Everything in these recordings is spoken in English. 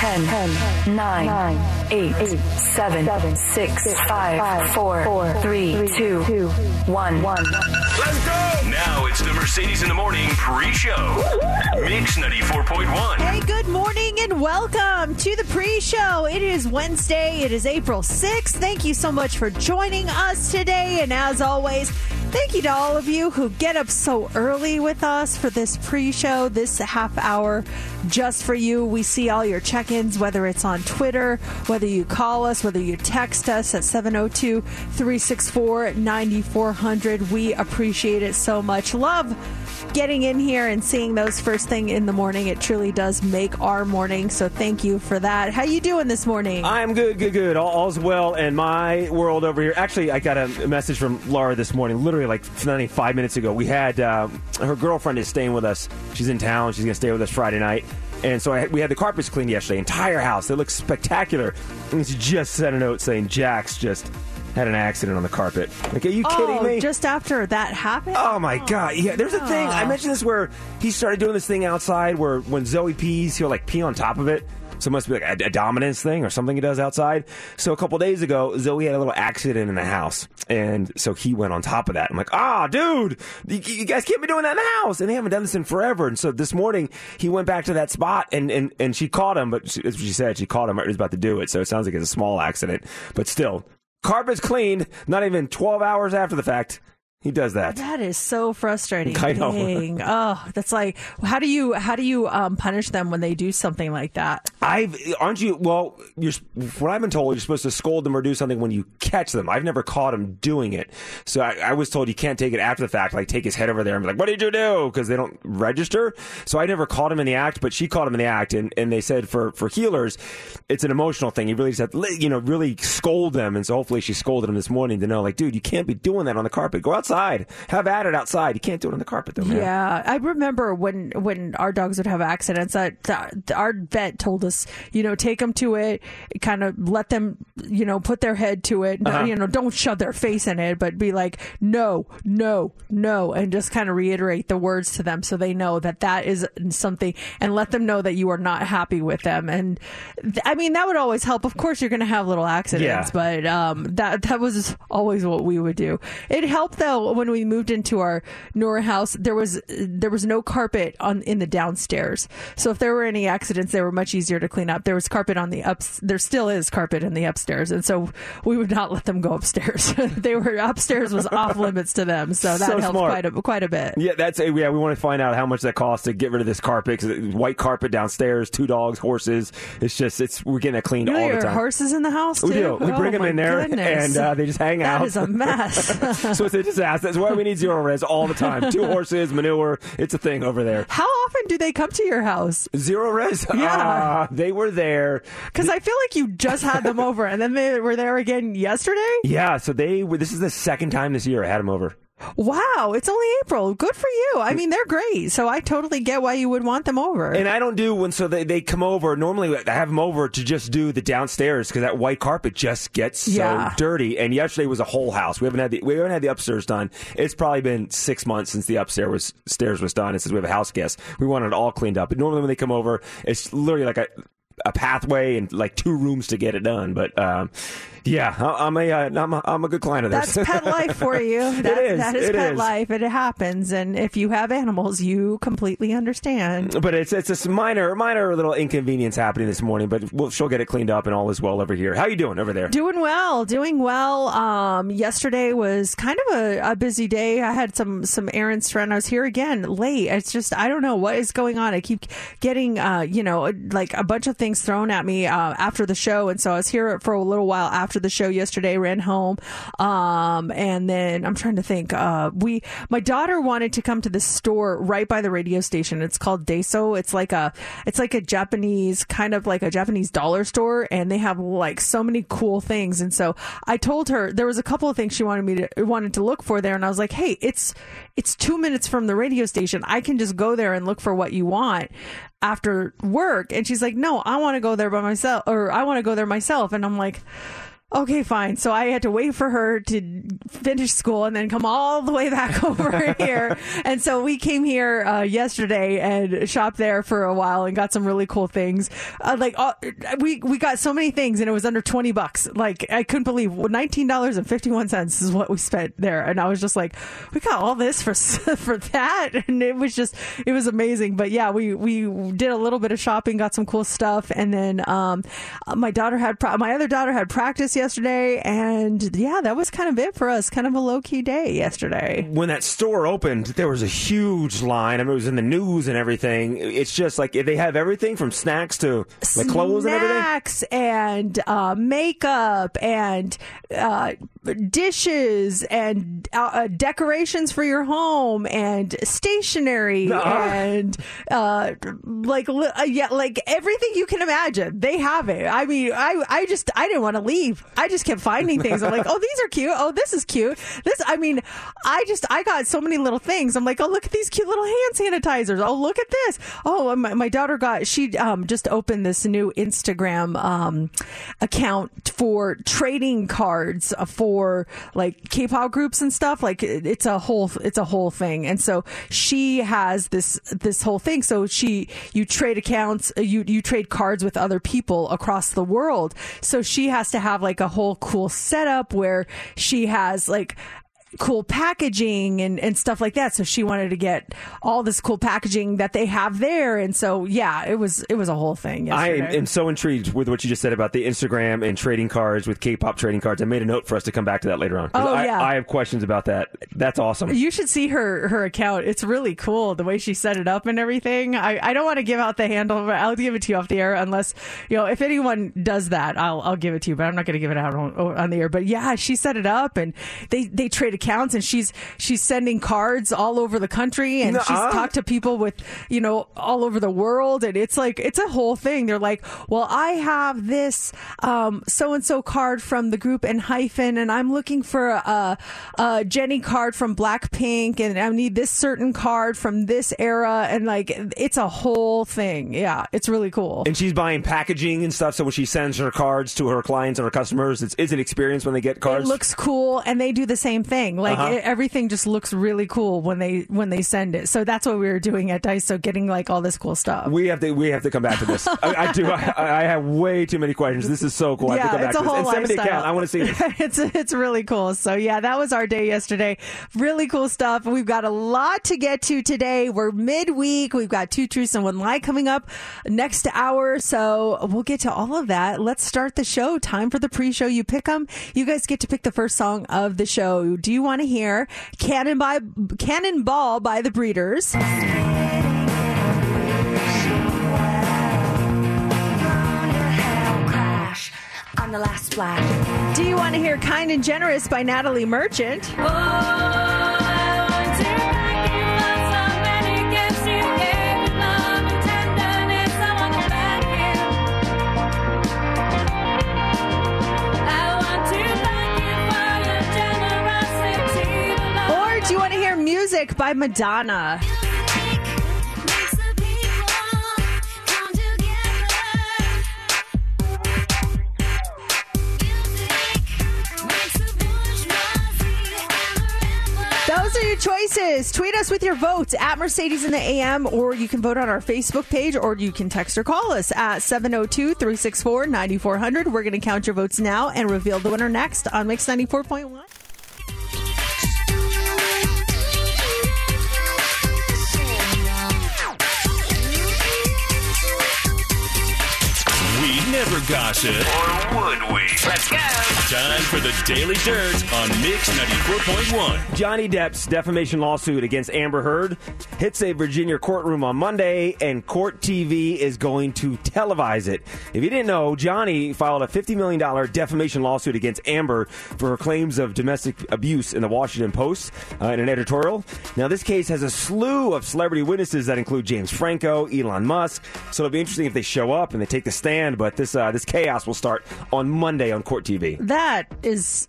10, 10 9, 9 8, 8 7, 6, 5, 4, 3, 2, 1. 1 Let's go! Now it's the Mercedes in the Morning pre-show. Mix 94.1. Hey, good morning and welcome to the pre-show. It is Wednesday. It is April 6th. Thank you so much for joining us today. And as always, thank you to all of you who get up so early with us for this pre-show, this half hour just for you. We see all your whether it's on Twitter, whether you call us, whether you text us at 702-364-9400. We appreciate it so much. Love getting in here and seeing those first thing in the morning. It truly does make our morning. So thank you for that. How you doing this morning? I'm good, good, good. All, all's well in my world over here. Actually, I got a message from Laura this morning, literally like 95 minutes ago. We had uh, her girlfriend is staying with us. She's in town. She's going to stay with us Friday night. And so I, we had the carpets cleaned yesterday, entire house. They look spectacular. And she just sent a note saying Jax just had an accident on the carpet. Like, are you kidding oh, me? Just after that happened? Oh my oh, god! Yeah, there's a thing. I mentioned this where he started doing this thing outside, where when Zoe pees, he'll like pee on top of it. So it must be like a, a dominance thing or something he does outside. So a couple days ago, Zoe had a little accident in the house, and so he went on top of that. I'm like, ah, dude, you, you guys can't be doing that in the house, and they haven't done this in forever. And so this morning he went back to that spot, and and and she caught him, but she, what she said. She caught him. He was about to do it. So it sounds like it's a small accident, but still, carpet's cleaned. Not even 12 hours after the fact. He does that. That is so frustrating. I know. Dang. Oh, that's like how do you how do you um, punish them when they do something like that? I've aren't you? Well, you're what I've been told. You're supposed to scold them or do something when you catch them. I've never caught him doing it, so I, I was told you can't take it after the fact. Like take his head over there and be like, "What did you do?" Because they don't register. So I never caught him in the act, but she caught him in the act, and, and they said for for heelers, it's an emotional thing. You really just have to, you know, really scold them, and so hopefully she scolded him this morning to know, like, dude, you can't be doing that on the carpet. Go outside. Have at it outside. You can't do it on the carpet though, man. Yeah, I remember when when our dogs would have accidents. That, that our vet told us, you know, take them to it, kind of let them, you know, put their head to it. Uh-huh. You know, don't shove their face in it, but be like, no, no, no, and just kind of reiterate the words to them so they know that that is something, and let them know that you are not happy with them. And th- I mean, that would always help. Of course, you're going to have little accidents, Yeah. but um, that that was always what we would do. It helped though when we moved into our Nora house. There was there was no carpet on in the downstairs, so if there were any accidents, they were much easier to clean up. There was carpet on the ups. There still is carpet in the upstairs, and so we would not let them go upstairs. they were upstairs was off limits to them, so that So helped smart. quite a quite a bit. Yeah, that's yeah. We want to find out how much that costs to get rid of this carpet. 'cause it- white carpet downstairs, two dogs, horses. It's just it's we're getting it cleaned You all the time. horses in the house We do. We Oh, bring them in there, goodness. and uh, they just hang out. That is a mess. so it's a disaster. That's why we need Zerorez all the time. Two horses, manure. It's a thing over there. How often do they come to your house? Zerorez. Yeah. Ah, they were there. Because I feel like you just had them over, and then they were there again yesterday. Yeah. So they were. This is the second time this year I had them over. Wow, it's only April. Good for you. I mean, they're great. So I totally get why you would want them over. And I don't do when so they, they come over. Normally I have them over to just do the downstairs because that white carpet just gets so Yeah. dirty. And yesterday was a whole house. We haven't had the we haven't had the upstairs done. It's probably been six months since the upstairs was stairs was done. And since we have a house guest, we want it all cleaned up. But normally when they come over, it's literally like a a pathway and like two rooms to get it done. But um, yeah, I- I'm a, uh, I'm a I'm a good client of theirs. That's pet life for you. That, is, That is it pet is. life, and it happens. And if you have animals, you completely understand. But it's it's a minor minor little inconvenience happening this morning. But we'll, she'll get it cleaned up and all is well over here. How you doing over there? Doing well, doing well. Um, yesterday was kind of a, a busy day. I had some some errands to run. I was here again late. It's just I don't know what is going on. I keep getting uh, you know like a bunch of things thrown at me uh, after the show, and so I was here for a little while after the show yesterday. Ran home, um, and then I'm trying to think. Uh, we my daughter wanted to come to this store right by the radio station. It's called Daiso. It's like a it's like a Japanese kind of like a Japanese dollar store, and they have like so many cool things. And so I told her there was a couple of things she wanted me to wanted to look for there, and I was like, hey, it's it's two minutes from the radio station. I can just go there and look for what you want after work. And she's like, no, I want to go there by myself, or I want to go there myself. And I'm like. Okay, fine. So I had to wait for her to finish school and then come all the way back over here. And so we came here uh, yesterday and shopped there for a while and got some really cool things. Uh, like uh, we we got so many things and it was under twenty bucks. Like I couldn't believe nineteen dollars and fifty one cents is what we spent there. And I was just like, we got all this for for that, and it was just it was amazing. But yeah, we we did a little bit of shopping, got some cool stuff, and then um, my daughter had my other daughter had practice yesterday, and yeah, that was kind of it for us. Kind of a low key day yesterday. when that store opened, there was a huge line. I mean, it was in the news and everything. It's just like they have everything from snacks to like clothes and everything. Snacks and uh, makeup and uh, dishes and uh, uh, decorations for your home and stationery and uh, like uh, yeah, like everything you can imagine. They have it. I mean, I I just I didn't want to leave. I just kept finding things. I'm like, oh, these are cute. Oh, this is cute. This. I mean, I just I got so many little things. I'm like, oh, look at these cute little hand sanitizers. Oh, look at this. Oh, my, my daughter got she um just opened this new Instagram um account for trading cards for like K-pop groups and stuff. Like it's a whole it's a whole thing. And so she has this this whole thing. So she you trade accounts uh, you you trade cards with other people across the world. So she has to have like a whole cool setup where she has like cool packaging and, and stuff like that. So she wanted to get all this cool packaging that they have there. And so, yeah, it was, it was a whole thing. I am so intrigued with what you just said about the Instagram and trading cards with K-pop trading cards. I made a note for us to come back to that later on. Oh, I, yeah. I have questions about that. That's awesome. You should see her her account. It's really cool the way she set it up and everything. I, I don't want to give out the handle, but I'll give it to you off the air unless you know if anyone does that, I'll I'll give it to you. But I'm not going to give it out on, on the air. But yeah, she set it up and they they trade accounts and she's she's sending cards all over the country and she's Nuh-uh. talked to people with you know all over the world and it's like it's a whole thing. They're like, well, I have this um so and so card from the group Enhypen and I'm looking for a, a Jennie card from Blackpink and I need this certain card from this era and like it's a whole thing. Yeah, it's really cool. And she's buying packaging and stuff. So when she sends her cards to her clients and her customers, it's, it's an experience when they get cards. It looks cool, and they do the same thing. Like Uh-huh. it, everything just looks really cool when they when they send it. So that's what we were doing at Daiso. So getting like all this cool stuff. we have to we have to come back to this. I, I do. I, I have way too many questions. This is so cool. I have to come yeah, back it's a to this. whole And send me the lifestyle. I want to see this. it's it's really cool. So yeah, that was our day yesterday. Really cool stuff. We've got a lot to get to today. We're midweek. We've got two truths and one lie coming up next hour. So we'll get to all of that. Let's start the show. Time for the pre-show. You pick them. You guys get to pick the first song of the show. Do you want to hear "Cannon by Cannonball" by the Breeders? The last splash. Do you want to hear "Kind and Generous" by Natalie Merchant? Or music by Madonna? Those are your choices. Tweet us with your votes at Mercedes in the AM, or you can vote on our Facebook page, or you can text or call us at 702 364 9400. We're going to count your votes now and reveal the winner next on Mix 94.1. never gossip. Or would we? Let's go. Time for the Daily Dirt on Mix 94.1. Johnny Depp's defamation lawsuit against Amber Heard hits a Virginia courtroom on Monday, and Court TV is going to televise it. If you didn't know, Johnny filed a $50 million defamation lawsuit against Amber for her claims of domestic abuse in the Washington Post uh, in an editorial. Now, this case has a slew of celebrity witnesses that include James Franco, Elon Musk, so it'll be interesting if they show up and they take the stand, but this, uh, this chaos will start on Monday on Court TV. That is,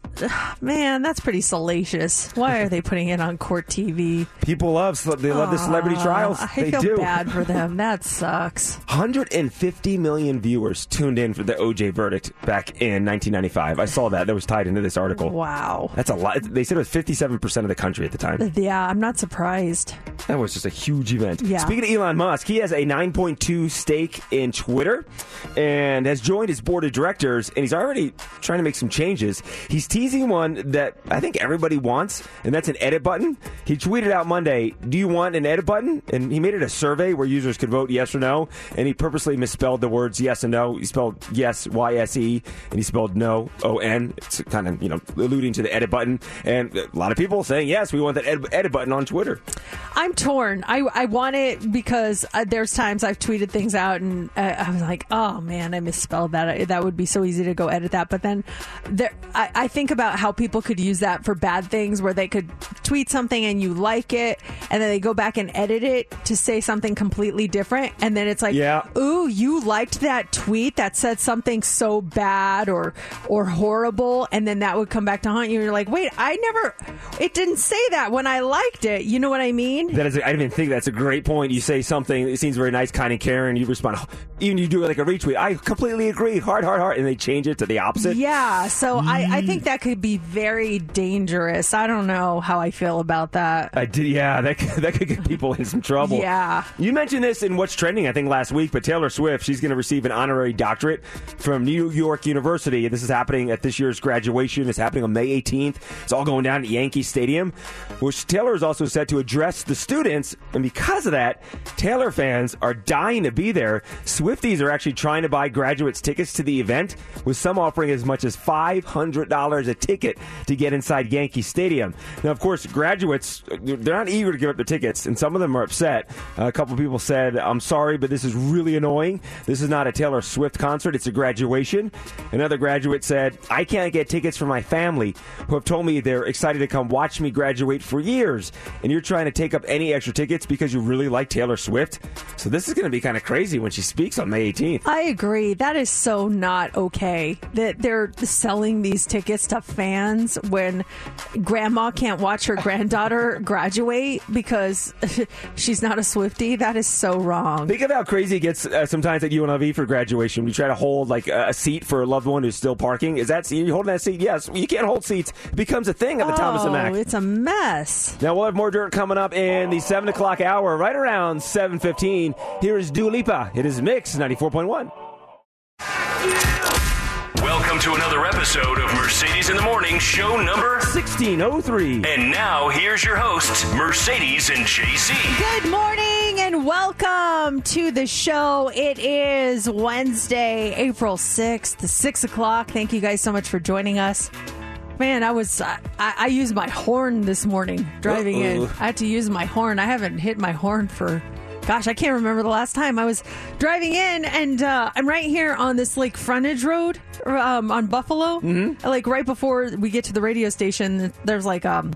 man, that's pretty salacious. Why are they putting it on court TV? People love they love the celebrity trials. I they feel do. bad for them. That sucks. 150 million viewers tuned in for the OJ verdict back in 1995. I saw that. That was tied into this article. Wow. That's a lot. They said it was 57% of the country at the time. Yeah, I'm not surprised. That was just a huge event. Yeah. Speaking of Elon Musk, he has a 9.2 stake in Twitter and has joined his board of directors, and he's already trying to make some changes. He's teasing one that I think everybody wants, and that's an edit button. He tweeted out Monday, Do you want an edit button? And he made it a survey where users could vote yes or no, and he purposely misspelled the words yes and no. He spelled yes, Y S E, and he spelled no, O N. It's kind of, you know, alluding to the edit button. And a lot of people saying, yes, we want that ed- edit button on Twitter. I'm torn. I, I want it because uh, there's times I've tweeted things out and uh, I was like, oh man, I misspelled that. That would be so easy to go edit that. But then there, I, I think about how people could use that for bad things where they could tweet something and you like it and then they go back and edit it to say something completely different. And then it's like, Yeah. ooh, you liked that tweet that said something so bad or or horrible, and then that would come back to haunt you. And you're like, wait, I never, it didn't say that when I liked it. You know what I mean? That is, I didn't even think that's a great point. You say something, it seems very nice, kind and caring. You respond, oh, even you do like a retweet. I completely agree, hard, hard, hard, and they change it to the opposite. Yeah, so I, I think mm. that could be very dangerous. I don't know how I feel about that. I did, yeah. That that could get people in some trouble. Yeah. You mentioned this in what's trending, I think last week. But Taylor Swift, she's going to receive an honorary doctorate from New York University. This is happening at this year's graduation. It's happening on May 18th. It's all going down at Yankee Stadium, which Taylor is also set to address the students. And because of that, Taylor fans are dying to be there. Swifties are actually trying to buy graduates tickets to the event, with some offering as much as $500 a ticket to get inside Yankee Stadium. Now, of course, graduates, they're not eager to give up their tickets, and some of them are upset. A couple people said, I'm sorry, but this is really annoying. This is not a Taylor Swift concert, it's a graduation. Another graduate said, I can't get tickets for my family who have told me they're excited to come watch me graduate for years. And you're trying to take up any extra tickets because you really like Taylor Swift. So this is going to be kind of crazy when she speaks on May 18th. I agree. That is so not okay that they're selling these tickets to fans when grandma can't watch her granddaughter graduate because she's not a Swifty. That is so wrong. Think of how crazy it gets uh, sometimes at UNLV for graduation. We try to hold like a, a seat for a loved one who's still parking. Is that you holding that seat? Yes. You can't hold seats. It becomes a thing at the Thomas and Oh, Mack. it's a mess. Now we'll have more dirt coming up in the seven o'clock hour, right around seven fifteen. Here is Dua Lipa. It is Mix ninety four point one. Welcome to another episode of Mercedes in the Morning, show number sixteen oh three. And now here's your hosts, Mercedes and JC. Good morning and welcome to the show. It is Wednesday, April 6th, 6 o'clock. Thank you guys so much for joining us. Man, I was I, I used my horn this morning driving in. Uh-oh. I had to use my horn. I haven't hit my horn for gosh, I can't remember the last time I was driving in, and uh, I'm right here on this like frontage road um, on Buffalo. Mm-hmm. Like right before we get to the radio station, there's like um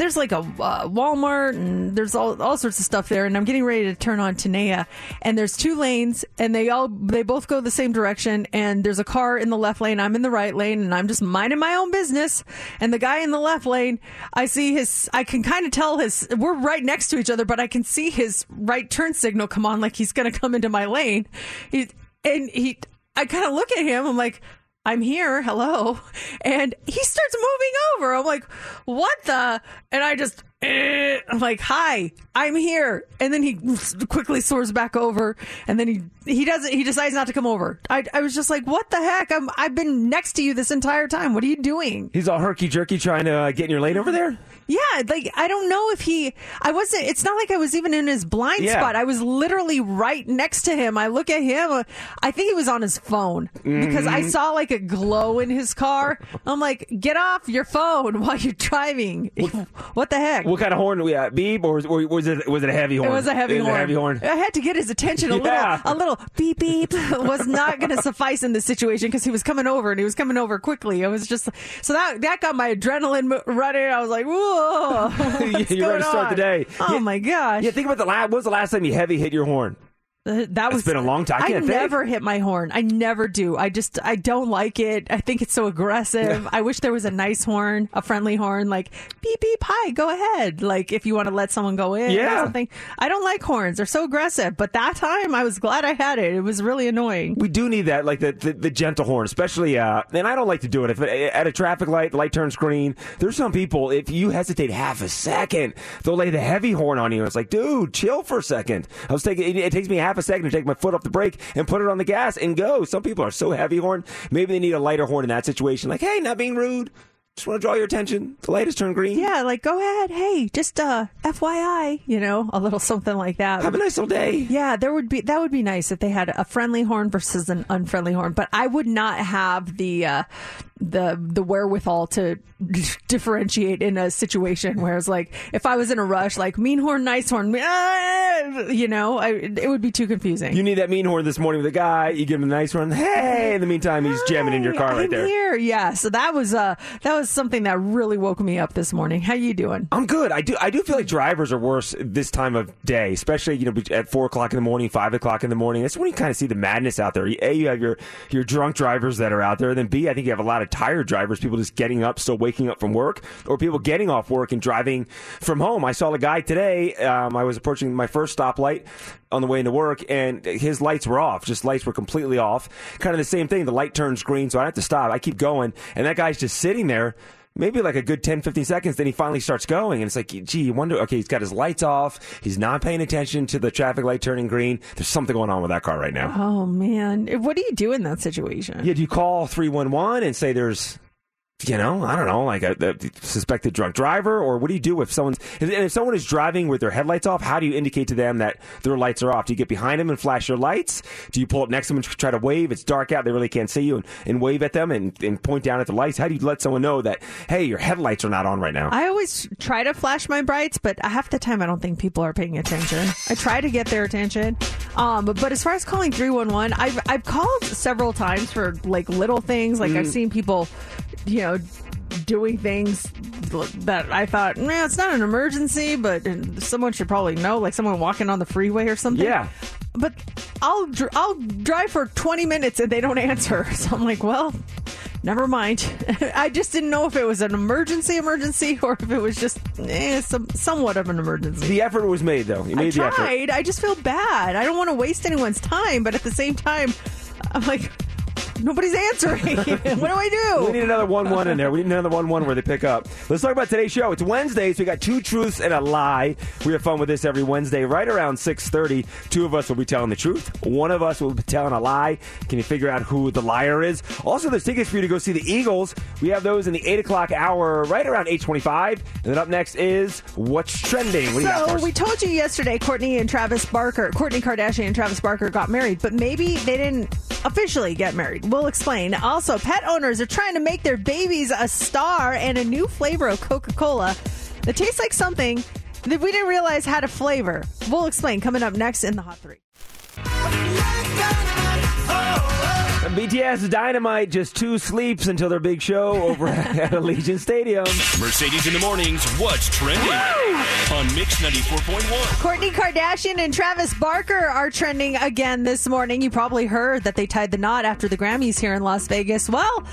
there's like a uh, Walmart and there's all, all sorts of stuff there. And I'm getting ready to turn on Tenaya. And there's two lanes and they all they both go the same direction. And there's a car in the left lane. I'm in the right lane and I'm just minding my own business. And the guy in the left lane I see his I can kind of tell his we're right next to each other but I can see his right turn signal come on like he's going to come into my lane. He, and he I kind of look at him. I'm like I'm here, hello. And he starts moving over. I'm like, what the? And I just, eh. I'm like, "Hi, I'm here," and then he quickly soars back over, and then he he doesn't. He decides not to come over. I, I was just like, "What the heck? I'm I've been next to you this entire time. What are you doing?" He's all herky jerky trying to uh, get in your lane over there. Yeah, like I don't know if he. I wasn't. It's not like I was even in his blind Yeah. spot. I was literally right next to him. I look at him. I think he was on his phone because I Mhm. saw like a glow in his car. I'm like, get off your phone while you're driving. what the heck? What kind of horn? do We at beep or was, or was it was it a heavy horn? It was a heavy It horn. A heavy horn. I had to get his attention. A Yeah. little, a little beep beep was not going to suffice in this situation because he was coming over and he was coming over quickly. It was just so that that got my adrenaline running. I was like, whoa, You're ready going to start on? the day. Oh Yeah. my gosh! Yeah, think about the last. When was the last time you heavy hit your horn? Uh, that was been a long time. I I think. never hit my horn. I never do. I just I don't like it. I think it's so aggressive. I wish there was a nice horn, a friendly horn, like beep beep. Hi, go ahead. Like if you want to let someone go in Yeah. or something. I don't like horns. They're so aggressive. But that time, I was glad I had it. It was really annoying. We do need that, like the, the, the gentle horn, especially. Uh, and I don't like to do it. If at a traffic light, the light turns green. There's some people. If you hesitate half a second, they'll lay the heavy horn on you. It's like, dude, chill for a second. I was taking. It, it takes me half a second to take my foot off the brake and put it on the gas and go. Some people are so heavy horn. Maybe they need a lighter horn in that situation. Like, hey, not being rude. Just want to draw your attention. The light has turned green. Yeah, like go ahead. Hey, just uh FYI, you know, a little something like that. Have a nice little day. Yeah, there would be that would be nice if they had a friendly horn versus an unfriendly horn, but I would not have the uh the the wherewithal to differentiate in a situation where it's like if I was in a rush like mean horn, nice horn, ah, you know, I, it would be too confusing. You need that mean horn this morning with a guy. You give him a nice one. Hey, in the meantime, he's jamming in your car right I'm there. here, yeah. So that was uh that was something that really woke me up this morning. How you doing? I'm good. I do. I do feel like drivers are worse this time of day, especially you know at four o'clock in the morning, five o'clock in the morning. That's when you kind of see the madness out there. A, you have your your drunk drivers that are out there. Then B, I think you have a lot of tired drivers, people just getting up, still waking up from work, or people getting off work and driving from home. I saw a guy today. Um, I was approaching my first stoplight on the way into work, and his lights were off. Just lights were completely off. Kind of the same thing. The light turns green, so I have to stop. I keep going, and that guy's just sitting there maybe like a good 10, 15 seconds. Then he finally starts going. And it's like, gee, you wonder, okay, he's got his lights off. He's not paying attention to the traffic light turning green. There's something going on with that car right now. Oh man, what do you do in that situation? Yeah, do you call 311 and say there's, you know, I don't know, like a, a suspected drunk driver, or what do you do if someone's and if someone is driving with their headlights off? How do you indicate to them that their lights are off? Do you get behind them and flash your lights? Do you pull up next to them and try to wave? It's dark out; they really can't see you, and, and wave at them and, and point down at the lights. How do you let someone know that hey, your headlights are not on right now? I always try to flash my brights, but half the time I don't think people are paying attention. I try to get their attention. Um, but, but as far as calling 311, I've, I've called several times for like little things. Like I've Mm. seen people, you know, doing things that I thought, man, it's not an emergency, but someone should probably know, like someone walking on the freeway or something. Yeah. But I'll dr- I'll drive for 20 minutes and they don't answer. So I'm like, well, never mind. I just didn't know if it was an emergency emergency or if it was just eh, some somewhat of an emergency. The effort was made, though. You I made effort. tried. I just feel bad. I don't want to waste anyone's time, but at the same time, I'm like, nobody's answering. what do I do? We need another one one in there. We need another one one where they pick up. Let's talk about today's show. It's Wednesday, so we got two truths and a lie. We have fun with this every Wednesday, right around six thirty. Two of us will be telling the truth. One of us will be telling a lie. Can you figure out who the liar is? Also, there's tickets for you to go see the Eagles. We have those in the eight o'clock hour, right around eight twenty-five. And then up next is what's trending. What do you So we told you yesterday, Kourtney and Travis Barker, Kourtney Kardashian and Travis Barker got married, but maybe they didn't officially get married. We'll explain. Also, pet owners are trying to make their babies a star, and a new flavor of Coca Cola that tastes like something that we didn't realize had a flavor. We'll explain coming up next in the Hot Three. And BTS Dynamite just two sleeps until their big show over at Allegiant Stadium. Mercedes in the mornings. What's trending on Mix 94.1? Kourtney Kardashian and Travis Barker are trending again this morning. You probably heard that they tied the knot after the Grammys here in Las Vegas. Well,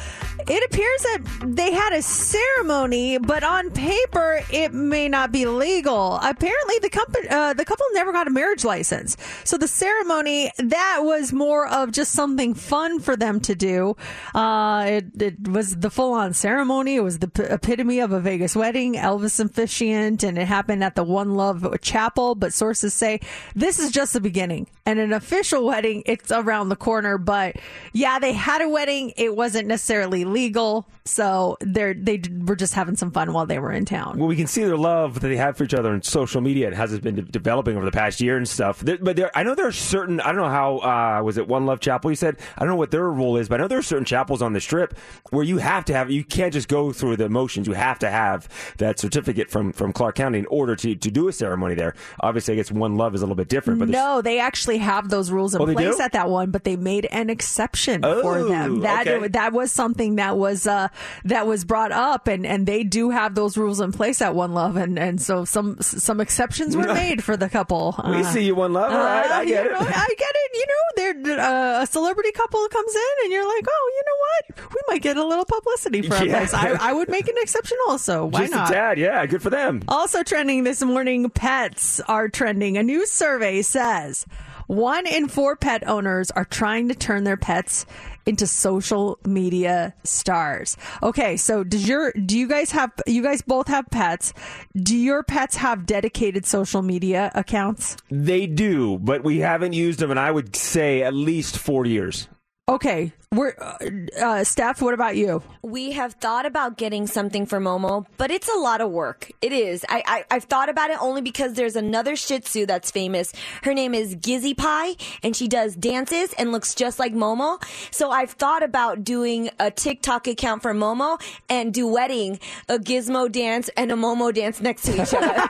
it appears that they had a ceremony, but on paper it may not be legal. Apparently, the company, uh, the couple never got a marriage license, so the ceremony that was more of just something fun for them to do. Uh, it, it was the full on ceremony. It was the p- epitome of a Vegas wedding. Elvis officiant, and it happened at the One Love Chapel. But sources say this is just the beginning, and an official wedding it's around the corner. But yeah, they had a wedding. It wasn't necessarily legal, so they're they were just having some fun while they were in town. Well, we can see their love that they have for each other on social media. It has been de- developing over the past year and stuff. But I know there are certain. I don't know how uh, was it One Love Chapel? You said I don't know what their rule is, but I know there are certain chapels on the strip where you have to have. You can't just go through the motions. You have to have that certificate from from Clark County in order to to do a ceremony there. Obviously, I guess One Love is a little bit different. But no, they actually have those rules in Oh, place at that one, but they made an exception Oh, for them. That okay. that was something that was uh, that was brought up, and, and they do have those rules in place at One Love, and, and so some some exceptions were made for the couple. We see you, One Love. All right, I get you it. know, I get it. You know, they're uh, a celebrity couple comes in, and you're like, oh, you know what? We might get a little publicity from Yeah. place. I, I would make an exception also. Why Just not? a tad, yeah. Good for them. Also trending this morning, pets are trending. A new survey says one in four pet owners are trying to turn their pets into social media stars. Okay, so does your do you guys have you guys both have pets? Do your pets have dedicated social media accounts? They do, but we haven't used them, and I would say at least four years. Okay, we're uh, uh, Steph. What about you? We have thought about getting something for Momo, but it's a lot of work. It is. I, I I've thought about it only because there's another Shih Tzu that's famous. Her name is Gizzy Pie, and she does dances and looks just like Momo. So I've thought about doing a TikTok account for Momo and duetting a Gizmo dance and a Momo dance next to each other.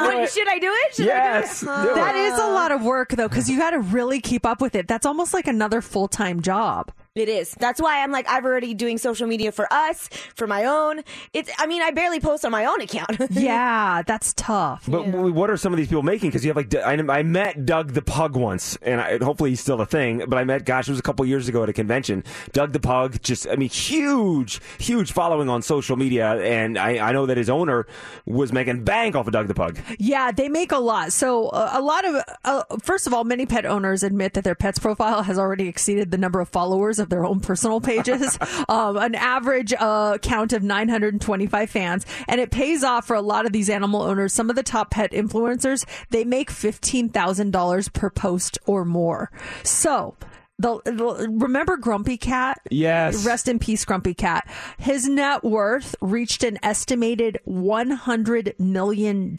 What- should I do it? Should Yes, I do it? That is a lot of work though, because you got to really keep up with it. That's almost like another full time job job. It is. That's why I'm like I'm already doing social media for us, for my own. It's. I mean, I barely post on my own account. Yeah, that's tough. But w what are some of these people making? Because you have like, I, I met Doug the Pug once, and I, hopefully he's still a thing. But I met, gosh, it was a couple years ago at a convention. Doug the Pug, just, I mean, huge, huge following on social media, and I, I know that his owner was making bank off of Doug the Pug. Yeah, they make a lot. So uh, a lot of, uh, first of all, many pet owners admit that their pet's profile has already exceeded the number of followers of their own personal pages. um, an average uh, count of 925 fans, and it pays off for a lot of these animal owners. Some of the top pet influencers they make fifteen thousand dollars per post or more. So. The, the, remember Grumpy Cat? Yes. Rest in peace, Grumpy Cat. His net worth reached an estimated $100 million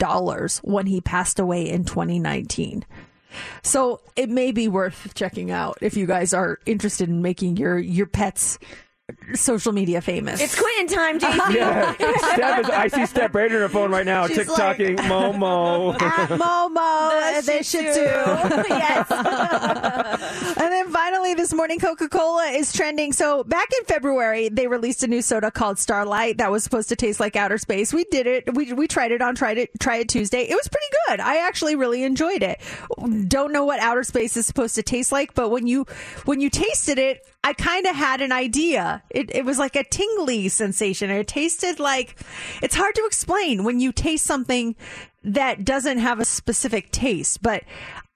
when he passed away in 2019. So it may be worth checking out if you guys are interested in making your, your pets social media famous. It's quitting time, JC. Yeah. Steph is, I see Steph right on her phone right now, She's TikToking Momo. At Momo, The uh, the Shih Shih Tzu. Tzu. yes. and then finally, this morning, Coca Cola is trending. So back in February, they released a new soda called Starlight that was supposed to taste like outer space. We did it. We we tried it on tried it try it Tuesday. It was pretty good. I actually really enjoyed it. Don't know what outer space is supposed to taste like, but when you when you tasted it, I kind of had an idea. It it was like a tingly sensation. It tasted like it's hard to explain when you taste something that doesn't have a specific taste, but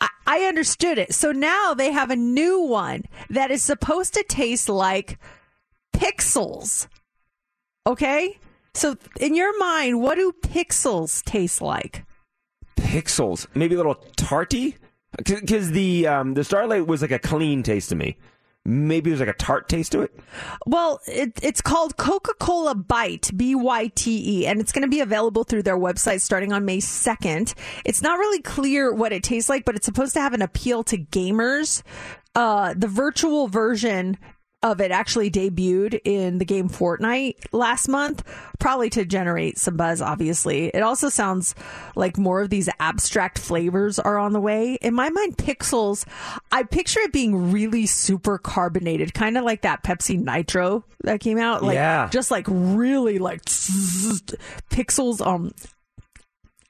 I, I understood it. So now they have a new one that is supposed to taste like pixels. Okay? So in your mind, what do pixels taste like? Pixels. Maybe a little tarty? Because the, um, the Starlight was like a clean taste to me. Maybe there's like a tart taste to it. Well, it, it's called Coca Cola Byte, B Y T E, and it's going to be available through their website starting on May 2nd. It's not really clear what it tastes like, but it's supposed to have an appeal to gamers. Uh, the virtual version of it actually debuted in the game Fortnite last month, probably to generate some buzz, obviously. It also sounds like more of these abstract flavors are on the way. In my mind, Pixels, I picture it being really super carbonated, kind of like that Pepsi Nitro that came out. Like, Yeah. just like really like Pixels, um,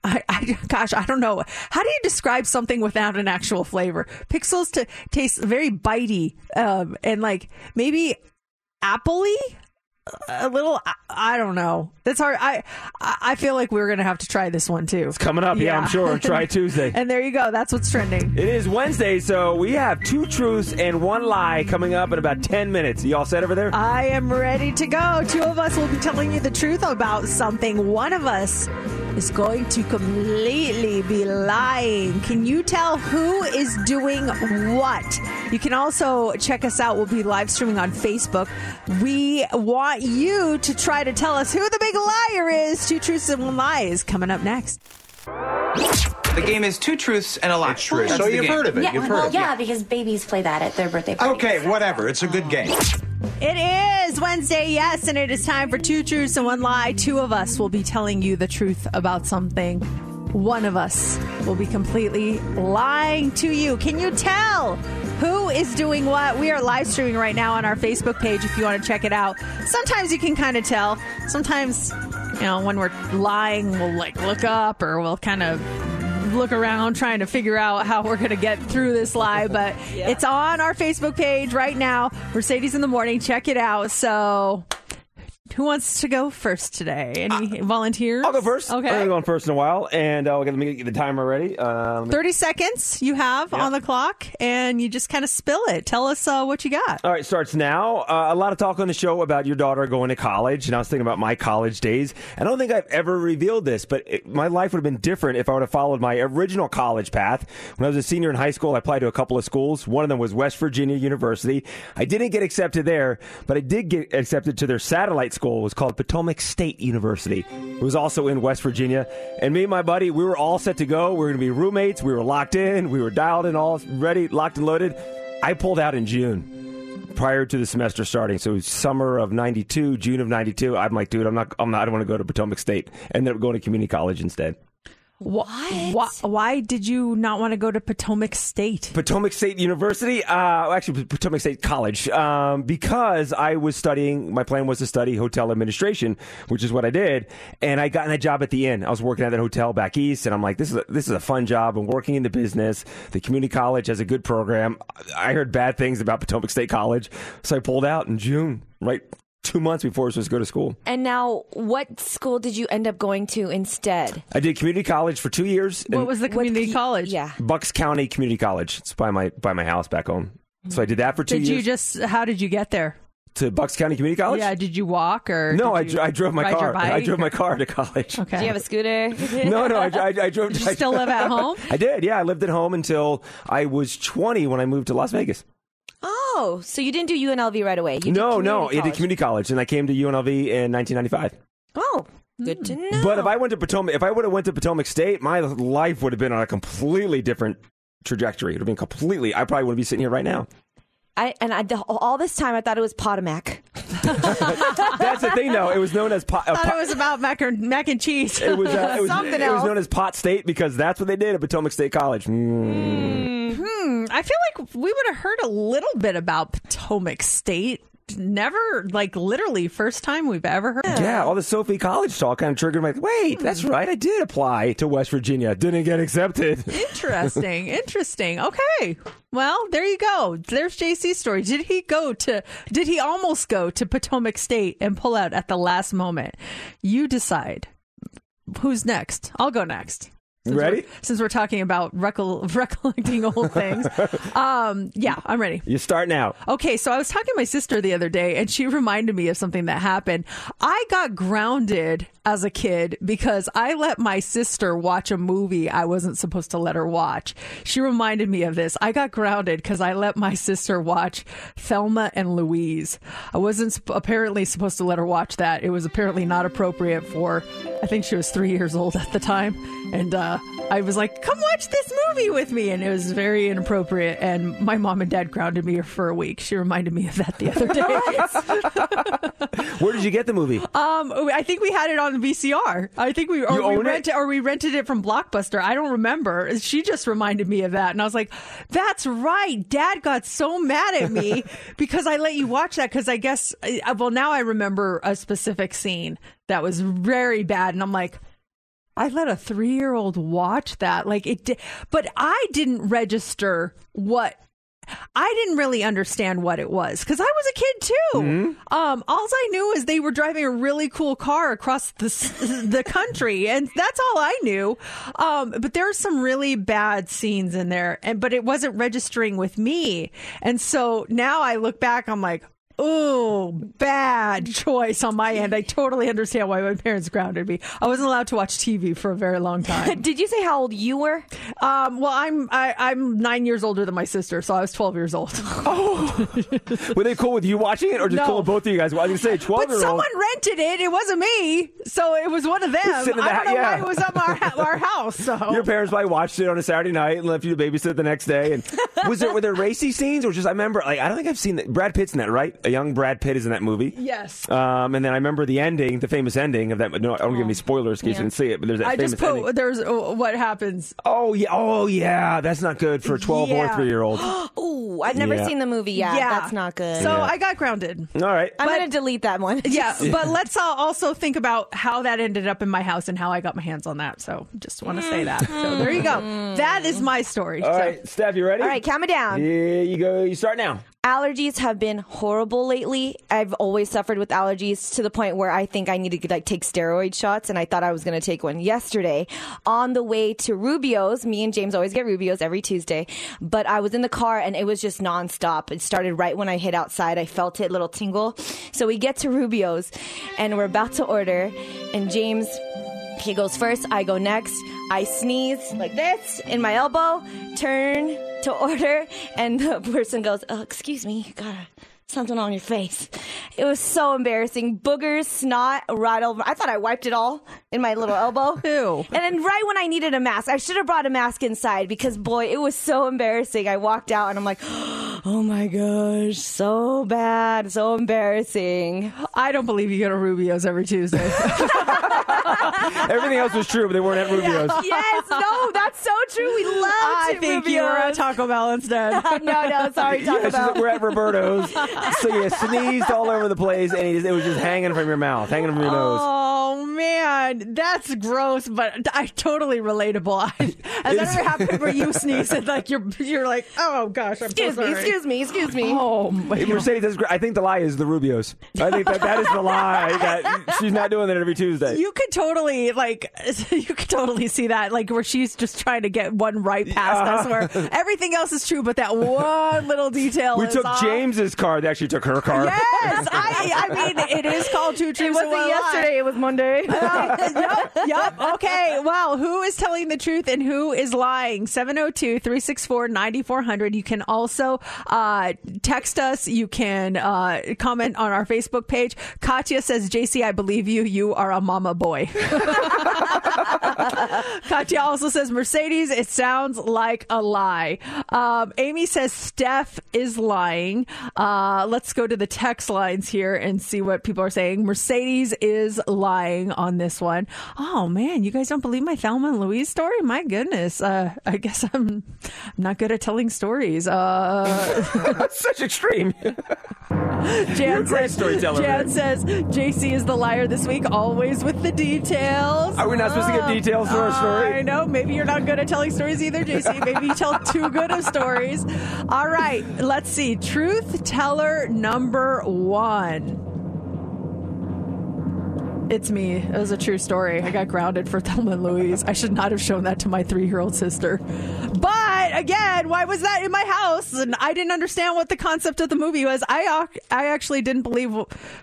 I, I, gosh, I don't know. How do you describe something without an actual flavor? Pixels to taste very bitey, um, and like maybe appley. a little. I, don't know. that's hard. I I feel like we're gonna have to try this one too. It's coming up, yeah, I'm sure. Try Tuesday. and there you go. That's what's trending. It is Wednesday, so we have two truths and one lie coming up in about 10 minutes. You all set over there? I am ready to go. Two of us will be telling you the truth about something. One of us is going to completely be lying. Can you tell who is doing what? You can also check us out. We'll be live streaming on Facebook. We want you to try to tell us who the big liar is. Two truths and one lie is coming up next. The game is two truths and a lie. true. That's So you've game. heard of it. Yeah, You've heard well, of it. yeah, because babies play that at their birthday parties. Okay, whatever. It's a good game. It is Wednesday, yes, and it is time for two truths and one lie. Two of us will be telling you the truth about something. One of us will be completely lying to you. Can you tell who is doing what? We are live streaming right now on our Facebook page if you want to check it out. Sometimes you can kind of tell. Sometimes, you know, when we're lying, we'll like look up or we'll kind of look around trying to figure out how we're going to get through this live, but it's on our Facebook page right now. Mercedes in the morning. Check it out. So, who wants to go first today? Any volunteers? I'll go first. Okay. I haven't gone first in a while, and uh, let me get the timer ready. Uh, me- 30 seconds you have on the clock, and you just kind of spill it. Tell us uh, what you got. All right, starts now. Uh, a lot of talk on the show about your daughter going to college, and I was thinking about my college days. I don't think I've ever revealed this, but it, my life would have been different if I would have followed my original college path. When I was a senior in high school, I applied to a couple of schools. One of them was West Virginia University. I didn't get accepted there, but I did get accepted to their satellite school. Was called Potomac State University. It was also in West Virginia. And me and my buddy, we were all set to go. We were going to be roommates. We were locked in. We were dialed in, all ready, locked and loaded. I pulled out in June prior to the semester starting. So it was summer of 92, June of 92. I'm like, dude, I'm not, I'm not, I don't want to go to Potomac State. Ended up going to community college instead. What? Why, why did you not want to go to Potomac State? Potomac State University, uh, actually Potomac State College, um, because I was studying. My plan was to study hotel administration, which is what I did, and I got that job at the inn. I was working at that hotel back east, and I'm like, this is a, this is a fun job. I'm working in the business. The community college has a good program. I heard bad things about Potomac State College, so I pulled out in June, right two months before I was supposed to go to school. And now, what school did you end up going to instead? I did community college for two years. What was the community college? Yeah. Bucks County Community College. It's by my by my house back home. So I did that for two Did years. you just, how did you get there? to Bucks County Community College? Yeah, did you walk or? No, I, did dro- you I drove my car. I drove my car to college. Okay. Do you have a scooter? No, no, I, I, I drove. Did you still live at home? I did. Yeah, I lived at home until I was 20 when I moved to Las Vegas. Oh, so you didn't do UNLV right away? You did no, community no, I did community college, and I came to UNLV in 1995. Oh, hmm. good to know. But if I went to Potomac, if I would have went to Potomac State, my life would have been on a completely different trajectory. It would have been completely. I probably wouldn't be sitting here right now. I and I the, all this time I thought it was Potomac. That's the thing, though. It was known as pot. Uh, thought pot- it was about mac, or, mac and cheese. it was, uh, it was, something it else. It was known as Pot State because that's what they did at Potomac State College. Mm. Hmm. I feel like we would have heard a little bit about Potomac State. Never, like, literally, first time we've ever heard. Yeah, all the Sophie College talk kind of triggered my. Wait, that's Hmm. right. I did apply to West Virginia. Didn't get accepted. Interesting. Interesting. Okay. Well, there you go. There's JC's story. Did he go to, did he almost go to Potomac State and pull out at the last moment? You decide. Who's next? I'll go next. Since Ready? we're- Since we're talking about recol- recollecting old things. um, yeah, I'm ready. You start now. Okay, so I was talking to my sister the other day, and she reminded me of something that happened. I got grounded as a kid because I let my sister watch a movie I wasn't supposed to let her watch. She reminded me of this. I got grounded because I let my sister watch Thelma and Louise. I wasn't sp- apparently supposed to let her watch that. It was apparently not appropriate for, I think she was three years old at the time. And uh, I was like, come watch this movie with me. And it was very inappropriate. And my mom and dad grounded me for a week. She reminded me of that the other day. Where did you get the movie? Um, I think we had it on VCR. I think we or You we rented or we rented it from Blockbuster. I don't remember. She just reminded me of that, and I was like, "That's right." Dad got so mad at me because I let you watch that. Because I guess, uh, well, now I remember a specific scene that was very bad, and I'm like. I let a three year old watch that. Like it did, but I didn't register what I didn't really understand what it was because I was a kid too. Mm-hmm. Um, all I knew is they were driving a really cool car across the the country, and that's all I knew. Um, but there are some really bad scenes in there, and but it wasn't registering with me, and so now I look back, I'm like. Oh, bad choice on my end. I totally understand why my parents grounded me. I wasn't allowed to watch TV for a very long time. Did you say how old you were? Um, well, I'm I, I'm nine years older than my sister, so I was 12 years old. Oh. were they cool with you watching it, or just No. cool with both of you guys? Well, I was gonna say twelve But year old. someone rented it. It wasn't me, so it was one of them. I Sitting in don't the- know yeah. why it was on our our house. So Your parents probably watched it on a Saturday night and left you to babysit the next day. And was there were there racy scenes or just I remember like I don't think I've seen that. Brad Pitt's in that right? A young Brad Pitt is in that movie. Yes. Um, and then I remember the ending, the famous ending of that. No, I don't give any spoilers in case Yeah. you didn't see it, but there's that I famous just put ending. there's uh, what happens. Oh yeah, oh yeah, that's not good for a twelve or three year old. oh, I've never Yeah. seen the movie yet. Yeah. That's not good. So Yeah. I got grounded. All right. I'm going to delete that one. Yeah, but let's uh, also think about how that ended up in my house and how I got my hands on that. So just want to say that. So there you go. That is my story. All So- right, Steph, you ready? All right, count me down. Here you go. You start now. Allergies have been horrible lately. I've always suffered with allergies to the point where I think I need to like take steroid shots, and I thought I was going to take one yesterday on the way to Rubio's. Me and James always get Rubio's every Tuesday, but I was in the car and it was just nonstop. It started right when I hit outside. I felt it, little tingle. So we get to Rubio's, and we're about to order, and James he goes first, I go next. I sneeze like this in my elbow, turn to order, and the person goes, oh, Excuse me, you got something on your face. It was so embarrassing. Boogers, snot, right over. I thought I wiped it all in my little elbow. Ew. And then right when I needed a mask, I should have brought a mask inside because boy, it was so embarrassing. I walked out and I'm like, oh my gosh, so bad, so embarrassing. I don't believe you go to Rubio's every Tuesday. Everything else was true, but they weren't at Rubio's. yes, no, that's so true. We love I to think you were at Taco Bell instead. no, no, sorry, Taco she's Bell. like, we're at Roberto's. so you sneezed all over the place, and it was just hanging from your mouth, hanging from your nose. Oh man, that's gross, but I totally relatable. I, has that It's- ever happened where you sneeze and like you're you're like, oh gosh, I'm Excuse so me, excuse me, excuse me. Oh my Hey, Mercedes, that's great. I think the lie is the Rubios. I think that that is the lie. That she's not doing that every Tuesday. You could totally like you could totally see that like where she's just trying to get one right past us where everything else is true but that one little detail we is took off. James's car. They actually took her car. Yes, I, I mean it is called two It truths wasn't and one yesterday, lie. it was Monday. yep, yep. Okay. Well, who is telling the truth and who is lying? 702 364 9400. You can also uh, text us. You can uh, comment on our Facebook page. Katya says, JC, I believe you. You are a mama boy. Katya also says, Mercedes, it sounds like a lie. Um, Amy says, Steph is lying. Uh, let's go to the text lines here and see what people are saying. Mercedes is lying on this one. Oh man, you guys don't believe my Thelma and Louise story? My goodness. Uh, I guess I'm, I'm not good at telling stories. Uh, Such extreme. Jan You're a great says, storyteller, Jan says, JC is the liar this week, always with the details. Are we not supposed to give details to our story? I know. Maybe you're not good at telling stories either, JC. Maybe you tell too good of stories. All right. Let's see. Truth teller number one. It's me. It was a true story. I got grounded for Thelma and Louise. I should not have shown that to my three year old sister. But again, why was that in my house? And I didn't understand what the concept of the movie was. I I actually didn't believe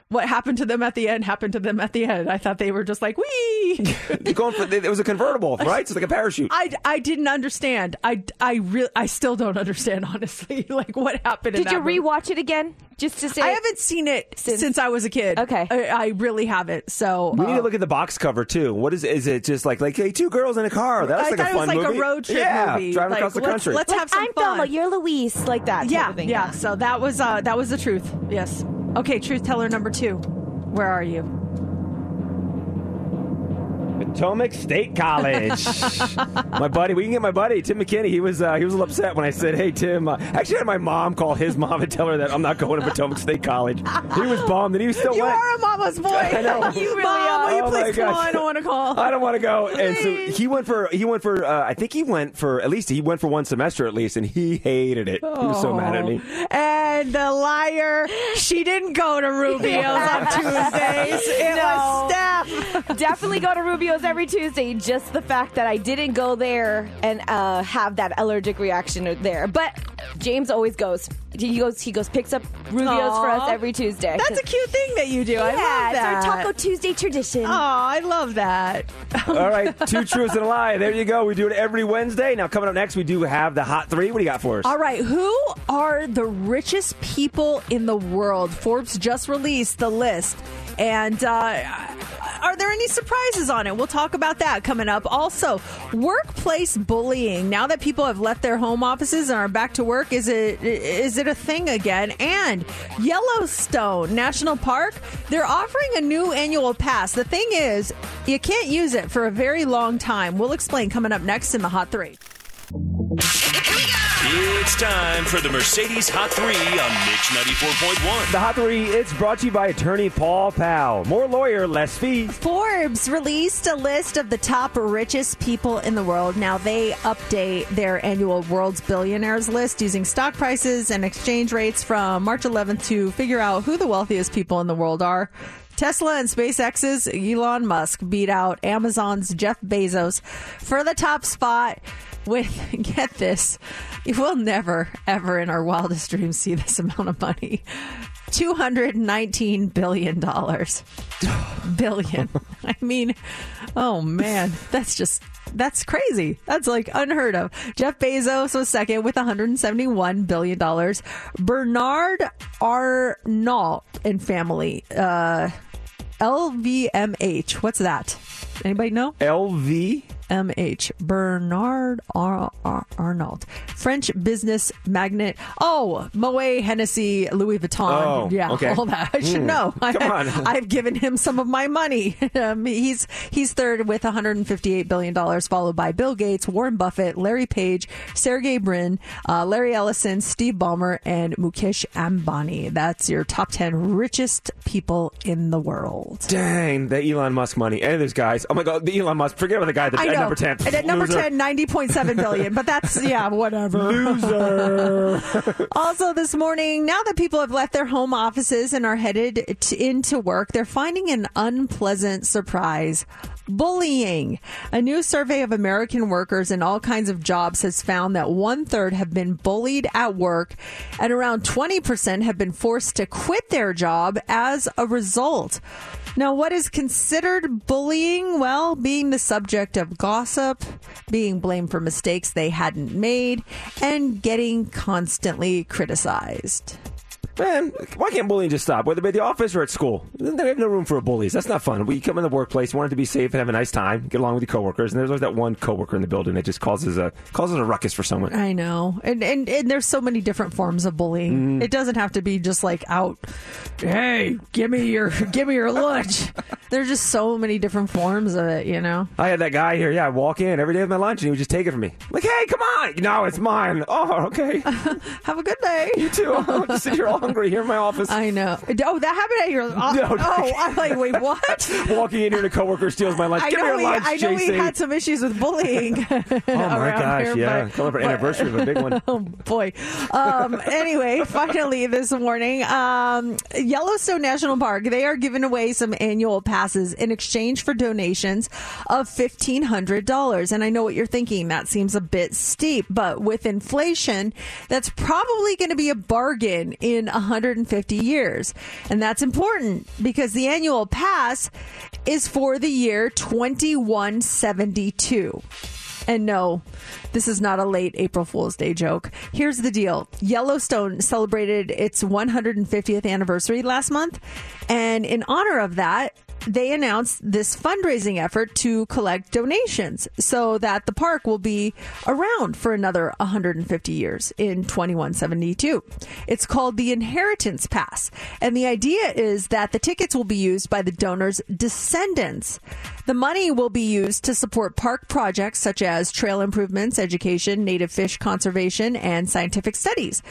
what happened to them at the end happened to them at the end. I thought they were just like, wee. Going for it was a convertible, right? It's like a parachute. I, I didn't understand. I, I really I still don't understand honestly like what happened. in Did you that movie. rewatch it again? Just to say I haven't seen it since, Since- I was a kid. Okay. I, I really haven't. So We need uh, to look at the box cover too. What is is it? Just like like hey, two girls in a car. That's I like thought a it fun was like movie. a road trip yeah, movie. driving Like, across the let's- country. let's Like, have some I'm fun. Thelma, you're Louise, like that. type yeah, thing. yeah. So that was uh that was the truth. Yes. Okay, truth teller number two. Where are you? Potomac State College. my buddy, we can get my buddy Tim McKinney. He was uh, he was a little upset when I said, "Hey Tim." Uh, actually, had my mom call his mom and tell her that I'm not going to Potomac State College. He was bummed, and he was still You went. are a mama's boy. I know. You really Mom, are. Will you oh my please come gosh. on? I don't want to call. I don't want to go. And so he went for he went for uh, I think he went for at least he went for one semester at least, and he hated it. He was so mad at me. And the liar, she didn't go to Rubio's on Tuesdays. It No. was Steph. Definitely go to Rubio's every Tuesday. Just the fact that I didn't go there and uh, have that allergic reaction there. But James always goes. He goes. He goes. Picks up Rubio's for us every Tuesday. That's a cute thing that you do. I love that. it's our Taco Tuesday tradition. Oh, I love that. All right, two truths and a lie. There you go. We do it every Wednesday. Now coming up next, we do have the hot three. What do you got for us? All right, who are the richest people in the world? Forbes just released the list. And uh, are there any surprises on it? We'll talk about that coming up. Also, workplace bullying. Now that people have left their home offices and are back to work, is it is it a thing again? And Yellowstone National Park, they're offering a new annual pass. The thing is, you can't use it for a very long time. We'll explain coming up next in the Hot 3. It's time for the Mercedes Hot 3 on Mix 94.1. The hot three. It's brought to you by attorney Paul Powell. More lawyer, less fees. Forbes released a list of the top richest people in the world. Now they update their annual world's billionaires list using stock prices and exchange rates from March 11th to figure out who the wealthiest people in the world are. Tesla and SpaceX's Elon Musk beat out Amazon's Jeff Bezos for the top spot with, get this, you will never, ever in our wildest dreams see this amount of money. $219 billion. Billion. I mean, oh man, that's just that's crazy. That's like unheard of. Jeff Bezos was second with 171 billion dollars. Bernard Arnault and family, uh, LVMH. What's that? Anybody know? LV. MH Bernard Ar- Ar- Arnault, French business magnate. Oh, Moet Hennessy, Louis Vuitton. Oh, yeah, okay. all that. I should Hmm. know. Come on. I've given him some of my money. um, he's he's third with 158 billion dollars, followed by Bill Gates, Warren Buffett, Larry Page, Sergey Brin, uh, Larry Ellison, Steve Ballmer, and Mukesh Ambani. That's your top 10 richest people in the world. Dang, the Elon Musk money. And there's guys. Oh my God, the Elon Musk. Forget about the guy that, I know. Number 10. And at number Loser. 10, 90.7 billion. But that's, yeah, whatever. Loser. also, this morning, now that people have left their home offices and are headed t- into work, they're finding an unpleasant surprise. Bullying. A new survey of American workers in all kinds of jobs has found that one third have been bullied at work, and around 20% have been forced to quit their job as a result. Now, what is considered bullying? Well, being the subject of gossip, being blamed for mistakes they hadn't made, and getting constantly criticized. Man, why can't bullying just stop? Whether it be at the office or at school, they have no room for bullies. That's not fun. We come in the workplace, you want it to be safe and have a nice time, get along with your coworkers, and there's always that one coworker in the building that just causes a causes a ruckus for someone. I know. And, and, and there's so many different forms of bullying. Mm. It doesn't have to be just like out, hey, give me your give me your lunch. there's just so many different forms of it, you know? I had that guy here. Yeah, I walk in every day with my lunch, and he would just take it from me. Like, hey, come on! No, it's mine. Oh, okay. Have a good day. You too. I'll just sit here all hungry here in my office. I know. Oh, that happened at your. office. No. oh I'm like, wait, what? Walking in here, and a coworker steals my lunch. I Give me know, your we, lunch, I know we had some issues with bullying. Oh my gosh, yeah. Coming up anniversary of a big one. Oh boy. Um, anyway, finally this morning, um, Yellowstone National Park, they are giving away some annual passes in exchange for donations of $1,500. And I know what you're thinking. That seems a bit steep, but with inflation, that's probably going to be a bargain in 150 years. And that's important because the annual pass is for the year 2172. And no, this is not a late April Fool's Day joke. Here's the deal Yellowstone celebrated its 150th anniversary last month. And in honor of that, they announced this fundraising effort to collect donations so that the park will be around for another 150 years in 2172. It's called the Inheritance Pass. And the idea is that the tickets will be used by the donors' descendants. The money will be used to support park projects such as trail improvements, education, native fish conservation, and scientific studies.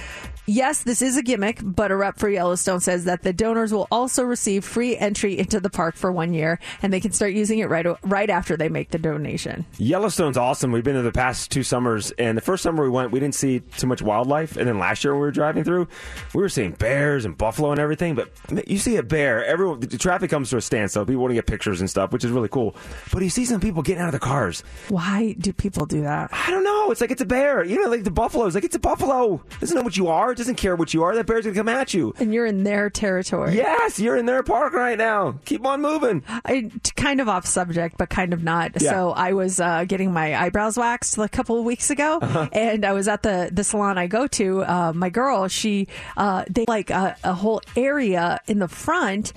Yes, this is a gimmick, but a rep for Yellowstone says that the donors will also receive free entry into the park for one year, and they can start using it right right after they make the donation. Yellowstone's awesome. We've been there the past two summers, and the first summer we went, we didn't see too much wildlife, and then last year when we were driving through, we were seeing bears and buffalo and everything. But you see a bear, everyone the traffic comes to a standstill. People want to get pictures and stuff, which is really cool. But you see some people getting out of the cars. Why do people do that? I don't know. It's like it's a bear. You know, like the buffaloes. Like it's a buffalo. Doesn't know what you are. Doesn't care what you are. That bear's gonna come at you. And you're in their territory. Yes, you're in their park right now. Keep on moving. I kind of off subject, but kind of not. Yeah. So I was uh, getting my eyebrows waxed a couple of weeks ago, Uh-huh. and I was at the the salon I go to. Uh, my girl, she uh, they like a, a whole area in the front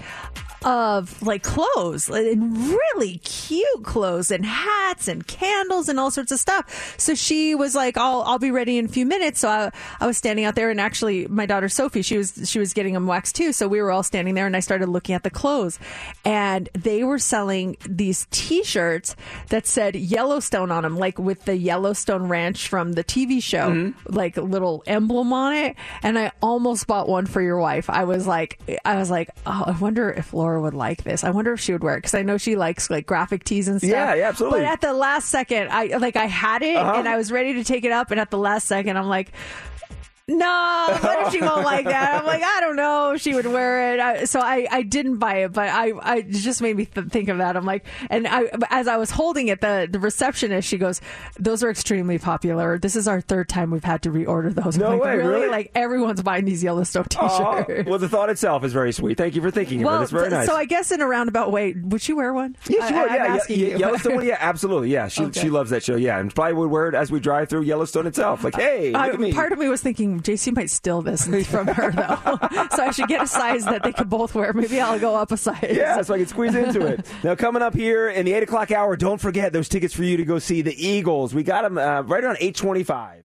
of like clothes and really cute clothes and hats and candles and all sorts of stuff. So she was like, "I'll I'll be ready in a few minutes." So I I was standing out there, and actually my daughter Sophie, she was she was getting them waxed too. So we were all standing there, and I started looking at the clothes, and they were selling these T-shirts that said Yellowstone on them, like with the Yellowstone Ranch from the TV show, mm-hmm. like a little emblem on it. And I almost bought one for your wife. I was like, I was like, oh, I wonder if Laura would like this. I wonder if she would wear it because I know she likes like graphic tees and stuff. Yeah, yeah, absolutely. But at the last second, I like I had it Uh-huh. and I was ready to take it up, and at the last second, I'm like. No, what if she won't like that? I'm like, I don't know if she would wear it. I, so I, I didn't buy it, but I, I just made me th- think of that. I'm like, and I, as I was holding it, the, the receptionist, she goes, those are extremely popular. This is our third time we've had to reorder those. I'm No like, way, really? Like everyone's buying these Yellowstone oh, t-shirts. well, the thought itself is very sweet. Thank you for thinking of it. It's very nice. so I guess in a roundabout way, would she wear one? Yeah, she I, would. I'm Yeah, yeah, yeah. Yellowstone. Yeah, absolutely. Yeah, she Okay. she loves that show. Yeah, and probably would wear it as we drive through Yellowstone itself. Like, hey, uh, I- me. Part of me was thinking JC might steal this from her though, so I should get a size that they could both wear. Maybe I'll go up a size. Yeah, so I can squeeze into it. Now, coming up here in the eight o'clock hour, don't forget those tickets for you to go see the Eagles. We got them uh, right around eight twenty-five.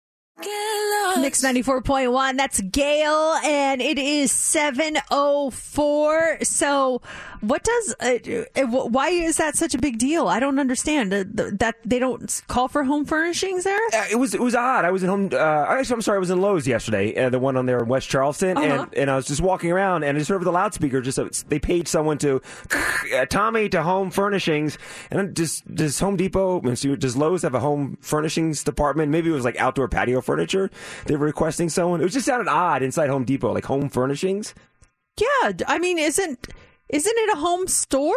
Mix 94.1, that's Gail, and it is 7.04. So, what does, uh, uh, why is that such a big deal? I don't understand uh, that they don't call for home furnishings there? Uh, it was it was odd. I was in home. Uh, actually, I'm sorry. I was in Lowe's yesterday, uh, the one on there in West Charleston, Uh-huh. and, and I was just walking around, and I just heard over the loudspeaker. Just uh, they paid someone to uh, Tommy to Home Furnishings, and then does does Home Depot does Lowe's have a home furnishings department? Maybe it was like outdoor patio furniture. They were requesting someone. It was just sounded odd inside Home Depot, like home furnishings. Yeah, I mean, isn't isn't it a home store?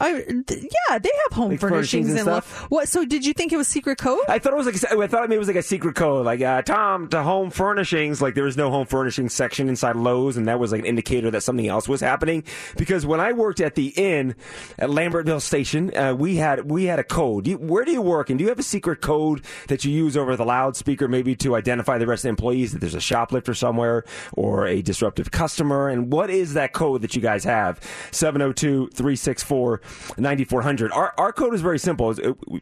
I, th- yeah, they have home Like furnishings, furnishings and and lo- stuff? What? So, did you think it was secret code? I thought it was like I thought maybe it was like a secret code, like uh, Tom to home furnishings. Like there was no home furnishings section inside Lowe's, and that was like an indicator that something else was happening. Because when I worked at the inn at Lambertville Station, uh, we had we had a code. You, where do you work, and do you have a secret code that you use over the loudspeaker, maybe to identify the rest of the employees that there's a shoplifter somewhere or a disruptive customer? And what is that code that you guys have? 702 364 9400. Our our code is very simple.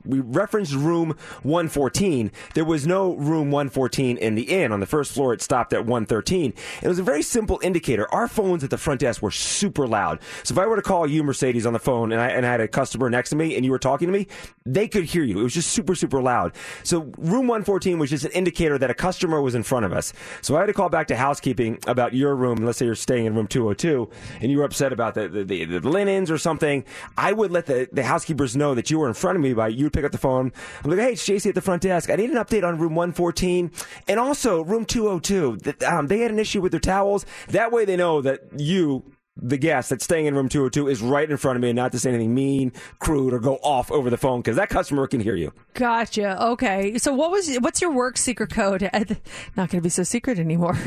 We referenced room 114. There was no room 114 in the inn. On the first floor, it stopped at 113. It was a very simple indicator. Our phones at the front desk were super loud. So if I were to call you, Mercedes, on the phone, and I, and I had a customer next to me, and you were talking to me, they could hear you. It was just super, super loud. So room 114 was just an indicator that a customer was in front of us. So I had to call back to housekeeping about your room. Let's say you're staying in room 202, and you were upset about the, the, the linens or something. I would let the, the housekeepers know that you were in front of me by you would pick up the phone. I'm like, hey, it's JC at the front desk. I need an update on room 114 and also room 202. Th- Um, they had an issue with their towels. That way they know that you, the guest that's staying in room 202 is right in front of me and not to say anything mean, crude, or go off over the phone because that customer can hear you. Gotcha. Okay. So what was what's your work secret code? Not going to be so secret anymore.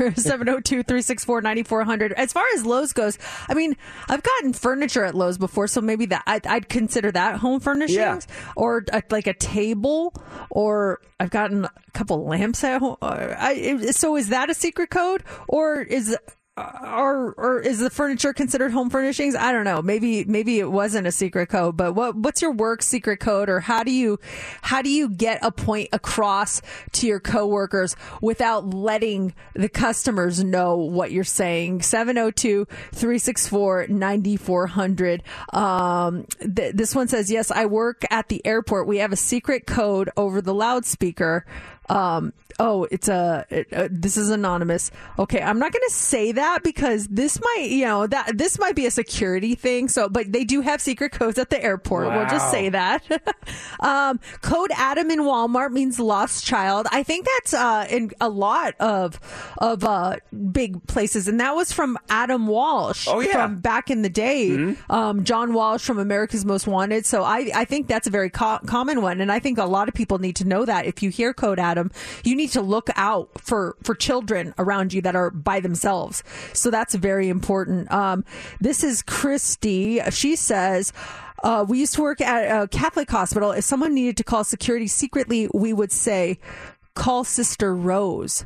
702-364-9400. As far as Lowe's goes, I mean, I've gotten furniture at Lowe's before, so maybe that I'd, I'd consider that home furnishings Yeah. or a, like a table or I've gotten a couple lamps at home. uh, I, so is that a secret code or is or or is the furniture considered home furnishings? I don't know. Maybe maybe it wasn't a secret code, but what what's your work secret code or how do you how do you get a point across to your coworkers without letting the customers know what you're saying? 702-364-9400. Um th- this one says, "Yes, I work at the airport. We have a secret code over the loudspeaker." Um, oh, it's a, it, uh, this is anonymous. Okay. I'm not going to say that because this might, you know, that this might be a security thing. So, but they do have secret codes at the airport. We'll just say that. um, code Adam in Walmart means lost child. I think that's, uh, in a lot of, of, uh, big places. And that was from Adam Walsh. Oh, yeah. From back in the day. Um, John Walsh from America's Most Wanted. So I, I think that's a very co- common one. And I think a lot of people need to know that if you hear code Adam, you need to look out for, for children around you that are by themselves. So that's very important. Um, this is Christy. She says, uh, we used to work at a Catholic hospital. If someone needed to call security secretly, we would say, call Sister Rose.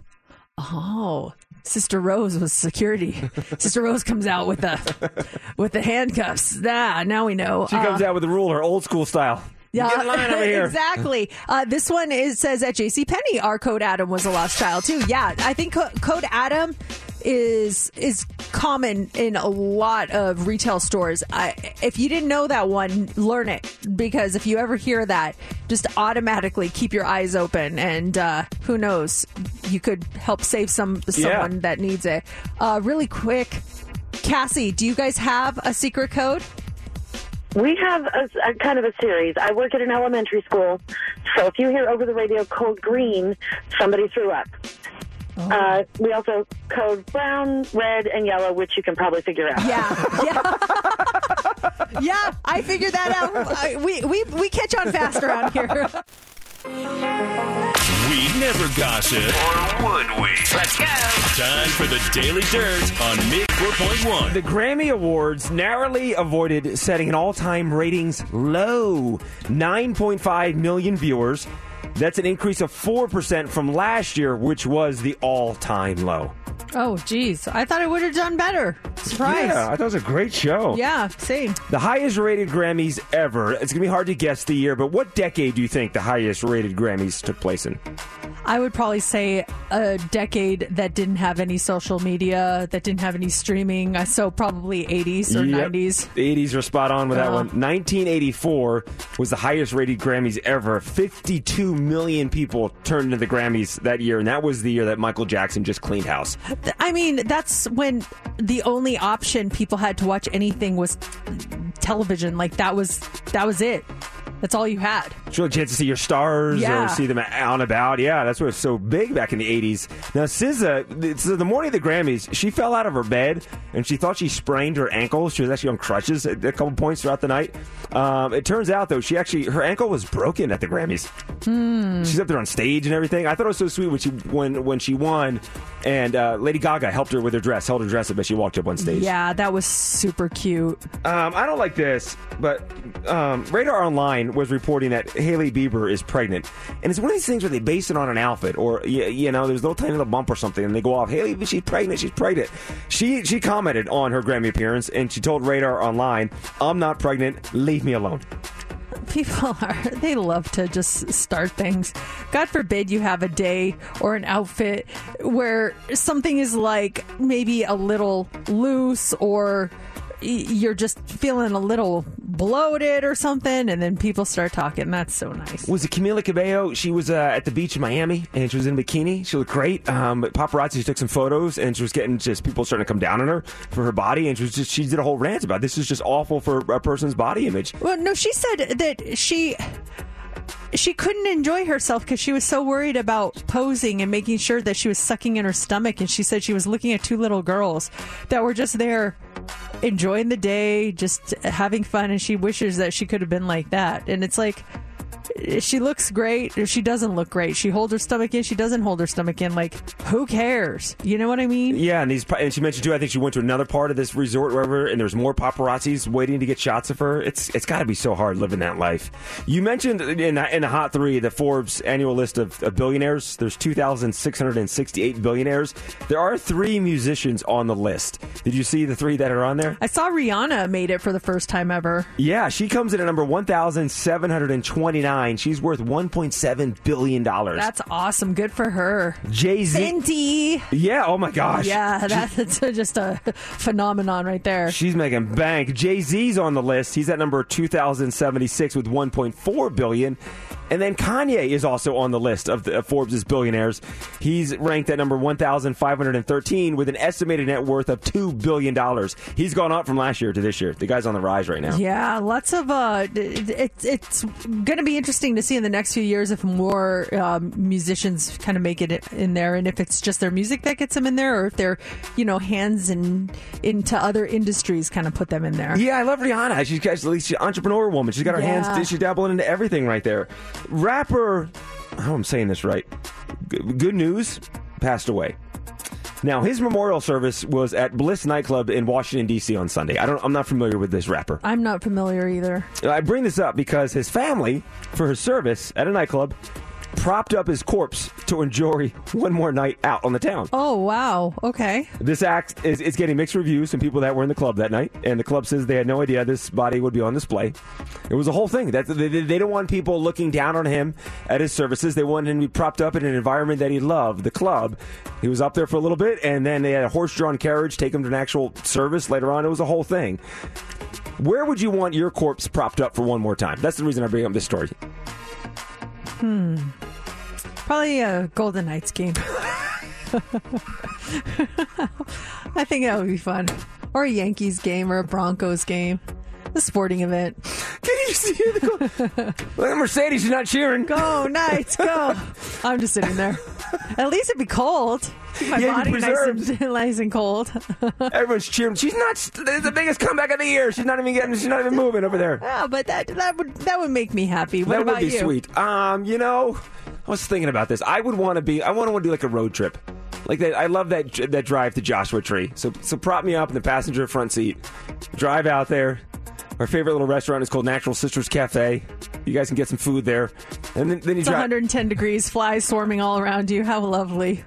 Oh, Sister Rose was security. Sister Rose comes out with the with the handcuffs. Ah, now we know. She comes Uh, out with the ruler, old school style. Yeah, Get in line over here. exactly. Uh, this one is says at J.C. Penney, our code Adam was a lost child too. Yeah, I think co- code Adam is is common in a lot of retail stores. I, if you didn't know that one, learn it because if you ever hear that, just automatically keep your eyes open, and uh, who knows, you could help save some someone that needs it. Uh, really quick, Cassie, do you guys have a secret code? We have a, a kind of a series. I work at an elementary school, so if you hear over the radio code green, somebody threw up. Uh, we also code brown, red, and yellow, which you can probably figure out. Yeah, yeah, yeah. I figured that out. I- We we we catch on fast around here. We never gossip. Or would we? Let's go. Time for the Daily Dirt on MIG 4.1. The Grammy Awards narrowly avoided setting an all time ratings low 9.5 million viewers. That's an increase of 4% from last year, which was the all time low. Oh, geez, I thought it would have done better. Surprise! Yeah, I thought it was a great show. Yeah, same. The highest rated Grammys ever. It's going to be hard to guess the year, but what decade do you think the highest rated Grammys took place in? I would probably say a decade that didn't have any social media, that didn't have any streaming. uh, So probably 80s or Yep. 90s. The 80s were spot on with that one. 1984 was the highest rated Grammys ever. 52 million people turned to the Grammys that year, and that was the year that Michael Jackson just cleaned house. I mean, that's when the only option people had to watch anything was television. Like that was that was it. That's all you had. A chance to see your stars Yeah. or see them out and about. Yeah, that's what was so big back in the 80s. Now, SZA, so the morning of the Grammys, she fell out of her bed and she thought she sprained her ankle. She was actually on crutches at a couple points throughout the night. Um, it turns out, though, she actually, her ankle was broken at the Grammys. Hmm. She's up there on stage and everything. I thought it was so sweet when she when when she won, and uh, Lady Gaga helped her with her dress, held her dress up as she walked up on stage. Yeah, that was super cute. Um, I don't like this, but um, Radar Online was reporting that Hailey Bieber is pregnant, and it's one of these things where they base it on an outfit, or you, you know, there's no tiny little bump or something, and they go off. Hailey, she's pregnant. She's pregnant. She she commented on her Grammy appearance, and she told Radar Online, "I'm not pregnant. Leave me alone." People are, they love to just start things. God forbid you have a day or an outfit where something is like maybe a little loose or you're just feeling a little bloated or something, and then people start talking. That's so nice. Was it Camila Cabello? She was uh, at the beach in Miami, and she was in a bikini. She looked great. Um, but paparazzi took some photos, and she was getting just people starting to come down on her for her body, and she was just she did a whole rant about this is just awful for a person's body image. Well, no, she said that she she couldn't enjoy herself because she was so worried about posing and making sure that she was sucking in her stomach. And she said she was looking at two little girls that were just there enjoying the day, just having fun. And she wishes that she could have been like that. And it's like, she looks great. Or she doesn't look great. She holds her stomach in. She doesn't hold her stomach in. Like, who cares? You know what I mean? Yeah, and these and she mentioned too. I think she went to another part of this resort, wherever, and there's more paparazzis waiting to get shots of her. It's it's got to be so hard living that life. You mentioned in the, in the hot three, the Forbes annual list of, of billionaires. There's 2,668 billionaires. There are three musicians on the list. Did you see the three that are on there? I saw Rihanna made it for the first time ever. Yeah, she comes in at number 1,729. She's worth 1.7 billion dollars. That's awesome. Good for her. Jay Z. Fenty. Yeah. Oh my gosh. Yeah, that's just a phenomenon right there. She's making bank. Jay Z's on the list. He's at number 2,076 with 1.4 billion. And then Kanye is also on the list of, the, of Forbes' billionaires. He's ranked at number 1,513 with an estimated net worth of $2 billion. He's gone up from last year to this year. The guy's on the rise right now. Yeah, lots of. Uh, it, it's going to be interesting to see in the next few years if more um, musicians kind of make it in there, and if it's just their music that gets them in there, or if their, you know, hands and into other industries kind of put them in there. Yeah, I love Rihanna. She's got she's an entrepreneur woman. She's got her Yeah. hands. She's dabbling into everything right there. Rapper, I hope I'm saying this right. G- Goonew, passed away. Now his memorial service was at Bliss nightclub in Washington D.C. on Sunday. I don't. I'm not familiar with this rapper. I'm not familiar either. I bring this up because his family, for his service at a nightclub, propped up his corpse to enjoy one more night out on the town. Oh wow. Okay. This act is, is getting mixed reviews from people that were in the club that night, and the club says they had no idea this body would be on display. It was a whole thing. That they, they don't want people looking down on him at his services. They wanted him to be propped up in an environment that he loved, the club. He was up there for a little bit, and then they had a horse-drawn carriage take him to an actual service later on. It was a whole thing. Where would you want your corpse propped up for one more time? That's the reason I bring up this story. Hmm. Probably a Golden Knights game. I think that would be fun. Or a Yankees game or a Broncos game. A sporting event. Can you see the Look at Mercedes, she's not cheering. Go, Knights, go. I'm just sitting there. At least it'd be cold. Keep my Yeah, body nice and, nice and cold. Everyone's cheering. She's not. It's the biggest comeback of the year. She's not even getting. She's not even moving over there. Yeah, but that that would that would make me happy. What that about would be you? sweet. Um, you know, I was thinking about this. I would want to be. I want to do like a road trip. Like that. I love that that drive to Joshua Tree. So so prop me up in the passenger front seat. Drive out there. Our favorite little restaurant is called Natural Sisters Cafe. You guys can get some food there, and then, then you It's drive. 110 degrees, flies swarming all around you. How lovely.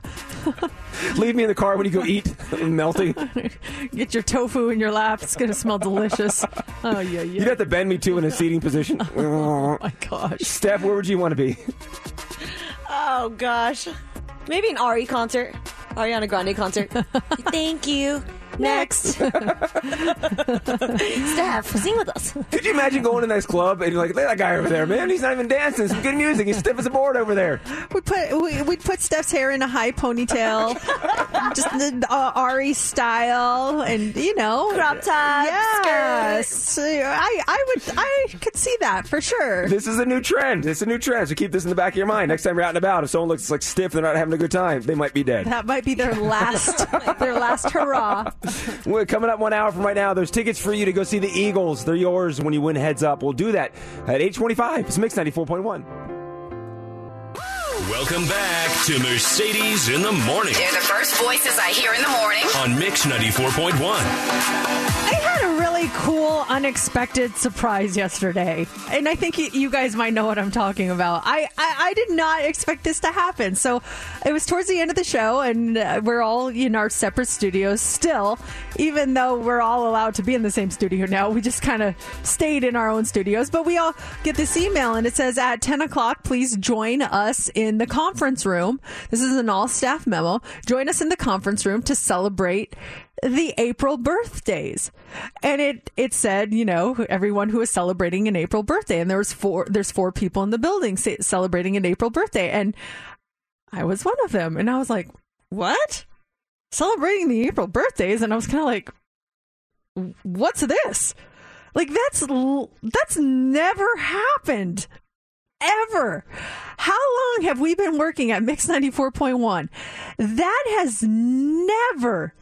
Leave me in the car when you go eat, melting. Get your tofu in your lap. It's going to smell delicious. Oh, yeah, yeah. You'd have to bend me too in a seating position. oh my gosh, Steph, where would you want to be? Oh gosh, maybe an Ari concert, Ariana Grande concert. Thank you. Next, Steph, sing with us. Could you imagine going to this club and you're like, look at that guy over there, man. He's not even dancing. Some good music. He's stiff as a board over there. We put we, we'd put Steph's hair in a high ponytail, just the uh, Ari style, and you know, Crop top, yes. I I would I could see that for sure. This is a new trend. It's a new trend. So keep this in the back of your mind. Next time you're out and about, if someone looks like stiff, they're not having a good time. They might be dead. That might be their last their last hurrah. We're coming up one hour from right now. There's tickets for you to go see the Eagles. They're yours when you win heads up. We'll do that at 825. It's Mix 94.1. Welcome back to Mercedes in the Morning They're the first voices I hear in the morning. On Mix 94.1. I had a really cool, unexpected surprise yesterday, and I think you guys might know what I'm talking about. I, I, I did not expect this to happen. So it was towards the end of the show, and uh, we're all in our separate studios still, even though we're all allowed to be in the same studio now. We just kind of stayed in our own studios, but we all get this email, and it says at 10 o'clock, please join us in the conference room. This is an all staff memo. Join us in the conference room to celebrate the April birthdays. And it it said, you know, everyone who is celebrating an April birthday and there was four there's four people in the building celebrating an April birthday and I was one of them and I was like, "What? Celebrating the April birthdays?" And I was kind of like, "What's this?" Like that's that's never happened ever. How long have we been working at Mix 94.1? That has never,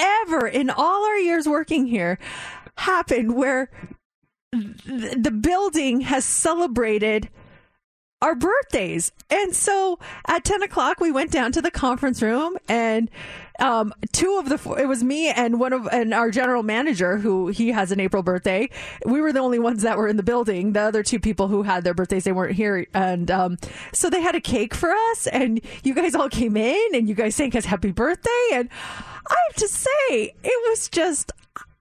ever in all our years working here happened where th- the building has celebrated our birthdays. And so at 10 o'clock, we went down to the conference room and um, two of the four, it was me and one of and our general manager who he has an April birthday. We were the only ones that were in the building. The other two people who had their birthdays they weren't here, and um, so they had a cake for us. And you guys all came in and you guys sang us happy birthday. And I have to say, it was just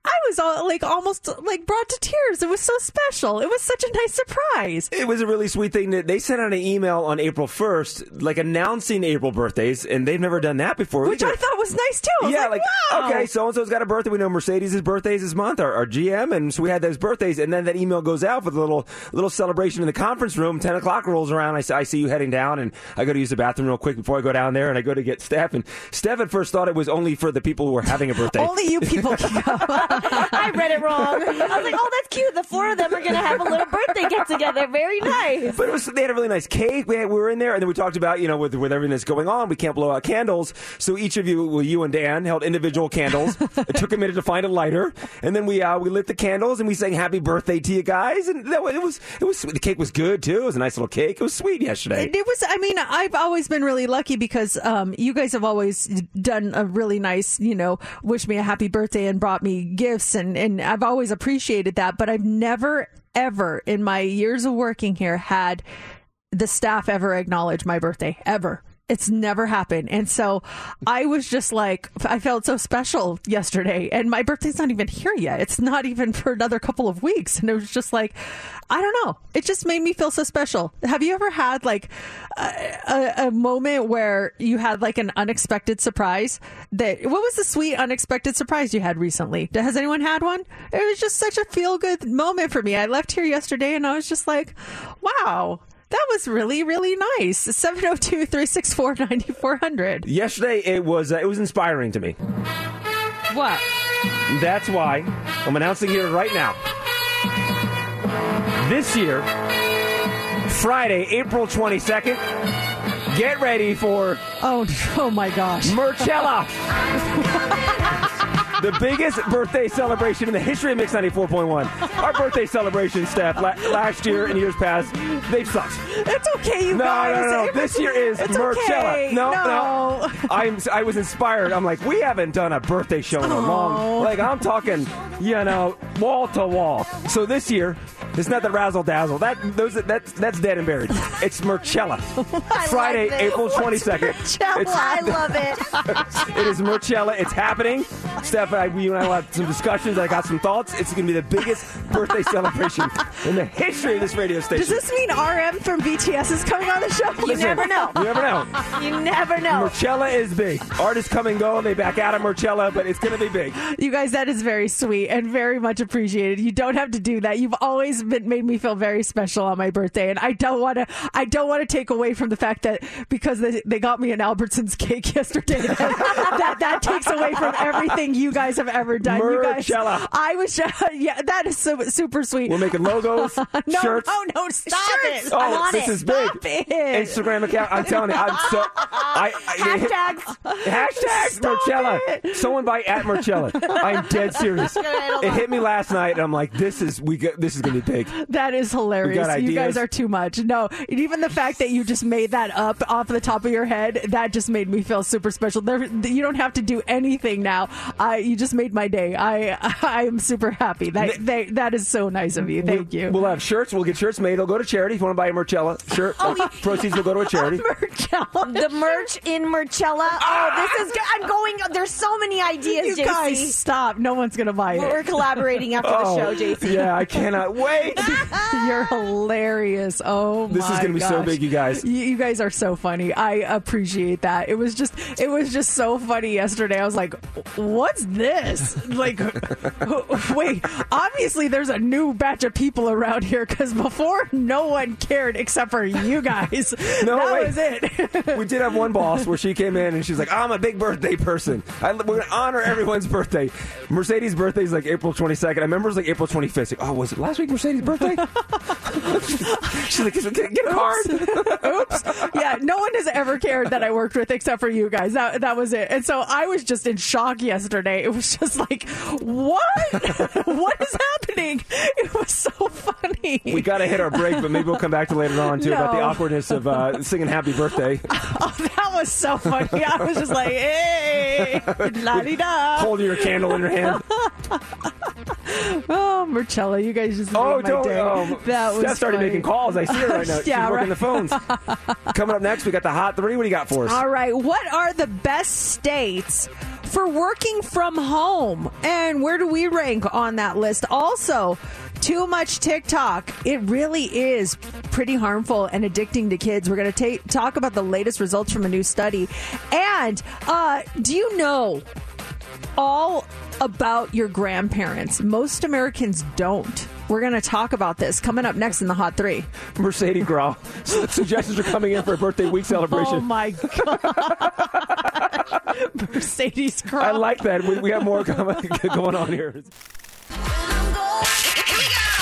I was all, like almost like brought to tears. It was so special. It was such a nice surprise. It was a really sweet thing that they sent out an email on April 1st, like announcing April birthdays, and they've never done that before. Which either. I thought was nice too. I was yeah, like, like, wow. okay, so and so's got a birthday. We know Mercedes' birthday is this month, our, our GM, and so we had those birthdays, and then that email goes out with a little little celebration in the conference room. Ten o'clock rolls around. I, see- I see you heading down, and I go to use the bathroom real quick before I go down there, and I go to get Steph, and Steph at first thought it was only for the people who were having a birthday. Only you people can go. I read it wrong. I was like, oh, that's cute. The four of them are going to have a little birthday get together. Very nice. But it was, they had a really nice cake. We, had, we were in there, and then we talked about, you know, with, with everything that's going on, we can't blow out candles. So each of you, well, you and Dan, held individual candles. it took a minute to find a lighter, and then we uh, we lit the candles and we sang "Happy Birthday" to you guys. And that, was- it was it was the cake was good too. It was a nice little cake. It was sweet yesterday. It was. I mean, I've always been really lucky because um, you guys have always done a really nice, you know, wish me a happy birthday and brought me gifts, and and I've always appreciated that. But I've never, ever in my years of working here had the staff ever acknowledge my birthday ever. It's never happened. And so I was just like, I felt so special yesterday. And my birthday's not even here yet. It's not even for another couple of weeks. And it was just like, I don't know. It just made me feel so special. Have you ever had like a, a, a moment where you had like an unexpected surprise? That what was the sweet unexpected surprise you had recently? Has anyone had one? It was just such a feel good moment for me. I left here yesterday and I was just like, wow. That was really, really nice. 702 364 9400. Yesterday, it was uh, it was inspiring to me. What? That's why I'm announcing here right now. This year, Friday, April 22nd, get ready for Oh, oh my gosh. Merchella. the biggest birthday celebration in the history of Mix 94.1. Our birthday celebration, Steph, la- last year and years past, they've sucked. It's okay, you no, guys. No, no, no. This year is it's Merchella. okay. No, No. no. I'm, I was inspired. I'm like, we haven't done a birthday show in a long. Like, I'm talking, you know, wall to wall. So this year, it's not the razzle dazzle. That those that's that's dead and buried. It's Merchella. Friday, this. April 22nd. Merchella? I love it. it is Merchella. It's happening. Steph, I, you and I will have some discussions. I got some thoughts. It's going to be the biggest birthday celebration in the history of this radio station. Does this mean RM from BTS is coming on the show? You Listen, never know. You never know. You never know. Merchella is big. Artists come and go. And they back out of Merchella, but it's going to be big. You guys, that is very sweet and very much appreciated. You don't have to do that. You've always been, made me feel very special on my birthday, and I don't want to. I don't want to take away from the fact that because they, they got me an Albertsons cake yesterday, that, that that takes away from everything you guys have ever done. You guys, Merchella. I was, yeah, that is so super sweet. We're making logos, no, shirts. no, no, stop Shirts. it! Oh, this it. is big. Stop it. Instagram account. I'm telling you, I'm so. I, I, Hashtags. Hashtag Stop Merchella. it. Someone by at Merchella. I'm dead serious. It hit me last night, and I'm like, this is we. Got, this is gonna be big. That is hilarious. You guys are too much. No, and even the fact that you just made that up off the top of your head, that just made me feel super special. There, you don't have to do anything now. I, you just made my day. I, I am super happy. That, they, that is so nice of you. Thank you. We'll have shirts. We'll get shirts made. They'll go to charity. If you want to buy a Merchella shirt, oh, proceeds will go to a charity. The merch in Merchella. Oh, this is good. I'm going. There's so many ideas, you JC. guys stop. No one's gonna buy it. We're collaborating after Oh, the show, oh, JC. yeah, I cannot wait. You're hilarious. Oh This is gonna be so big, you guys. You, you guys are so funny. I appreciate that. It was just, it was just so funny yesterday. I was like, "What's this?" Like, wait. Obviously, there's a new batch of people around here because before no one cared except for you guys. No, that wait. was it. we did have one boss where she came in and she's like, I'm a big birthday person. I, we're going to honor everyone's birthday. Mercedes' birthday is like April 22nd. I remember it was like April 25th. Like, oh, was it last week Mercedes' birthday? she's like, get, get a card. Oops. Yeah, no one has ever cared that I worked with except for you guys. That that was it. And so I was just in shock yesterday. It was just like, what? what is happening? It was so funny. We got to hit our break, but maybe we'll come back to later on too about the awkwardness of uh, singing "Happy Birthday." Oh, that was so funny. I was just like, hey, la di da. Holding your candle in your hand. Oh, Merchella, you guys just Oh, my don't. day. Um, that was Steph started funny. making calls. I see her right now. yeah, She's working right. the phones. Coming up next, we got the hot three. What do you got for us? All right. What are the best states for working from home? And where do we rank on that list? Also, too much TikTok. It really is pretty harmful and addicting to kids. We're going to ta- talk about the latest results from a new study. And uh, do you know all about your grandparents? Most Americans don't. We're going to talk about this coming up next in the Hot Three. Mercedes Gras. Suggestions are coming in for a birthday week oh celebration. Oh my god, Mercedes Gras. I like that. We, we have more coming, going on here.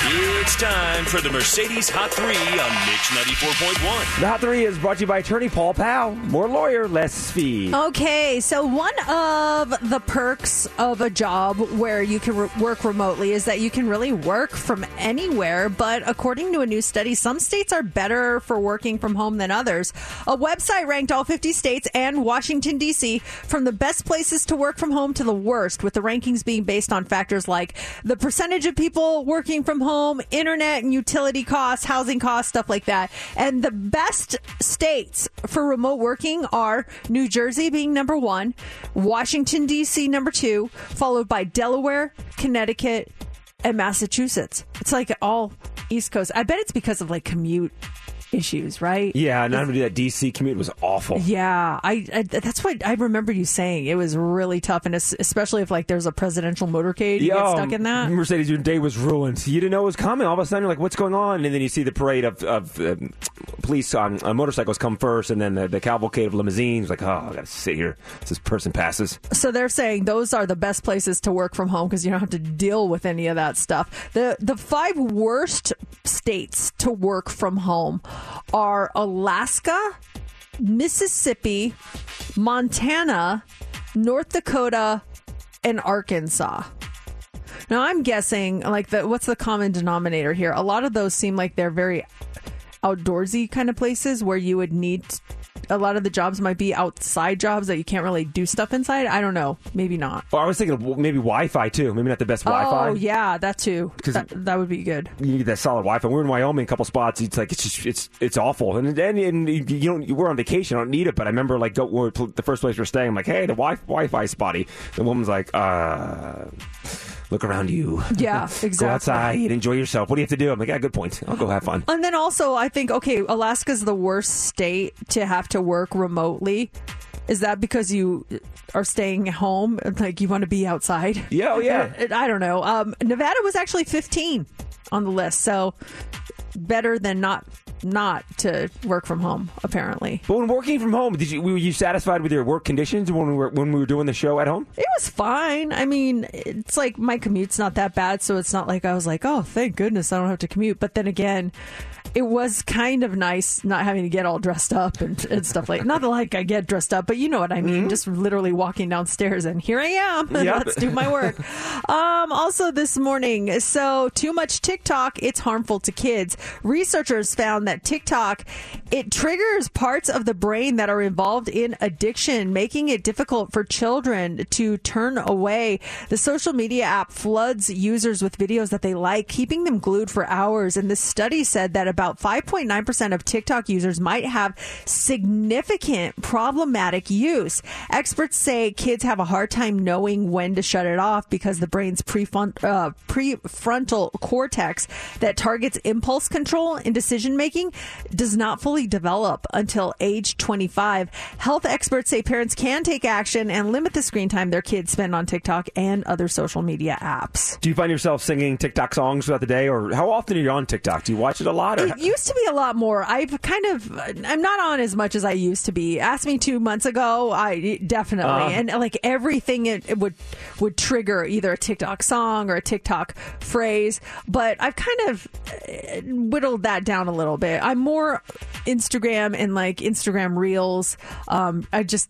It's time for the Mercedes Hot 3 on Mix 94.1. The hot three is brought to you by attorney Paul Powell. More lawyer, less fee. Okay, so one of the perks of a job where you can re- work remotely is that you can really work from anywhere. But according to a new study, some states are better for working from home than others. A website ranked all 50 states and Washington, D.C. from the best places to work from home to the worst, with the rankings being based on factors like the percentage of people working from home, internet and utility costs, housing costs, stuff like that. And the best states for remote working are New Jersey being number one, Washington, D.C. number two, followed by Delaware, Connecticut, and Massachusetts. It's like all East Coast. I bet it's because of like commute issues, right? Yeah, and to do that DC commute was awful. Yeah, I, I that's what I remember you saying. It was really tough, and especially if like there's a presidential motorcade, you get stuck in that. Mercedes, your day was ruined. You didn't know it was coming. All of a sudden, you're like, "What's going on?" And then you see the parade of, of um, police on, on motorcycles come first, and then the, the cavalcade of limousines. Like, oh, I got to sit here this person passes. So they're saying those are the best places to work from home because you don't have to deal with any of that stuff. The the five worst states to work from home are Alaska, Mississippi, Montana, North Dakota, and Arkansas. Now I'm guessing like the what's the common denominator here? A lot of those seem like they're very outdoorsy kind of places where you would need a lot of the jobs might be outside jobs that you can't really do stuff inside. I don't know. Maybe not. Well, I was thinking of maybe Wi-Fi too. Maybe not the best Wi-Fi. Oh yeah, that too. 'Cause- That, that would be good. you need that solid Wi-Fi. We're in Wyoming, a couple spots. It's like it's just it's it's awful. And then and you don't we're on vacation. I don't need it. But I remember like go, we're, the first place we're staying. I'm like, hey, the wi- Wi-Fi spotty. The woman's like, uh, look around you. Yeah, exactly. go outside, enjoy yourself. What do you have to do? I'm like, yeah, good point. I'll go have fun. And then also, I think okay, Alaska's the worst state to have to work remotely. Is that because you are staying home? Like you want to be outside? Yeah, oh, yeah. I, I don't know. Um, Nevada was actually 15 on the list, so better than not not to work from home. Apparently, But when working from home, did you were you satisfied with your work conditions when we were when we were doing the show at home? it was fine. I mean, it's like my commute's not that bad, so it's not like I was like, oh, thank goodness I don't have to commute. But then again, it was kind of nice not having to get all dressed up and, and stuff like. Not like I get dressed up, but you know what I mean. Just literally walking downstairs and here I am. Yep. Let's do my work. um, also this morning, so too much TikTok, it's harmful to kids. Researchers found that TikTok it triggers parts of the brain that are involved in addiction, making it difficult for children to turn away. The social media app floods users with videos that they like, keeping them glued for hours. And this study said that about 5.9% of TikTok users might have significant problematic use. Experts say kids have a hard time knowing when to shut it off because the brain's uh, prefrontal cortex that targets impulse control and decision making does not fully develop until age 25. Health experts say parents can take action and limit the screen time their kids spend on TikTok and other social media apps. Do you find yourself singing TikTok songs throughout the day, or how often are you on TikTok? Do you watch it a lot? Or It used to be a lot more. I've kind of, I'm not on as much as I used to be. Ask me two months ago, I definitely, Uh. and like everything it, it would would trigger either a TikTok song or a TikTok phrase. But I've kind of uh, whittled that down a little bit. I'm more Instagram and like Instagram Reels. Um, I just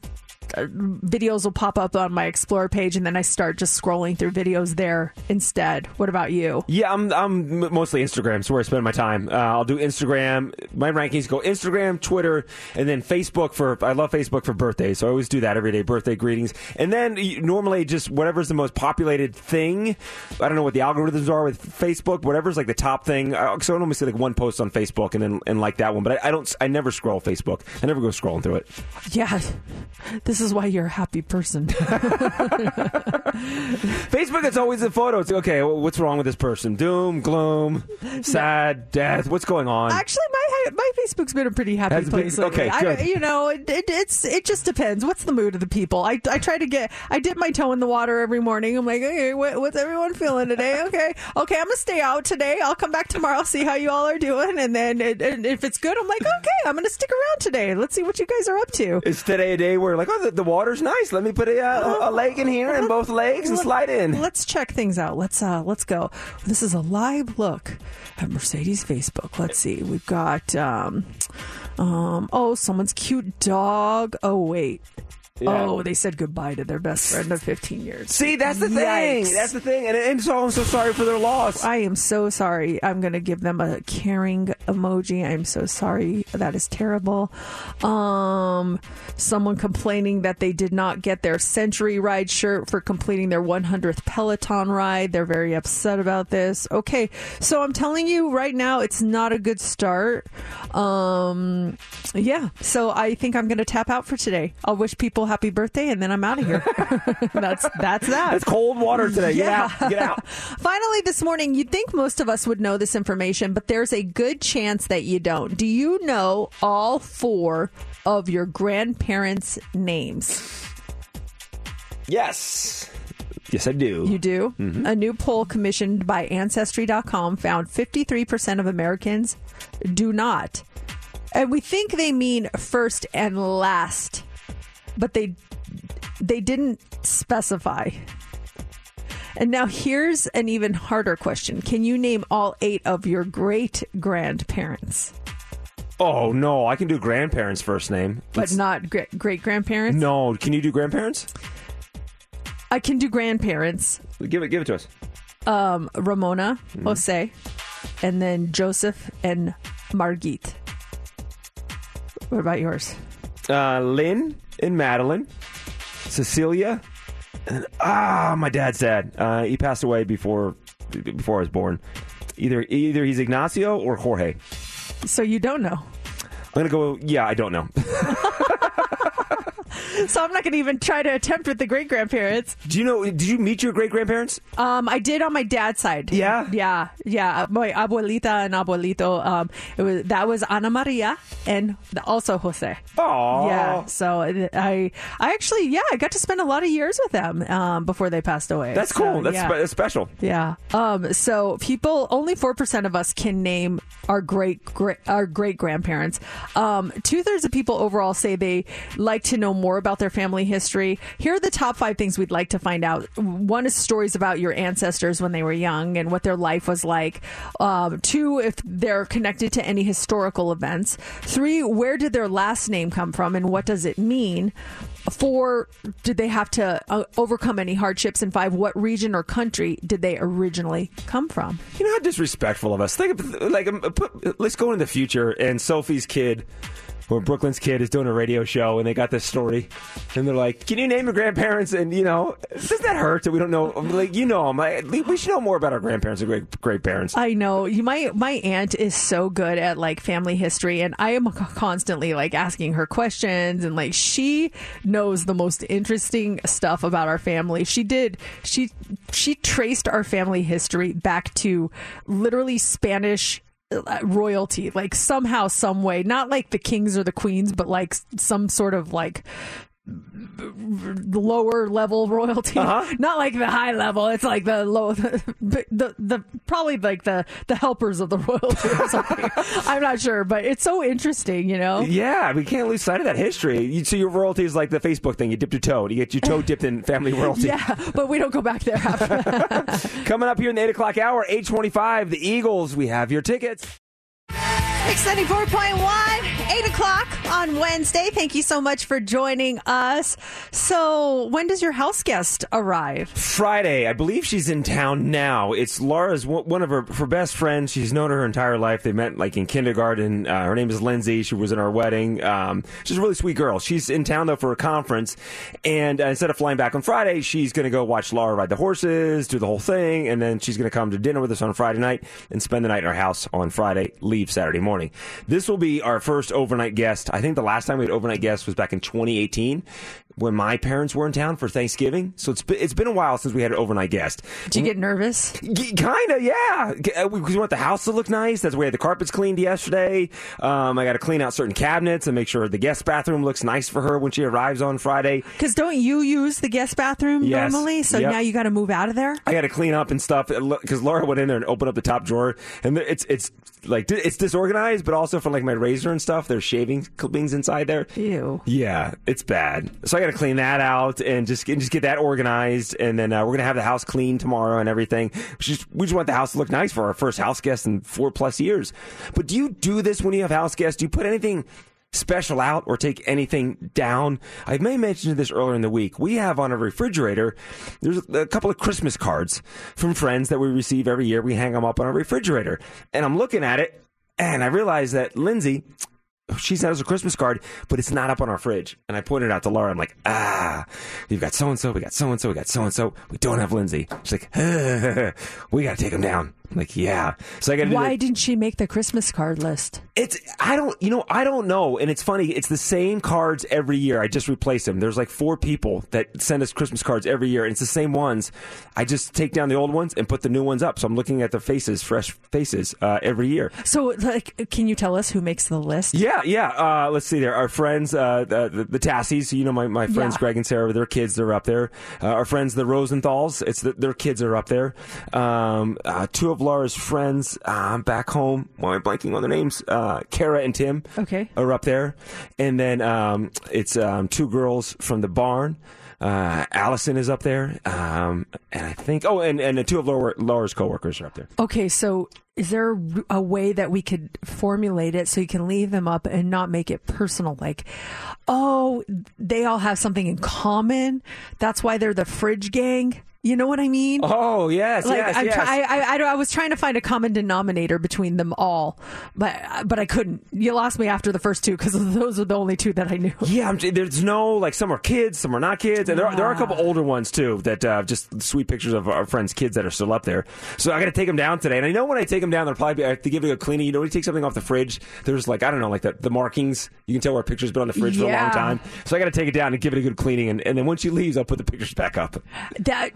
videos will pop up on my explore page, and then I start just scrolling through videos there instead. What about you? Yeah, I'm I'm mostly Instagram. So where I spend my time. Uh, I'll do Instagram. My rankings go Instagram, Twitter, and then Facebook for. I love Facebook for birthdays, so I always do that every day. Birthday greetings, and then normally just whatever's the most populated thing. I don't know what the algorithms are with Facebook. Whatever's like the top thing. Uh, so I normally see like one post on Facebook and then and like that one. But I, I don't. I never scroll Facebook. I never go scrolling through it. Yeah, this is why you're a happy person. Facebook, it's always a photo. It's okay. well, What's wrong with this person? Doom, gloom, sad, death. What's going on? Actually, my my Facebook's been a pretty happy Has been- place. lately. okay, I- you know, it, it, it's it just depends. What's the mood of the people? I, I try to get. I dip my toe in the water every morning. I'm like, okay, what, what's everyone feeling today? Okay, okay, I'm gonna stay out today. I'll come back tomorrow, see how you all are doing, and then it, and if it's good, I'm like, okay, I'm gonna stick around today. Let's see what you guys are up to. Is today a day where like, oh, the, the water's nice. Let me put a, uh, a leg in here and both legs and slide in. Let's check things out. Let's uh let's go. This is a live look at Mercedes Facebook. Let's see. We've got um um oh someone's cute dog. Oh wait. Yeah. Oh, they said goodbye to their best friend of 15 years. See, that's the thing. That's the thing. And, and so I'm so sorry for their loss. I am so sorry. I'm going to give them a caring emoji. I'm so sorry. That is terrible. Um, someone complaining that they did not get their Century Ride shirt for completing their 100th Peloton ride. They're very upset about this. Okay, so I'm telling you right now, it's not a good start. Um, yeah, so I think I'm going to tap out for today. I'll wish people happy birthday, and then I'm out of here. that's that's that. It's cold water today. Get Yeah. out. Get out. Finally, this morning, you'd think most of us would know this information, but there's a good chance that you don't. Do you know all four of your grandparents' names? Yes. Yes, I do. You do? Mm-hmm. A new poll commissioned by Ancestry.com found 53% of Americans do not. And we think they mean first and last, but they they didn't specify. And now here's an even harder question. Can you name all eight of your great grandparents, Oh no, I can do grandparents' first name, but not great grandparents? no. Can you do grandparents? I can do grandparents. Give it. Give it to us. Um, Ramona, Mm-hmm. Jose, and then Joseph and Margit. What about yours? Uh, Lynn and Madeline, Cecilia, and ah, my dad's dad. Uh, he passed away before before I was born. Either either he's Ignacio or Jorge. So you don't know. I'm gonna go. Yeah, I don't know. So I'm not going to even try to attempt with the great grandparents. Do you know? Did you meet your great grandparents? Um, I did on my dad's side. Yeah? yeah, yeah. Uh, My abuelita and abuelito. Um, it was that was Ana Maria and also Jose. Oh, Yeah. So I, I actually, yeah, I got to spend a lot of years with them um, before they passed away. That's So, cool. That's, yeah. spe- that's special. Yeah. Um. So people, only four percent of us can name our great great our great grandparents. Um. Two thirds of people overall say they like to know more about their family history. Here are the top five things we'd like to find out. One is stories about your ancestors when they were young and what their life was like. Um. Two, if they're connected to any historical events. Three, where did their last name come from and what does it mean? Four, did they have to uh, overcome any hardships? And five, what region or country did they originally come from? You know how disrespectful of us. Think of like um, put, let's go into the future and Sophie's kid or Brooklyn's kid is doing a radio show and they got this story and they're like, "Can you name your grandparents?" And you know, does that hurt that we don't know? Like you know we should know more about our grandparents and great great parents. I know you. My my aunt is so good at like family history, and I am constantly like asking her questions, and like she knows the most interesting stuff about our family. She did she she traced our family history back to literally Spanish Uh, royalty like somehow some way. Not like the kings or the queens but like some sort of like lower level royalty Uh-huh. not like the high level it's like the low the, the the probably like the the helpers of the royalty or something i'm not sure but it's so interesting you know Yeah, we can't lose sight of that history. You, so your royalty is like the Facebook thing. You dip your toe. You get your toe dipped in family royalty. yeah but we don't go back there after. Coming up here in the 8 o'clock hour, 825, the Eagles. We have your tickets. Mix 94.1, 8 o'clock on Wednesday. Thank you so much for joining us. So, when does your house guest arrive? Friday, I believe she's in town now. It's Laura's one of her, her best friends. She's known her her entire life. They met like in kindergarten. Uh, her name is Lindsay. She was in our wedding. Um, she's a really sweet girl. She's in town though for a conference, and uh, instead of flying back on Friday, she's going to go watch Laura ride the horses, do the whole thing, and then she's going to come to dinner with us on Friday night and spend the night in our house on Friday. Leave Saturday morning. This will be our first overnight guest. I think the last time we had overnight guests was back in 2018 when my parents were in town for Thanksgiving. So it's been, it's been a while since we had an overnight guest. Did you get nervous? Kind of, yeah. Because we want the house to look nice. That's why we had the carpets cleaned yesterday. Um, I got to clean out certain cabinets and make sure the guest bathroom looks nice for her when she arrives on Friday. Because don't you use the guest bathroom Yes. normally? So Yep. now you got to move out of there? I got to clean up and stuff because Laura went in there and opened up the top drawer, and it's it's like it's disorganized, but also from like my razor and stuff. There's shaving clippings inside there. Ew. Yeah, it's bad. So I got to clean that out and just and just get that organized, and then uh, we're gonna have the house clean tomorrow and everything. We just, we just want the house to look nice for our first house guest in four plus years. But do you do this when you have house guests? Do you put anything? special out or take anything down. I may mention this earlier in the week. We have on a refrigerator, there's a couple of Christmas cards from friends that we receive every year. We hang them up on our refrigerator. And I'm looking at it and I realize that Lindsay, she sent us a Christmas card, but it's not up on our fridge. And I pointed out to Laura, I'm like, ah, you've got so and so, we got so and so, we got so and so, we don't have Lindsay. She's like, we got to take them down. Like, yeah. So I got Why didn't she make the Christmas card list? it's I don't you know I don't know. And it's funny it's the same cards every year. I just replace them. There's like four people that send us Christmas cards every year and it's the same ones. I just take down the old ones and put the new ones up. So I'm looking at the faces fresh faces uh, every year. So, like, can you tell us who makes the list? yeah yeah. Uh, let's see there. Our friends uh, the, the, the Tassies you know my, my friends Yeah. Greg and Sarah their kids they're up there. Uh, our friends the Rosenthals it's the, their kids are up there. Um, uh, two of Laura's friends uh, back home why am I blanking on their names uh, Kara and Tim Okay. are up there, and then um, it's um, two girls from the barn. Uh, Allison is up there, um, and I think oh, and and the two of Laura, Laura's coworkers are up there. Okay, so is there a way that we could formulate it so you can leave them up and not make it personal? Like, oh, they all have something in common. That's why they're the fridge gang. You know what I mean? Oh yes, like yes, I'm yes. try- I, I, I was trying to find a common denominator between them all, but but I couldn't. You lost me after the first two because those are the only two that I knew. Yeah, I'm, there's no like some are kids, some are not kids, and there are, there are a couple older ones too that uh, just sweet pictures of our friends' kids that are still up there. So I got to take them down today, and I know when I take them down, they'll probably be, I have to give it a cleaning. You know, when you take something off the fridge, there's like I don't know, like the, the markings. You can tell where a picture's been on the fridge for a long time. So I got to take it down and give it a good cleaning, and, and then when she leaves, I'll put the pictures back up. That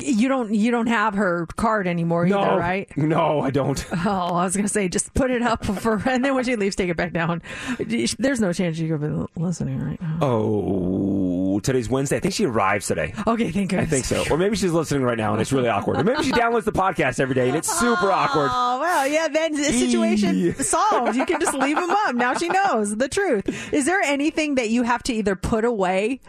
you don't you don't have her card anymore no, either, right? No, I don't. Oh, I was gonna say just put it up for, and then when she leaves, take it back down. There's no chance you could be listening right now. Oh, today's Wednesday. I think she arrives today. Okay, thank you. I think so. Or maybe she's listening right now and it's really awkward. Or maybe she downloads the podcast every day and it's super awkward. Oh well, yeah. Then the situation solved. You can just leave them up. Now she knows the truth. Is there anything that you have to either put away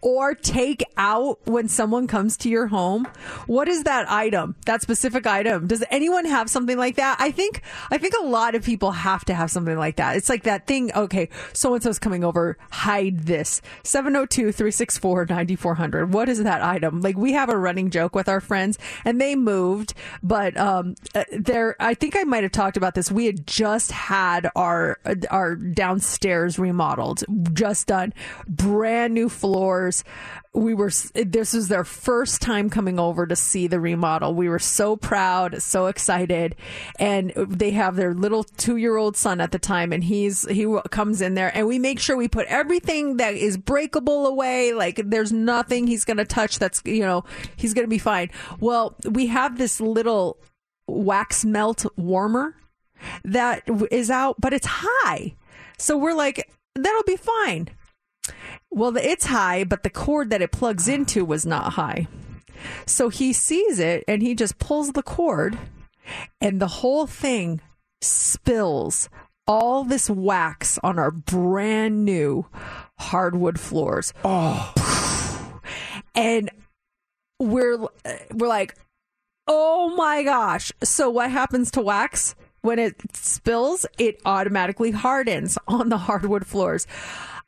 or take out when someone comes to your home? What is that item? That specific item? Does anyone have something like that? I think I think a lot of people have to have something like that. It's like that thing. Okay, so and so's coming over. Hide this. 702-364-9400. What is that item? Like we have a running joke with our friends, and they moved, but um, uh, there. I think I might have talked about this. We had just had our our downstairs remodeled, just done, brand new floors. We were. This was their first time coming over to see the remodel. We were so proud, so excited, and they have their little two year old son at the time, and he's he comes in there, and we make sure we put everything that is breakable away. Like there's nothing he's to touch. That's you know he's to be fine. Well, we have this little wax melt warmer that is out, but it's high. So we're like, that'll be fine. Well, it's high, but the cord that it plugs into was not high. So he sees it and he just pulls the cord, and the whole thing spills all this wax on our brand new hardwood floors. Oh. And we're we're like, "Oh my gosh." So what happens to wax? when it spills, it automatically hardens on the hardwood floors.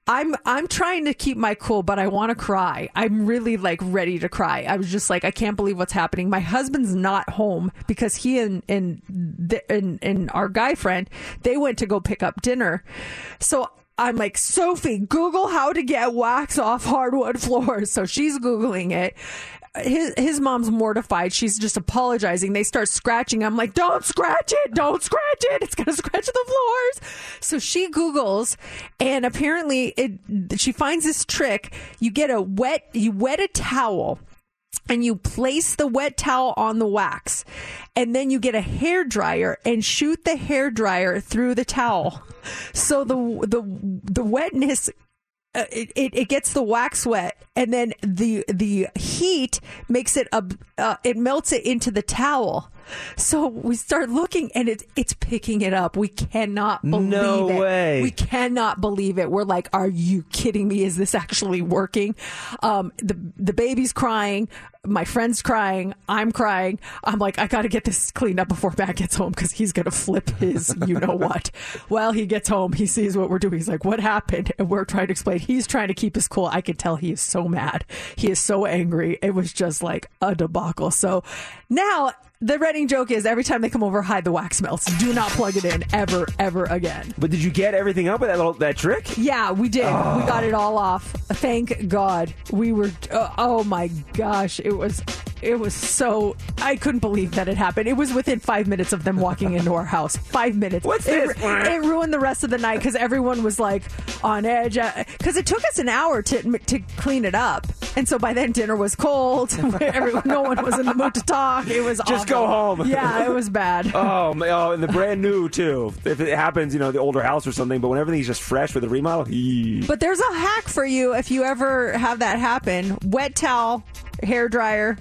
I'm I'm trying to keep my cool, but I want to cry. I'm really like ready to cry. I was just like, I can't believe what's happening. My husband's not home because he and and the, and, and our guy friend they went to go pick up dinner. So I'm like, Sophie, Google how to get wax off hardwood floors. So she's Googling it. His, his mom's mortified. She's just apologizing. They start scratching. I'm like, don't scratch it. Don't scratch it. It's going to scratch the floors. So she Googles and apparently it, she finds this trick. You get a wet, you wet a towel and you place the wet towel on the wax and then you get a hair dryer and shoot the hair dryer through the towel so the the the wetness uh, it, it, it gets the wax wet and then the the heat makes it uh, uh, it melts it into the towel so we start looking and it's it's picking it up. We cannot believe No it. way. we cannot believe it. We're like are you kidding me? Is this actually working? Um the the baby's crying. My friend's crying. I'm crying. I'm like i gotta get this cleaned up before matt gets home because he's gonna flip his you know what? Well he gets home. He sees what we're doing. He's like what happened? And we're trying to explain. He's trying to keep his cool. I can tell he is so mad. He is so angry. It was just like a debacle. So now the running joke is every time they come over, hide the wax melts. Do not plug it in ever, ever again. But did you get everything up with that little that trick? Yeah, we did. Oh. We got it all off. Thank God. We were. Uh, oh my gosh, it was. It was so. I couldn't believe that it happened. It was within five minutes of them walking into our house. Five minutes. What's it, this? It ruined the rest of the night because everyone was like on edge. Uh, because it took us an hour to to clean it up, and so by then dinner was cold. Everyone, no one was in the mood to talk. It was Just go home. Yeah, it was bad. Oh, oh, and the brand new too. If it happens, you know, the older house or something. But when everything's just fresh with a remodel, eee. But there's a hack for you if you ever have that happen. Wet towel, hair dryer,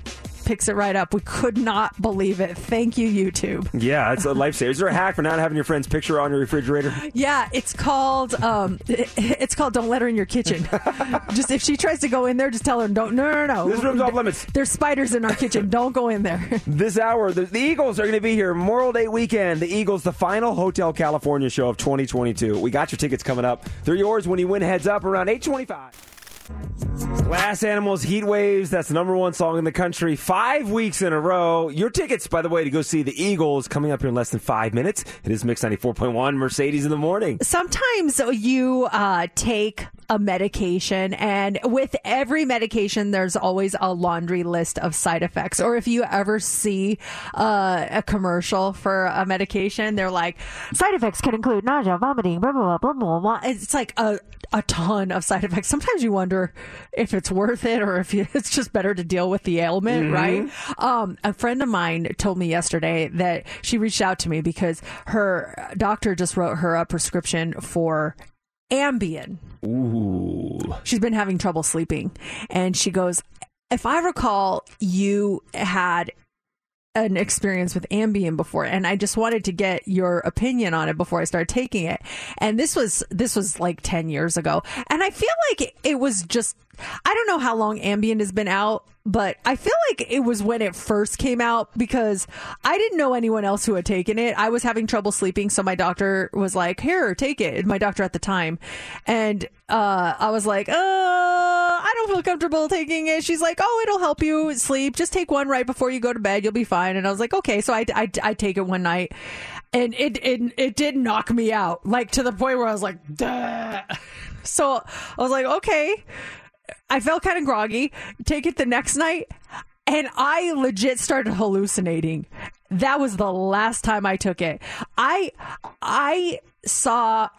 picks it right up. We could not believe it. Thank you, YouTube. yeah, it's a lifesaver. Is there a hack for not having your friend's picture on your refrigerator? Yeah, it's called um, it's called "Don't Let Her in Your Kitchen." just if she tries to go in there, just tell her don't. No, no, no. This room's off limits. There's spiders in our kitchen. Don't go in there. This hour, the, the Eagles are going to be here Memorial Day weekend. The Eagles, the final Hotel California show of 2022. We got your tickets coming up. They're yours when you win heads up around 825. Glass Animals Heat Waves. That's the number one song in the country. Five weeks in a row. Your tickets, by the way, to go see the Eagles coming up here in less than five minutes. It is Mix 94.1 Mercedes in the morning. Sometimes you uh, take a medication, and with every medication, there's always a laundry list of side effects. Or if you ever see uh, a commercial for a medication, they're like, side effects can include nausea, vomiting, blah, blah, blah, blah, blah. It's like a, a ton of side effects. Sometimes you wonder if it's worth it or if it's just better to deal with the ailment, Mhm. right? Um, a friend of mine told me yesterday that she reached out to me because her doctor just wrote her a prescription for Ambien. Ooh. She's been having trouble sleeping. And she goes, If I recall, you had an experience with Ambien before and I just wanted to get your opinion on it before I started taking it. And this was this was like 10 years ago. And I feel like it, it was just I don't know how long Ambien has been out, but I feel like it was when it first came out because I didn't know anyone else who had taken it. I was having trouble sleeping, so my doctor was like, "Here, take it." My doctor at the time, and uh, I was like, "Uh, I don't feel comfortable taking it." She's like, "Oh, it'll help you sleep. Just take one right before you go to bed. You'll be fine." And I was like, "Okay." So I I, I take it one night, and it it it did knock me out, like to the point where I was like, Duh. So I was like, okay. I felt kind of groggy. Take it the next night, and I legit started hallucinating. That was the last time I took it. I I saw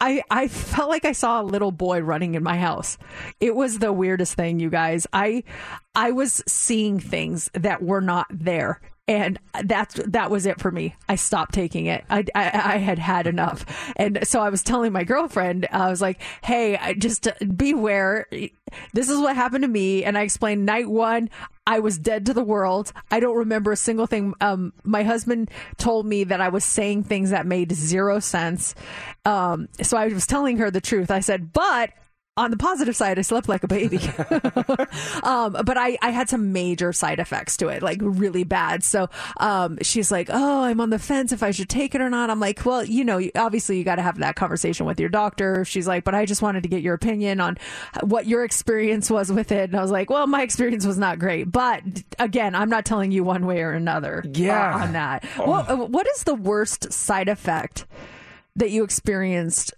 I I felt like I saw a little boy running in my house. It was the weirdest thing, you guys. I I was seeing things that were not there. And that's that was it for me. I stopped taking it. I, I I had had enough, and so I was telling my girlfriend, I was like, "Hey, just beware. This is what happened to me." And I explained night one, I was dead to the world. I don't remember a single thing. Um, my husband told me that I was saying things that made zero sense. Um, so I was telling her the truth. I said, but on the positive side, I slept like a baby. um, but I, I had some major side effects to it, like really bad. So um, she's like, Oh, I'm on the fence if I should take it or not. I'm like, Well, you know, obviously you got to have that conversation with your doctor. She's like, But I just wanted to get your opinion on what your experience was with it. And I was like, Well, my experience was not great. But again, I'm not telling you one way or another uh, Yeah. on that. Oh. What, what is the worst side effect that you experienced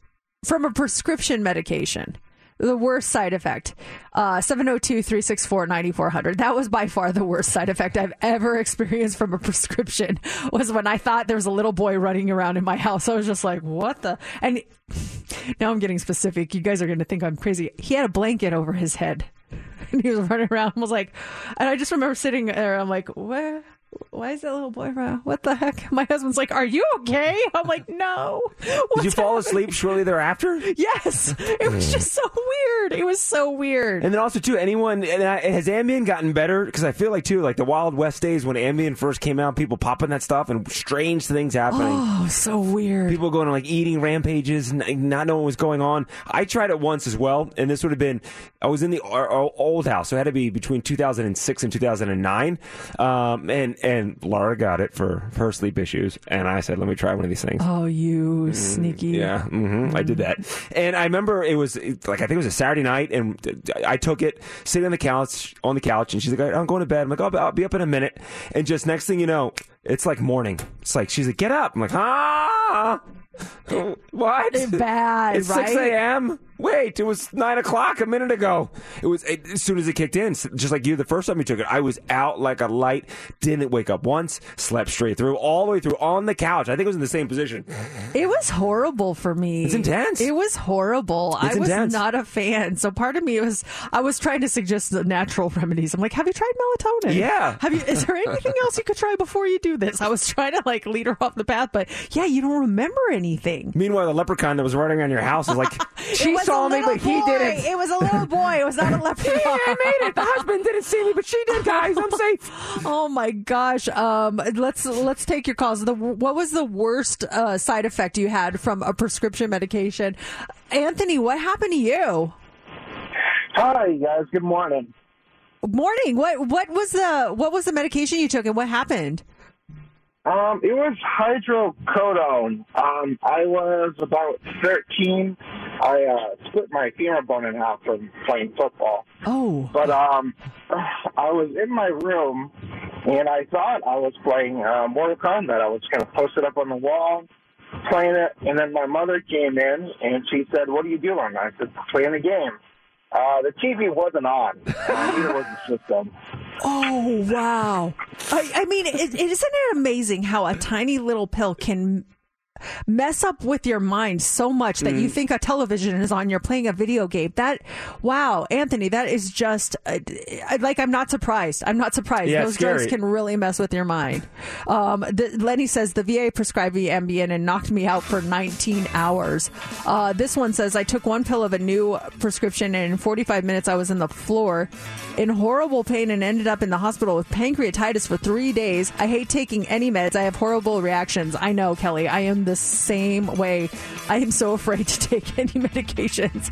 from a prescription medication? The worst side effect. Uh, 702 364 9400. That was by far the worst side effect I've ever experienced from a prescription, was when I thought there was a little boy running around in my house. I was just like, what the? And now I'm getting specific. You guys are going to think I'm crazy. He had a blanket over his head and he was running around. I was like, and I just remember sitting there. I'm like, where? Why is that little boy? What the heck? My husband's like, "Are you okay?" I'm like, "No." Did you fall asleep shortly thereafter? Yes, it was just so weird. It was so weird. And then also too, anyone and I, has Ambien gotten better? Because I feel like too, like the Wild West days when Ambien first came out, people popping that stuff and strange things happening. Oh, so weird. People going on like eating rampages and not knowing what's going on. I tried it once as well, and this would have been I was in the old house, so it had to be between 2006 and 2009. Um, and and Laura got it for her sleep issues, and I said, let me try one of these things. Oh, you sneaky. Yeah, hmm I did that. And I remember it was like I think it was a Saturday night, and I took it sitting on the couch on the couch, and she's like, "I'm going to bed." I'm like, "I'll, I'll be up in a minute." And just next thing you know, it's like morning. It's like she's like, "Get up!" I'm like, "Ah." What? Bad, It's right? six a.m. Wait, it was nine o'clock a minute ago. It was it, as soon as it kicked in, just like you. The first time you took it, I was out like a light. Didn't wake up once. Slept straight through, all the way through on the couch. I think it was in the same position. It was horrible for me. It's intense. It was horrible. It's I was intense. not a fan. So part of me was I was trying to suggest the natural remedies. I'm like, have you tried melatonin? Yeah. Have you? Is there anything else you could try before you do this? I was trying to like lead her off the path, but yeah, you don't remember anything. Meanwhile, the leprechaun that was running around your house is like, she saw me, little but he didn't. It was a little boy. It was not a leprechaun. Yeah, I made it. The husband didn't see me, but she did, guys. I'm safe. Oh my gosh. Um, let's let's take your calls. The what was the worst uh, side effect you had from a prescription medication? Anthony, what happened to you? Hi, guys. Good morning. Morning. What what was the what was the medication you took and what happened? Um, it was hydrocodone. Um, I was about 13. I uh, split my femur bone in half from playing football. Oh. But um, I was in my room, and I thought I was playing uh, Mortal Kombat. I was going to post it up on the wall, playing it, and then my mother came in, and she said, "What are you doing?" I said, "Playing the game." Uh, the TV wasn't on. Neither was the system. Oh wow! I, I mean, isn't it amazing how a tiny little pill can mess up with your mind so much that you Mhm. think a television is on? You're playing a video game. That wow, Anthony, that is just uh, like I'm not surprised. I'm not surprised. Yeah, Those drugs can really mess with your mind. Um, the, Lenny says the VA prescribed me Ambien and knocked me out for 19 hours. Uh, this one says I took one pill of a new prescription and in 45 minutes I was in the floor in horrible pain and ended up in the hospital with pancreatitis for three days. I hate taking any meds. I have horrible reactions. I know, Kelly. I am the same way. I am so afraid to take any medications.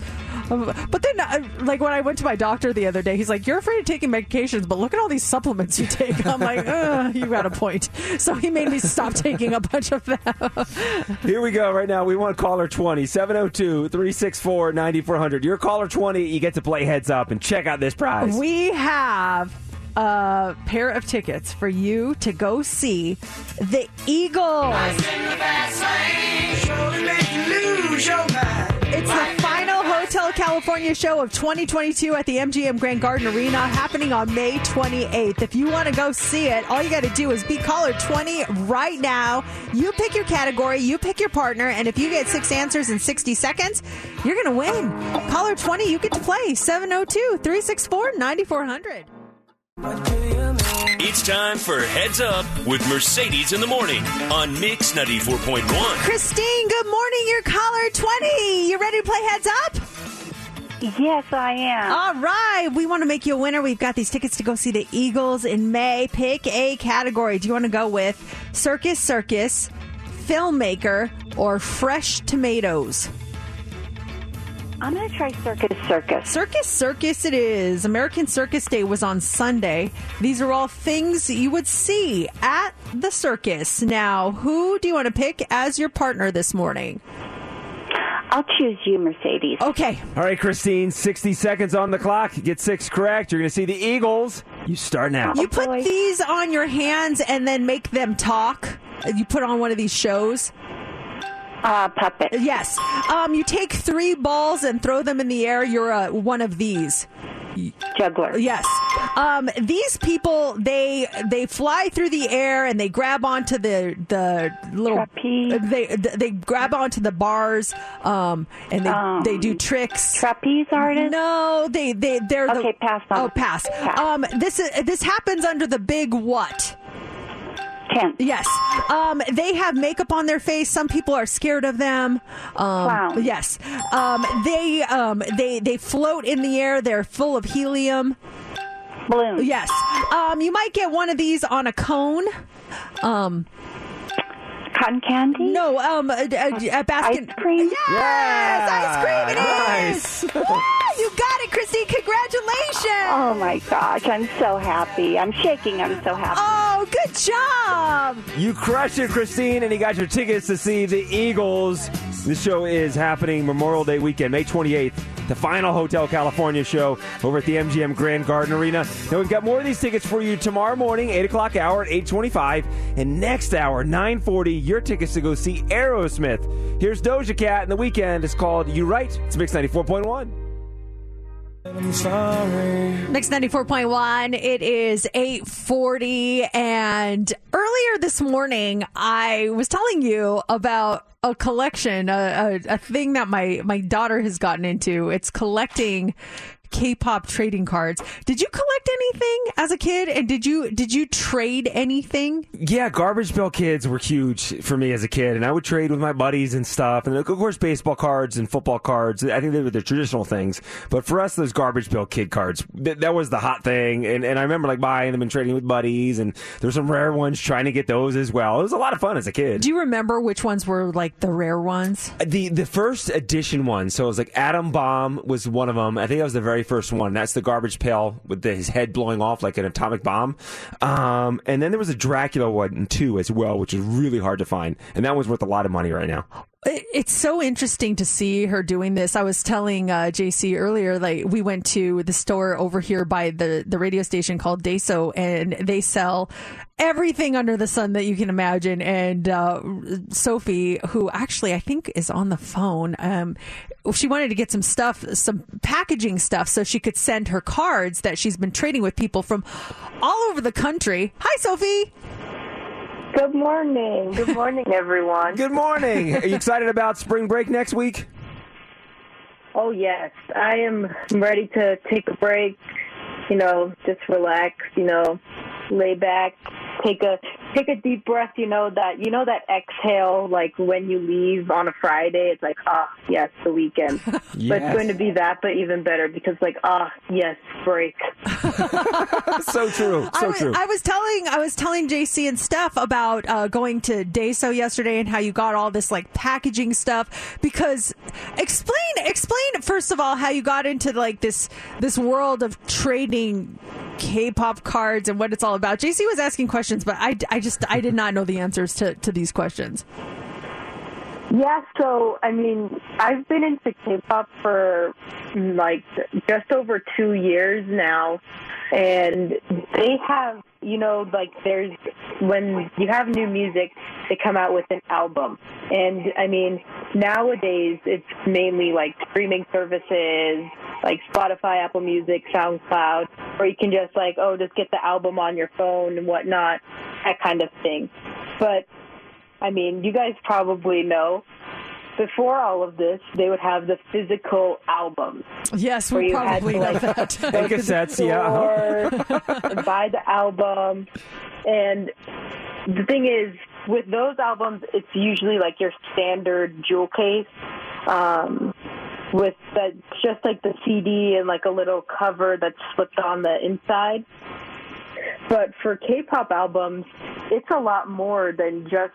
Um, But then, uh, like when I went to my doctor the other day, he's like, "You're afraid of taking medications, but look at all these supplements you take." I'm like, uh, "You got a point." So he made me stop taking a bunch of them. Here we go right now. We want caller 20, 702 364 9400. You're caller 20. You get to play heads up and check out this prize. We have a pair of tickets for you to go see the Eagles. It's the final Hotel California show of 2022 at the MGM Grand Garden Arena happening on May 28th. If you want to go see it, all you got to do is be caller 20 right now. You pick your category, you pick your partner, and if you get six answers in 60 seconds, you're going to win. Caller 20, you get to play 702 364 9400. It's time for Heads Up with Mercedes in the Morning on Mix 94.1. Christine, good morning. You're caller 20. You ready to play Heads Up? Yes, I am. All right. We want to make you a winner. We've got these tickets to go see the Eagles in May. Pick a category. Do you want to go with Circus Circus, Filmmaker, or Fresh Tomatoes? I'm going to try Circus Circus. Circus Circus it is. American Circus Day was on Sunday. These are all things you would see at the circus. Now, who do you want to pick as your partner this morning? I'll choose you, Mercedes. Okay. All right, Christine, 60 seconds on the clock. Get six correct. You're going to see the Eagles. You start now. You put oh, these on your hands and then make them talk. You put on one of these shows. Uh, puppet. Yes. Um, you take three balls and throw them in the air. You're uh, one of these. Juggler. Yes. Um, these people they they fly through the air and they grab onto the the little Trapeze. they they grab onto the bars um, and they Um, they do tricks. Trapeze artists? No, they they they're the Okay, pass on. Oh, pass. Pass. Um, this is this happens under the big what? Tent. Yes. Um, they have makeup on their face. Some people are scared of them. Um, Clown. Yes. Um, they um, they they float in the air. They're full of helium. Balloon. Yes. Um, you might get one of these on a cone. Cotton candy? no. Um, a, a, a basket. Ice cream? Yes, ice cream. It is. Nice. Woo, you got it, Christine. Congratulations. Oh my gosh, I'm so happy. I'm shaking. I'm so happy. Oh, good job. You crushed it, Christine, and you got your tickets to see the Eagles. This show is happening Memorial Day weekend, May 28th. The final Hotel California show over at the MGM Grand Garden Arena. Now we've got more of these tickets for you tomorrow morning, 8 o'clock hour at 825. And next hour, 940, your tickets to go see Aerosmith. Here's Doja Cat, and the Weeknd is called You Right. It's Mix 94.1. Mix 94.1. It is 840. And earlier this morning, I was telling you about a collection, a, a, a thing that my, my daughter has gotten into. It's collecting K-pop trading cards. Did you collect anything as a kid? And did you did you trade anything? Yeah, garbage pail kids were huge for me as a kid, and I would trade with my buddies and stuff. And of course, baseball cards and football cards. I think they were the traditional things. But for us, those garbage pail kid cards, th- that was the hot thing. And, and I remember like buying them and trading with buddies. And there's some rare ones trying to get those as well. It was a lot of fun as a kid. Do you remember which ones were like the rare ones? The the first edition one, so it was like Adam Bomb was one of them. I think that was the very first one. That's the garbage pail with his head blowing off like an atomic bomb. Um, and then there was a Dracula one too as well, which is really hard to find, and that one's worth a lot of money right now. It- It's so interesting to see her doing this. I was telling uh, JC earlier, like we went to the store over here by the the radio station called Daiso, and they sell everything under the sun that you can imagine. And uh, Sophie, who actually I think is on the phone, um, she wanted to get some stuff, some packaging stuff, so she could send her cards that she's been trading with people from all over the country. Hi, Sophie. Good morning. Good morning, everyone. Good morning. Are you excited about spring break next week? Oh, yes. I am ready to take a break, you know, just relax, you know, lay back, take a take a deep breath, you know, that you know that exhale like when you leave on a Friday, it's like, ah, yes, the weekend. But it's going to be that but even better because like, ah, yes, break. so true. I So was, true. I was telling I was telling JC and Steph about uh, going to Daiso yesterday and how you got all this like packaging stuff. Because explain explain first of all how you got into like this this world of trading K-pop cards and what it's all about. JC was asking questions, but I, I just I did not know the answers to to these questions. Yeah, so I mean, I've been into K-pop for like just over two years now, and they have, you know, like there's when you have new music, they come out with an album, and I mean, nowadays it's mainly like streaming services like Spotify, Apple Music, SoundCloud, or you can just like, oh, just get the album on your phone and whatnot, that kind of thing. But I mean, you guys probably know. Before all of this, they would have the physical albums. Yes, we you had probably to, know like, that. go to the Cassettes, yeah. store, buy the album, and the thing is, with those albums, it's usually like your standard jewel case, um, with that just like the CD and like a little cover that's slipped on the inside. But for K-pop albums, it's a lot more than just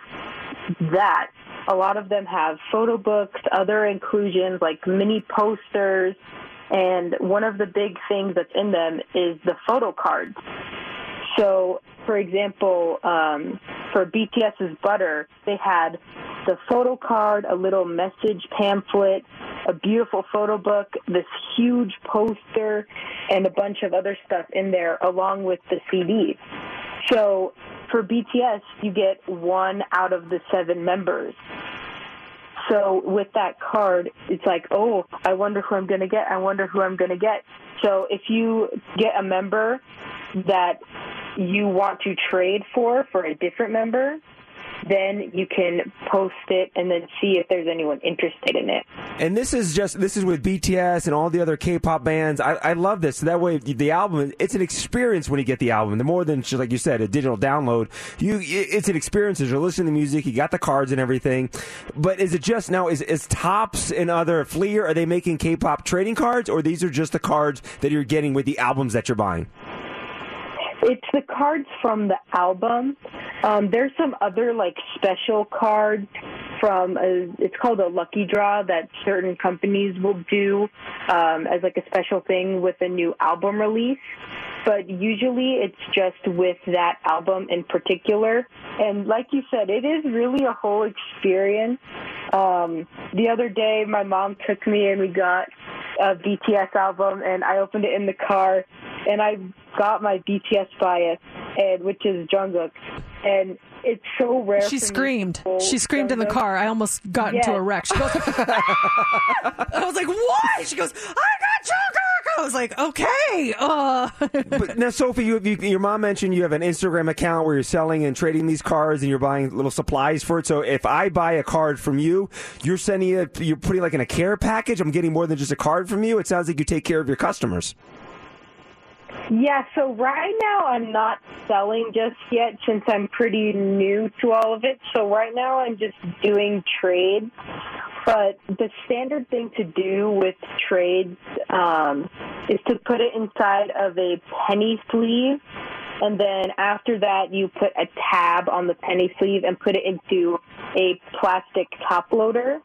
that. a lot of them have photo books, other inclusions like mini posters, and one of the big things that's in them is the photo cards. So, for example, um, for BTS's Butter, they had the photo card, a little message pamphlet, a beautiful photo book, this huge poster, and a bunch of other stuff in there, along with the CD. So, for BTS, you get one out of the seven members. So with that card, it's like, oh, I wonder who I'm going to get. I wonder who I'm going to get. So if you get a member that you want to trade for for a different member, then you can post it and then see if there's anyone interested in it. And this is just this is with BTS and all the other K-pop bands. I, I love this. So That way, the album it's an experience when you get the album. The more than just like you said, a digital download. You it's an experience as you're listening to music. You got the cards and everything. But is it just now? Is is Topps and other Fleer? Are they making K-pop trading cards, or these are just the cards that you're getting with the albums that you're buying? It's the cards from the album. Um, there's some other like special cards from a, it's called a lucky draw that certain companies will do um, as like a special thing with a new album release. But usually it's just with that album in particular. And like you said, it is really a whole experience. Um, the other day, my mom took me and we got a BTS album, and I opened it in the car, and I got my BTS bias, and which is Jungkook, and it's so rare. She for me screamed. to She screamed in the car. I almost got into a wreck. She goes, I was like, what? She goes, I got Jungkook. I was like, okay. Uh. but now, Sophie, you, you, your mom mentioned you have an Instagram account where you're selling and trading these cards, and you're buying little supplies for it. So, if I buy a card from you, you're sending it, you're putting like in a care package. I'm getting more than just a card from you. It sounds like you take care of your customers. Yeah, so right now I'm not selling just yet since I'm pretty new to all of it. So right now I'm just doing trades. But the standard thing to do with trades um, is to put it inside of a penny sleeve. And then after that, you put a tab on the penny sleeve and put it into a plastic top loader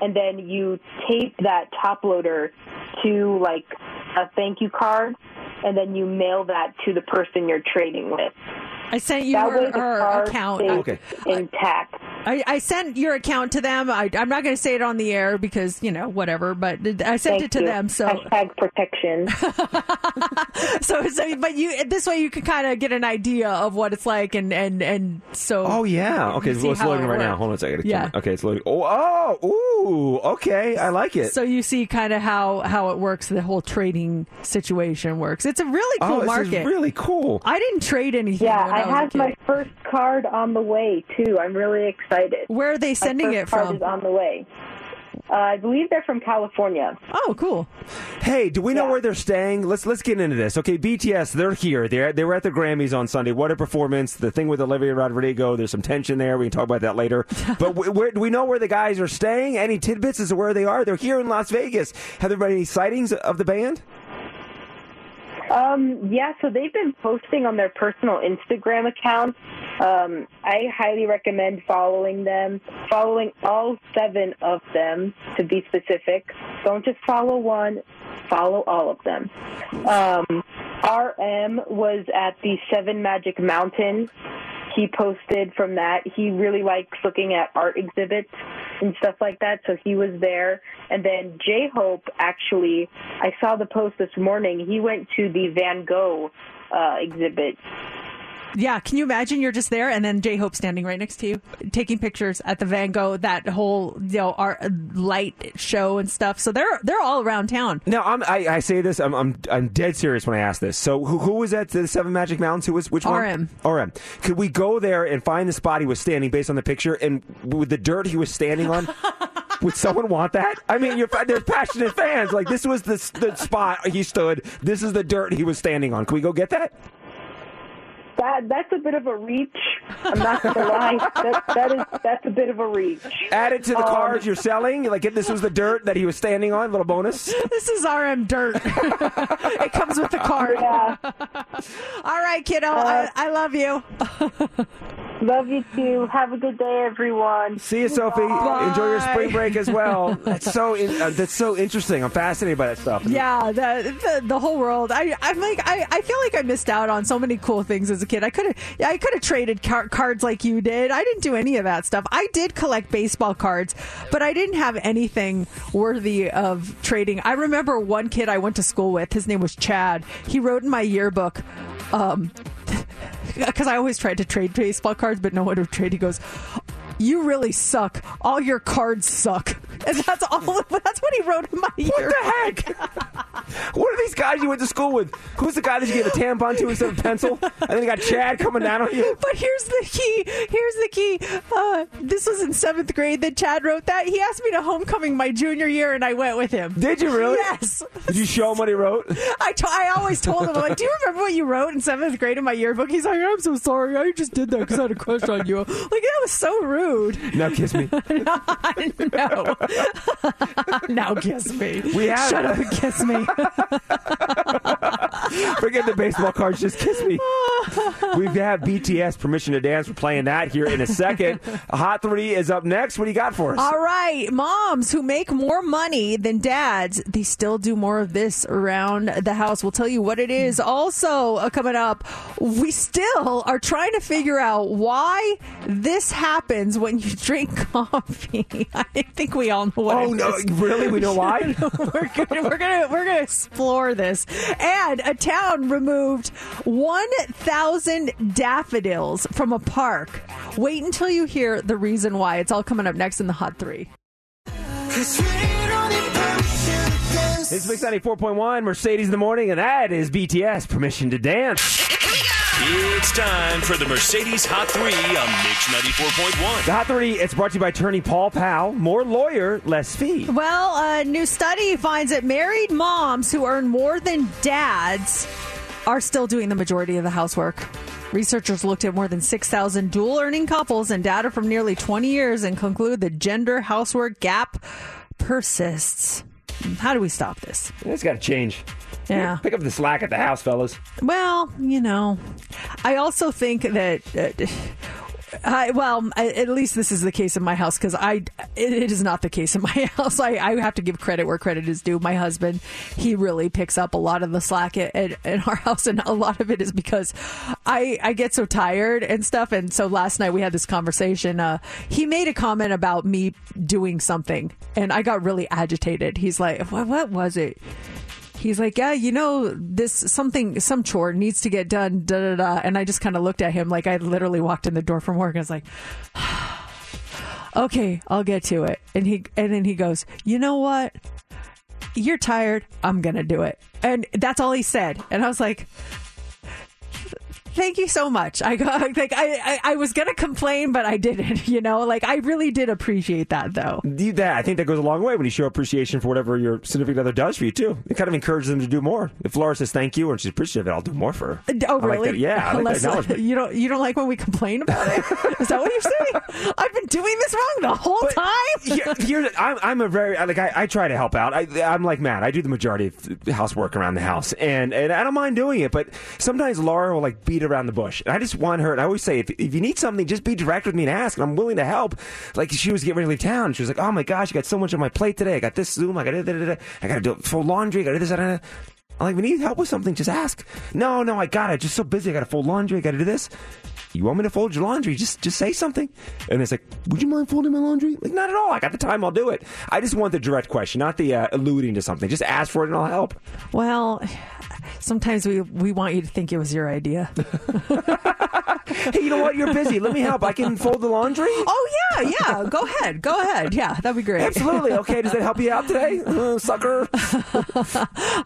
and then you tape that top loader to like a thank you card and then you mail that to the person you're trading with. I sent you her, her account. stays Okay. intact. I, I sent your account to them. I, I'm not going to say it on the air because you know whatever. But I sent Thank it to you. them. So Hashtag protection. so, so but you this way you can kind of get an idea of what it's like and and and so. Oh yeah. Okay, you so it's loading it right now. Hold on a second. Yeah. Okay, it's loading. Oh, oh, ooh. Okay, I like it. So you see kind of how how it works. The whole trading situation works. It's a really cool oh, this market. is really cool. I didn't trade anything. Yeah, when I I, was a have my first card on the way too. I'm really excited. Where are they My sending first it card from? is on the way. Uh, I believe they're from California. Oh, cool. Hey, do we know where they're staying? Let's let's get into this. Okay, BTS, they're here. They they were at the Grammys on Sunday. What a performance! The thing with Olivia Rodrigo. There's some tension there. We can talk about that later. but wh- where, do we know where the guys are staying? Any tidbits as to where they are? They're here in Las Vegas. Have there been any sightings of the band? Um, yeah, so they've been posting on their personal Instagram accounts. Um, I highly recommend following them, following all seven of them to be specific. Don't just follow one, follow all of them. Um, RM was at the Seven Magic Mountain. He posted from that. He really likes looking at art exhibits and stuff like that, so he was there. And then J Hope actually, I saw the post this morning. He went to the Van Gogh uh, exhibit. Yeah, can you imagine you're just there and then J Hope standing right next to you, taking pictures at the Van Gogh, that whole you know art light show and stuff. So they're they're all around town. Now, I'm, I, I say this. I'm, I'm I'm dead serious when I ask this. So, who, who was at the Seven Magic Mountains? Who was which one? RM. RM. Could we go there and find the spot he was standing based on the picture and with the dirt he was standing on? Would someone want that? I mean, you're, there's passionate fans. Like this was the the spot he stood. This is the dirt he was standing on. Can we go get that? That that's a bit of a reach. I'm not gonna lie. That that is that's a bit of a reach. Add it to the Um, cards you're selling. Like if this was the dirt that he was standing on. Little bonus. This is RM dirt. it comes with the card. Yeah. All right, kiddo. Uh, I, I love you. Love you too. Have a good day, everyone. See you, Sophie. Enjoy your spring break as well. That's so in, uh, that's so interesting. I'm fascinated by that stuff. Yeah, the, the the whole world. I I'm like I, I feel like I missed out on so many cool things as a kid. I could have I could have traded car- cards like you did. I didn't do any of that stuff. I did collect baseball cards, but I didn't have anything worthy of trading. I remember one kid I went to school with. His name was Chad. He wrote in my yearbook. Um, because I always tried to trade baseball cards, but no one would trade. He goes, "You really suck. All your cards suck." And that's all. That's what he wrote in my year. What the heck? what are these guys you went to school with? Who's the guy that you gave a tampon to instead of a pencil? And then you got Chad coming down on you. But here's the key. Here's the key. Uh, this was in seventh grade that Chad wrote that. He asked me to homecoming my junior year, and I went with him. Did you really? Yes. Did you show him what he wrote? I, t- I always told him, I'm like, do you remember what you wrote in seventh grade in my yearbook? He's like, I'm so sorry. I just did that because I had a crush on you. Like, that was so rude. Now kiss me. no. now kiss me. We have- Shut up and kiss me. Forget the baseball cards. Just kiss me. We have BTS permission to dance. We're playing that here in a second. Hot three is up next. What do you got for us? All right, moms who make more money than dads, they still do more of this around the house. We'll tell you what it is. Also, uh, coming up, we still are trying to figure out why this happens when you drink coffee. I think we all know what. Oh, no, is. really? We know why? we're gonna we're gonna we're gonna explore this. And a town removed one thousand daffodils from a park. Wait until you hear the reason why. It's all coming up next in the Hot Three. It's Mix 94.1, Mercedes in the morning, and that is BTS permission to dance. It's time for the Mercedes Hot 3 on Mix 94.1. The Hot 3, it's brought to you by attorney Paul Powell. More lawyer, less fee. Well, a new study finds that married moms who earn more than dads are still doing the majority of the housework. Researchers looked at more than 6,000 dual earning couples and data from nearly 20 years and conclude the gender housework gap persists. How do we stop this? It's got to change. Yeah. Pick up the slack at the house, fellas. Well, you know, I also think that. Uh, I, well, I, at least this is the case in my house because I it, it is not the case in my house. I, I have to give credit where credit is due. My husband, he really picks up a lot of the slack at, at, at our house, and a lot of it is because I I get so tired and stuff. And so last night we had this conversation. Uh, he made a comment about me doing something, and I got really agitated. He's like, "What, what was it?" He's like, yeah, you know, this something, some chore needs to get done, da da da. And I just kind of looked at him like I literally walked in the door from work. I was like, okay, I'll get to it. And he, and then he goes, you know what? You're tired. I'm gonna do it. And that's all he said. And I was like. Thank you so much. I go like I, I I was gonna complain, but I didn't. You know, like I really did appreciate that though. That I think that goes a long way when you show appreciation for whatever your significant other does for you too. It kind of encourages them to do more. If Laura says thank you and she's appreciative, I'll do more for her. Uh, oh, I like really? that. Yeah, I like Unless, that you don't you don't like when we complain about it? Is that what you're saying? I've been doing this wrong the whole time. Here- here- I'm, I'm a very like I, I try to help out. I, I'm like Matt. I do the majority of the housework around the house, and and I don't mind doing it. But sometimes Laura will like beat around the bush, and I just want her. And I always say, if, if you need something, just be direct with me and ask, and I'm willing to help. Like she was getting ready to leave town, she was like, "Oh my gosh, I got so much on my plate today. I got this Zoom. I got da, da, da. I got to do full laundry. I got to do this. Da, da." I'm like, "We need help with something. Just ask." No, no, I got it. Just so busy. I got to fold laundry. I got to do this. You want me to fold your laundry? Just just say something. And it's like, would you mind folding my laundry? Like, not at all. I got the time. I'll do it. I just want the direct question, not the uh, alluding to something. Just ask for it and I'll help. Well, sometimes we we want you to think it was your idea. hey, you know what? You're busy. Let me help. I can fold the laundry. Oh yeah, yeah. Go ahead. Go ahead. Yeah, that'd be great. Absolutely. Okay. Does that help you out today, uh, sucker?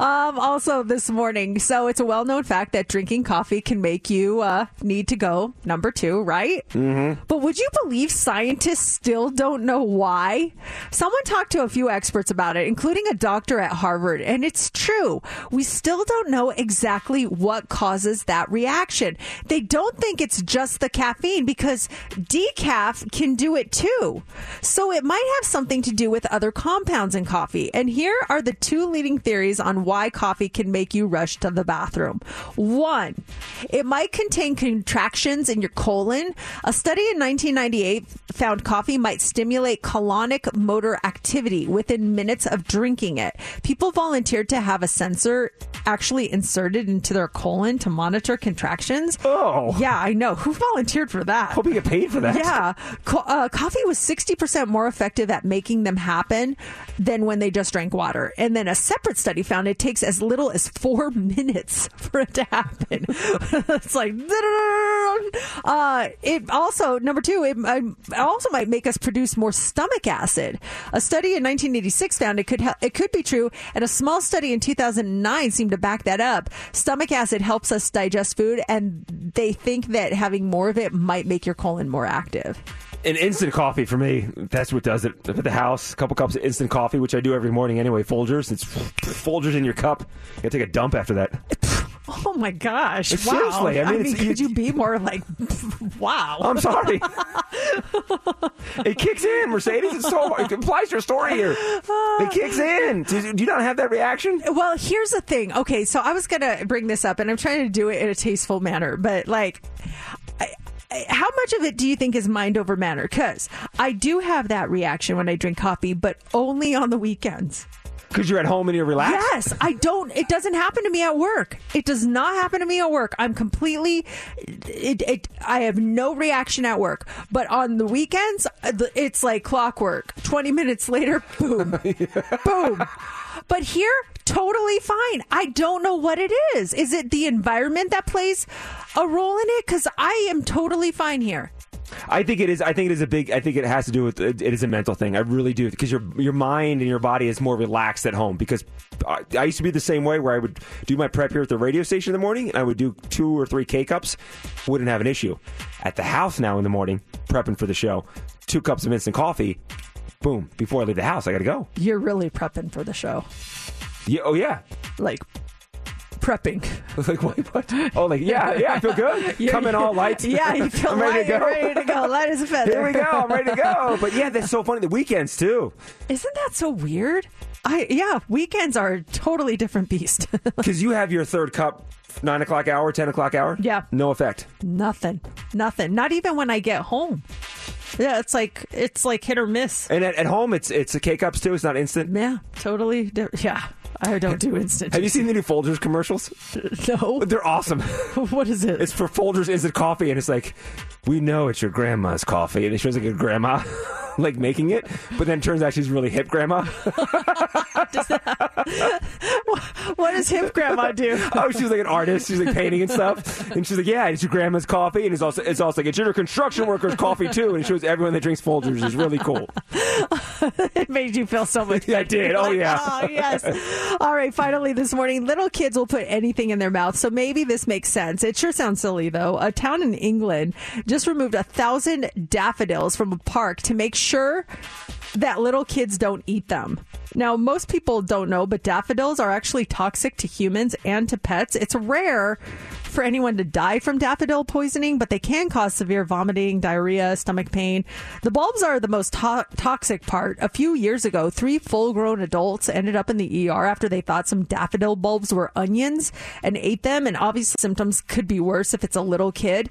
Um, also this morning, so it's a well-known fact that drinking coffee can make you uh, need to go number two, right? Mm-hmm. But would you believe scientists still don't know why? Someone talked to a few experts about it, including a doctor at Harvard, and it's true. We still don't know exactly what causes that reaction. They don't think it's just the caffeine because decaf can do it too. So it might have something to do with other compounds in coffee. And here are the two leading theories on why coffee can make you rush to the bathroom. One, it might contain contractions in your colon. A study in 1998 found coffee might stimulate colonic motor activity within minutes of drinking it. People volunteered to have a sensor actually inserted into their colon to monitor contractions. Oh. Yeah, I know. Who volunteered for that? Hope you get paid for that. Yeah. Co- uh, coffee was 60% more effective at making them happen than when they just drank water. And then a separate study found it takes as little as four minutes for it to happen. it's like, uh, it also, number two, it, it also might make us produce more stomach acid. A study in 1986 found it could, hel- it could be true, and a small study in 2009 seemed to back that up. Stomach acid helps us digest food, and they think that having more of it might make your colon more active. An instant coffee for me. That's what does it. At the house, a couple cups of instant coffee, which I do every morning anyway. Folgers. It's Folgers in your cup. You gotta take a dump after that. Oh my gosh! Wow. seriously, I mean, it's- could you be more like, wow? I'm sorry. it kicks in, Mercedes. It's so it applies to your story here. It uh, kicks in. Do, do you not have that reaction? Well, here's the thing. Okay, so I was gonna bring this up, and I'm trying to do it in a tasteful manner, but like. I, I- how much of it do you think is mind over matter? Because I do have that reaction when I drink coffee, but only on the weekends. Because you're at home and you're relaxed. Yes, I don't. It doesn't happen to me at work. It does not happen to me at work. I'm completely. It. it I have no reaction at work, but on the weekends, it's like clockwork. Twenty minutes later, boom, boom. But here, totally fine. I don't know what it is. Is it the environment that plays a role in it? Because I am totally fine here. I think it is. I think it is a big. I think it has to do with it is a mental thing. I really do because your your mind and your body is more relaxed at home. Because I, I used to be the same way where I would do my prep here at the radio station in the morning. And I would do two or three K cups, wouldn't have an issue. At the house now in the morning, prepping for the show, two cups of instant coffee. Boom! Before I leave the house, I got to go. You're really prepping for the show, Yeah. Oh yeah. like prepping. like what? what? Oh, like yeah, yeah. I feel good. You're- Coming all light. Yeah, you feel I'm ready light, to go. ready to go, light as a feather. Here we go. I'm ready to go. But yeah, that's so funny. The weekends too. Isn't that so weird? I yeah, weekends are a totally different beast. Because you have your third cup, nine o'clock hour, ten o'clock hour. Yeah. No effect. Nothing. Nothing. Not even when I get home. Yeah, it's like it's like hit or miss. And at, at home, it's it's a K cups too. It's not instant. Yeah, totally. di- Yeah, I don't do instant. Have you seen the new Folgers commercials? No. They're awesome. what is it? It's for Folgers instant coffee, and it's like, we know it's your grandma's coffee, and it shows like a grandma like making it, but then it turns out she's really hip grandma. what does hip grandma do? oh, she's like an artist. She's like painting and stuff, and she's like, yeah, it's your grandma's coffee, and it's also it's also like it's your construction worker's coffee too, and it shows everyone that drinks Folgers is really cool. it made you feel so much. Yeah, I did. Oh, Like, yeah. Oh yes. All right. Finally, this morning, little kids will put anything in their mouth, so maybe this makes sense. It sure sounds silly though. A town in England just removed a thousand daffodils from a park to make sure sure that little kids don't eat them. Now, most people don't know, but daffodils are actually toxic to humans and to pets. It's rare for anyone to die from daffodil poisoning, but they can cause severe vomiting, diarrhea, stomach pain. The bulbs are the most to- toxic part. A few years ago, three full grown adults ended up in the ER after they thought some daffodil bulbs were onions and ate them, and obviously, symptoms could be worse if it's a little kid.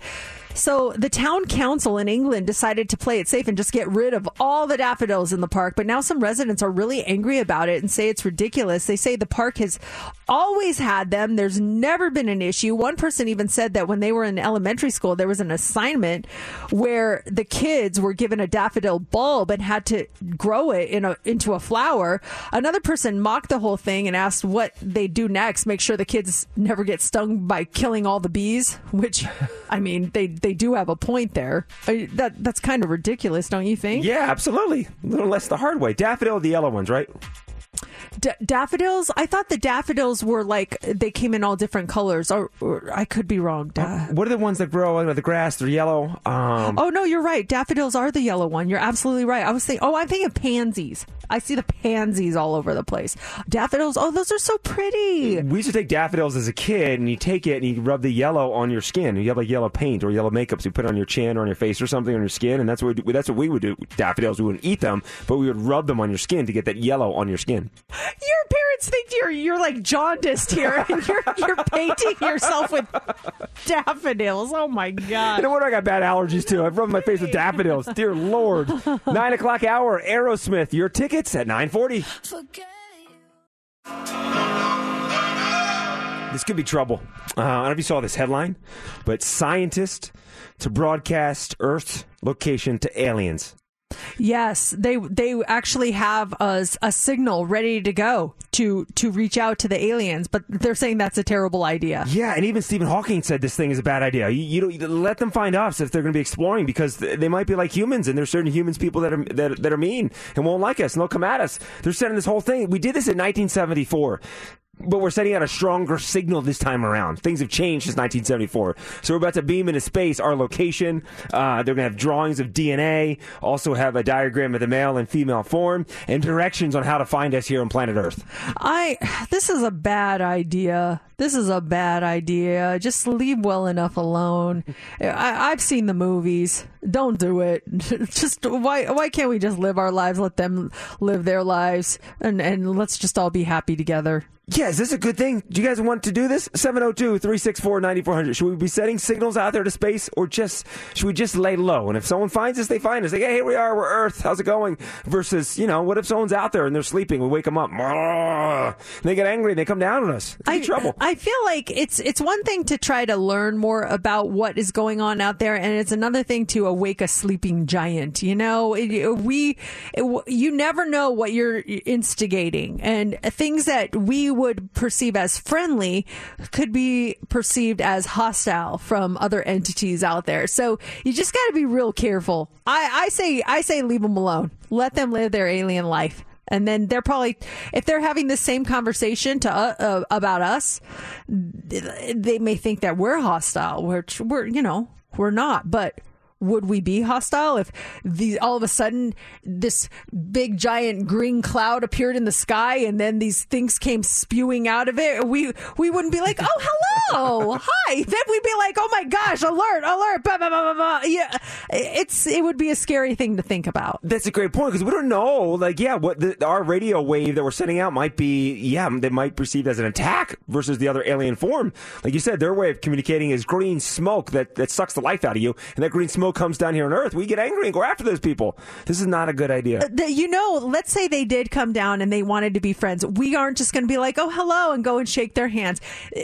So the town council in England decided to play it safe and just get rid of all the daffodils in the park. But now some residents are really angry about it and say it's ridiculous. They say the park has always had them. There's never been an issue. One person even said that when they were in elementary school, there was an assignment where the kids were given a daffodil bulb and had to grow it in a, into a flower. Another person mocked the whole thing and asked what they do next, make sure the kids never get stung by killing all the bees, which, I mean, they, they do have a point there. That That's kind of ridiculous, don't you think? Yeah, absolutely. Little less the hard way. Daffodil, the yellow ones, right? D- daffodils? I thought the daffodils were like they came in all different colors. Or, or I could be wrong. Da- What are the ones that grow under the grass? They're yellow. Um, oh no, you're right. Daffodils are the yellow one. You're absolutely right. I was thinking. Oh, I'm thinking pansies. I see the pansies all over the place. Daffodils. Oh, those are so pretty. We used to take daffodils as a kid, and you take it and you rub the yellow on your skin. You have like yellow paint or yellow makeup, so you put it on your chin or on your face or something on your skin, and that's what we that's what we would do. Daffodils, we wouldn't eat them, but we would rub them on your skin to get that yellow on your skin. Your parents think you're you're like jaundiced here, and you're you're painting yourself with daffodils. Oh my god! No wonder I got bad allergies too. I've rubbed my face with daffodils. Dear Lord. Nine o'clock hour, Aerosmith. Your tickets at nine forty. This could be trouble. Uh, I don't know if you saw this headline, but scientist to broadcast Earth's location to aliens. Yes, they they actually have a, a signal ready to go to to reach out to the aliens, but they're saying that's a terrible idea. Yeah, and even Stephen Hawking said this thing is a bad idea. You, you, let them find us if they're going to be exploring because they might be like humans, and there's certain humans people that are that, that are mean and won't like us, and they'll come at us. They're sending this whole thing. We did this in 1974 but we're sending out a stronger signal this time around. Things have changed since 1974. So we're about to beam into space our location. Uh, they're going to have drawings of DNA, also have a diagram of the male and female form, and directions on how to find us here on planet Earth. I this is a bad idea. This is a bad idea. Just leave well enough alone. I, I've seen the movies. Don't do it. Just why why can't we just live our lives? Let them live their lives, and and let's just all be happy together. Yeah, is this a good thing? Do you guys want to do this? 702 364 9400. Should we be sending signals out there to space or just, should we just lay low? And if someone finds us, they find us. Like, hey, here we are, we're Earth, how's it going? Versus, you know, what if someone's out there and they're sleeping? We wake them up. And they get angry and they come down on us. It's I, trouble. I feel like it's it's one thing to try to learn more about what is going on out there, and it's another thing to awake a sleeping giant. You know, we you never know what you're instigating, and things that we would perceive as friendly could be perceived as hostile from other entities out there. So you just got to be real careful. I, I say I say leave them alone. Let them live their alien life. And then they're probably, if they're having the same conversation to uh, uh, about us, they may think that we're hostile, which we're, you know, we're not. But would we be hostile if the all of a sudden this big giant green cloud appeared in the sky and then these things came spewing out of it? We we wouldn't be like, oh hello, hi. Then we'd be like, oh my gosh, alert, alert, blah, blah, blah, blah. Yeah, it's it would be a scary thing to think about. That's a great point because we don't know. Like, yeah, what the, our radio wave that we're sending out might be, yeah, they might perceive as an attack versus the other alien form. Like you said, their way of communicating is green smoke that, that sucks the life out of you, and that green smoke comes down here on Earth. We get angry and go after those people. This is not a good idea. Uh, the- you know, let's say they did come down and they wanted to be friends. We aren't just going to be like, oh, hello, and go and shake their hands. Uh,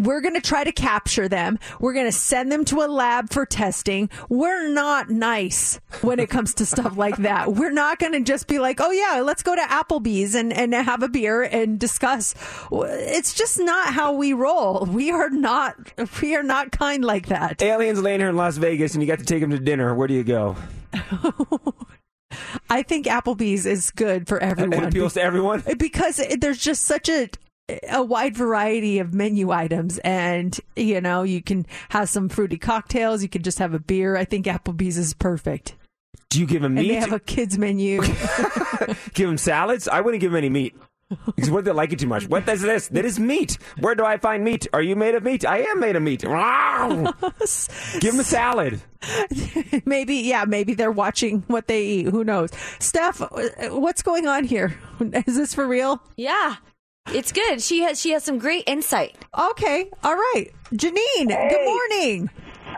We're going to try to capture them. We're going to send them to a lab for testing. We're not nice when it comes to stuff like that. We're not going to just be like, oh, yeah, let's go to Applebee's and, and have a beer and discuss. It's just not how we roll. We are not, we are not kind like that. Aliens laying here in Las Vegas and you got to take them to dinner. Where do you go? I think Applebee's is good for everyone. It appeals to everyone? because there's just such a a wide variety of menu items and you know you can have some fruity cocktails you can just have a beer i think applebee's is perfect Do you give them and meat? they have a kids menu give them salads? I wouldn't give them any meat. Because what if they like it too much? What is this? That is meat. Where do I find meat? Are you made of meat? I am made of meat. Give them a salad. maybe yeah maybe they're watching what they eat who knows steph uh, what's going on here is this for real Yeah. It's good. She has she has some great insight. Okay. All right. Janine, good morning.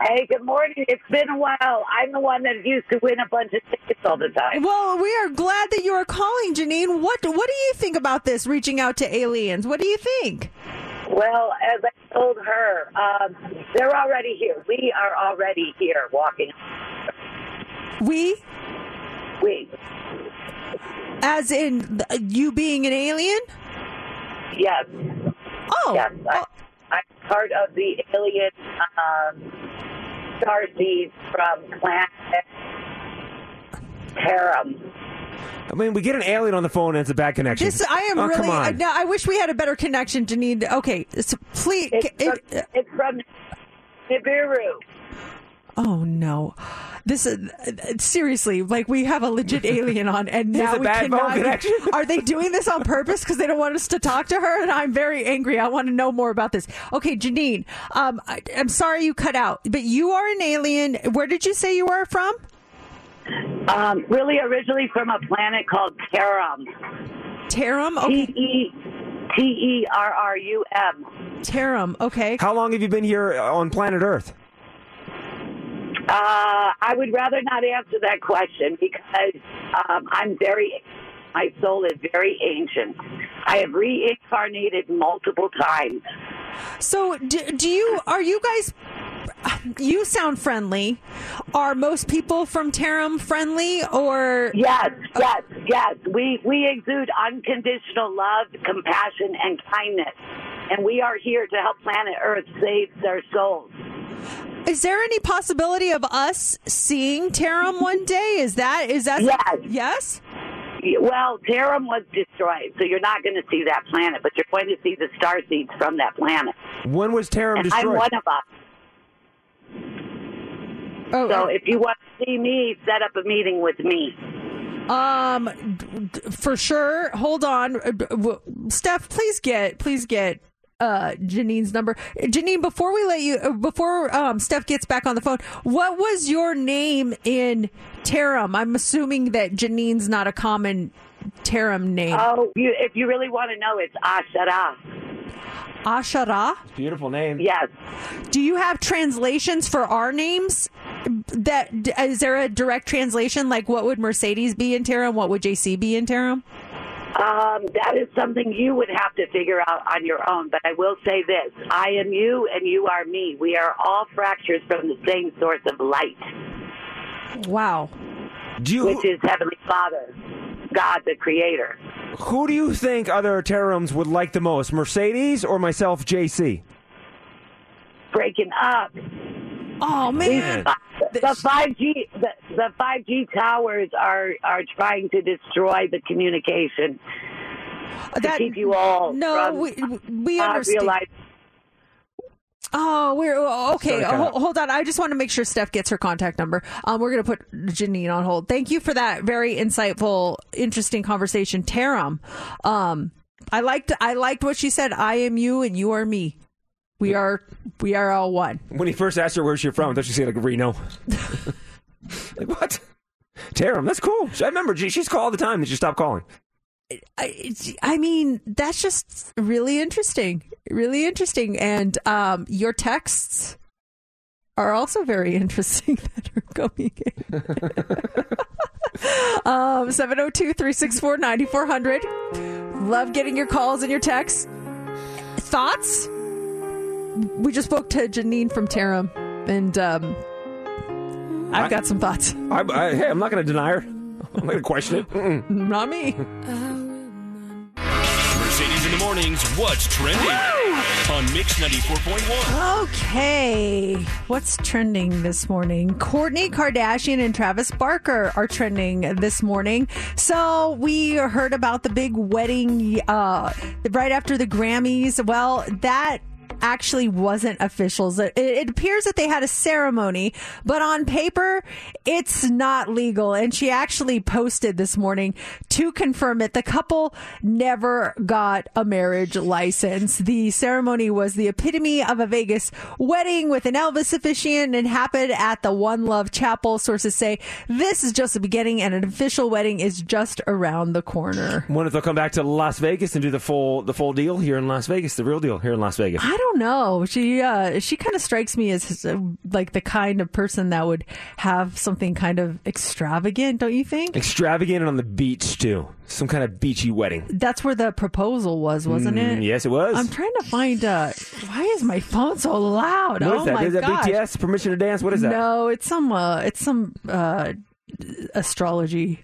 Hey, good morning. It's been a while. I'm the one that used to win a bunch of tickets all the time. Well, we are glad that you are calling, Janine. What what do you think about this reaching out to aliens? What do you think? Well, as I told her, um, they're already here. We are already here walking. We? We. As in you being an alien? Yes. Oh. Yes. I, I'm part of the alien um, starseed from planet Tarum. I mean, we get an alien on the phone and it's a bad connection. This I am oh, really. Come on. no, I wish we had a better connection, Janine. Okay, so please. It's it- from, it's from Nibiru. Oh no, this is seriously like we have a legit alien on, and now a we bad phone cannot. connection. Are they doing this on purpose because they don't want us to talk to her? And I'm very angry. I want to know more about this. Okay, Janine, um, I, I'm sorry you cut out, but you are an alien. Where did you say you were from? Um, really, originally from a planet called Terrum. Terrum. T E T E R R U M. Terrum. Okay. How long have you been here on planet Earth? Uh, I would rather not answer that question because um, I'm very, my soul is very ancient. I have reincarnated multiple times. So, do, do you are you guys? You sound friendly. Are most people from Tarum friendly, or Yes, yes, yes. We we exude unconditional love, compassion, and kindness, and we are here to help planet Earth save their souls. Is there any possibility of us seeing Tarum one day? Is that is that Yes. yes? Well, Terrum was destroyed, so you're not going to see that planet, but you're going to see the star seeds from that planet. When was Tarum And destroyed? I'm one of us. Oh, so if you want to see me, set up a meeting with me. Um, d- d- for sure. Hold on, Uh, d- w- Steph. Please get please get uh Janine's number. Janine, before we let you, uh, before um Steph gets back on the phone, what was your name in Tarum? I'm assuming that Janine's not a common Tarum name. Oh, you, if you really want to know, it's Ashara. Ashara. Beautiful name. Yes. Do you have translations for our names? That is there a direct translation? Like, what would Mercedes be in Tarum? What would JC be in Tarum? Um, that is something you would have to figure out on your own. But I will say this I am you and you are me. We are all fractures from the same source of light, Wow. Do you, which is Heavenly Father, God the Creator. who do you think other Terrums would like the most, Mercedes or myself, JC? Breaking up. Oh man. The five G the the five G towers are are trying to destroy the communication to keep you all no, from we we not understand. realize- Oh, we're okay. Sorry, Hold, hold on. I just want to make sure Steph gets her contact number. Um, we're going to put Janine on hold. Thank you for that very insightful, interesting conversation, Tarum. Um, I liked I liked what she said. I am you and you are me. We are we are all one. When he first asked her where she's from, I thought she said like Reno. like what? Tarum, that's cool. I remember she- she's called all the time and she stopped calling. I, I mean, that's just really interesting. Really interesting. And um, your texts are also very interesting that are going in. um, 702 364 9400. Love getting your calls and your texts. Thoughts? We just spoke to Janine from Tarum, and um, I've got some thoughts. I, I, hey, I'm not going to deny her. I'm not going to question it. Mm-mm. Not me. Mercedes in the mornings. What's trending on Mix 94.1? Okay, what's trending this morning? Kourtney Kardashian and Travis Barker are trending this morning. So we heard about the big wedding uh, right after the Grammys. Well, that actually wasn't officials. It, it appears that they had a ceremony, but on paper, it's not legal. And she actually posted this morning to confirm it. The couple never got a marriage license. The ceremony was the epitome of a Vegas wedding with an Elvis officiant and happened at the One Love Chapel. Sources say this is just the beginning and an official wedding is just around the corner. Wonder if they'll come back to Las Vegas and do the full the full deal here in Las Vegas, the real deal here in Las Vegas. I don't know. She uh, she kind of strikes me as uh, like the kind of person that would have something kind of extravagant, don't you think? Extravagant on the beach too. Some kind of beachy wedding. That's where the proposal was, wasn't Mm, it? yes, it was. I'm trying to find. Uh, why is my phone so loud? What oh is that? my Is that gosh. BTS permission to dance? What is that? No, it's some. Uh, it's some uh, astrology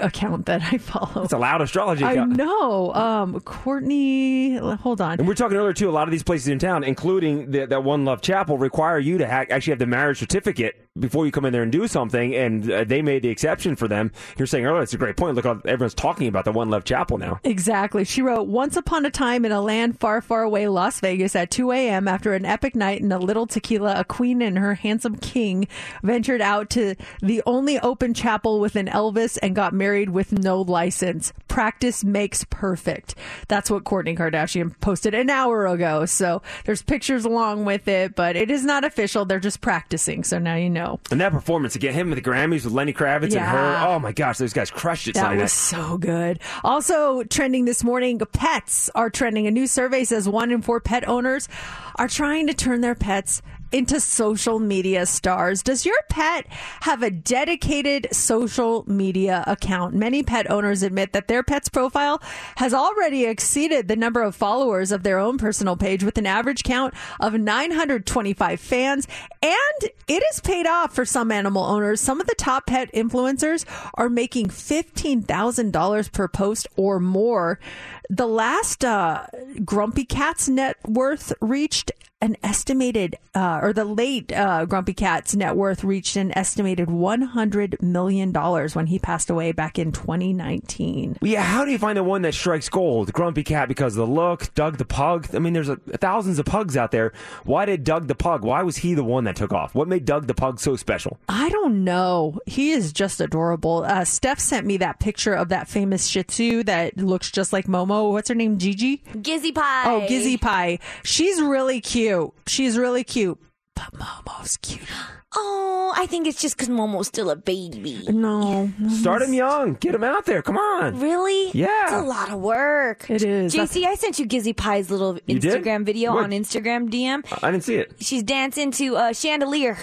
account that I follow. It's a loud astrology I account. know. Um, Kourtney, hold on. And We're talking earlier too. A lot of these places in town, including the, that One Love Chapel, require you to ha- actually have the marriage certificate before you come in there and do something, and uh, they made the exception for them. You're saying earlier, it's a great point. Look, how everyone's talking about the One Love Chapel now. Exactly. She wrote, Once upon a time in a land far, far away, Las Vegas, at 2 a.m., after an epic night and a little tequila, a queen and her handsome king ventured out to the only open chapel with an Elvis and got married with no license. Practice makes perfect. That's what Kourtney Kardashian posted an hour ago. So there's pictures along with it, but it is not official. They're just practicing. So now you know. And that performance again, him with the Grammys with Lenny Kravitz and her. Oh my gosh, those guys crushed it. That Sunday was so good. Also trending this morning, pets are trending. A new survey says one in four pet owners are trying to turn their pets into social media stars. Does your pet have a dedicated social media account? Many pet owners admit that their pet's profile has already exceeded the number of followers of their own personal page with an average count of 925 fans. And it has paid off for some animal owners. Some of the top pet influencers are making $15,000 per post or more. The last uh, Grumpy Cat's net worth reached an estimated, uh, or the late uh, Grumpy Cat's net worth reached an estimated $100 million when he passed away back in 2019. Yeah, how do you find the one that strikes gold? Grumpy Cat because of the look, Doug the Pug. I mean, there's a, thousands of pugs out there. Why did Doug the Pug? Why was he the one that took off? What made Doug the Pug so special? I don't know. He is just adorable. Uh, Steph sent me that picture of that famous Shih Tzu that looks just like Momo. What's her name? Gigi? Gizzy Pie. Oh, Gizzy Pie. She's really cute. She's really cute. But Momo's cuter. Oh, I think it's just because Momo's still a baby. No. Start him young. Get him out there. Come on. Really? Yeah. It's a lot of work. It is. JC, I sent you Gizzy Pie's little Instagram video What? on Instagram DM. I didn't see it. She's dancing to a chandelier,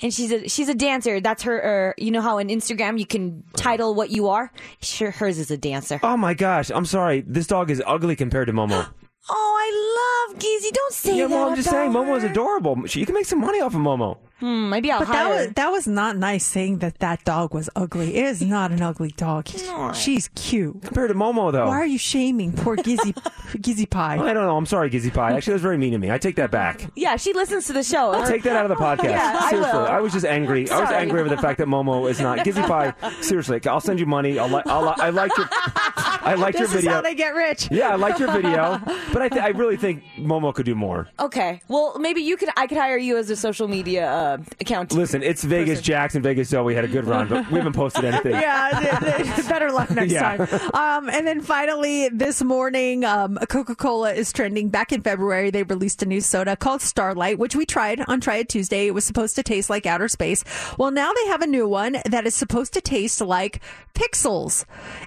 and she's a she's a dancer. That's her. Uh, you know how on Instagram you can title what you are. Sure, hers is a dancer. Oh my gosh. I'm sorry. This dog is ugly compared to Momo. Oh, I love Gizzy. Don't say yeah, that. well, I'm just about saying, Momo is adorable. She- You can make some money off of Momo. Hmm, maybe I'll But that hire. was that was not nice saying that that dog was ugly. It is not an ugly dog. She's cute. Compared to Momo, though. Why are you shaming poor Gizzy Gizzy Pie? I don't know. I'm sorry, Gizzy Pie. Actually, that was very mean to me. I take that back. yeah, she listens to the show. I'll take that out of the podcast. Yeah, I will. I, was just angry. I was angry over the fact that Momo is not Gizzy Pie. Seriously, I'll send you money. I'll, li- I'll li- I like your I like your this is video. how they get rich. yeah, I like your video, but I, th- I really think Momo could do more. Okay, well, maybe you could. I could hire you as a social media uh, account. Listen, it's Vegas Jackson, Vegas Zoe We had a good run, but we haven't posted anything. yeah, th- th- better luck next Yeah. time. Um, and then finally, this morning, um, Coca Cola is trending. Back in February, they released a new soda called Starlight, which we tried on Try It Tuesday. It was supposed to taste like outer space. Well, now they have a new one that is supposed to taste like pixels.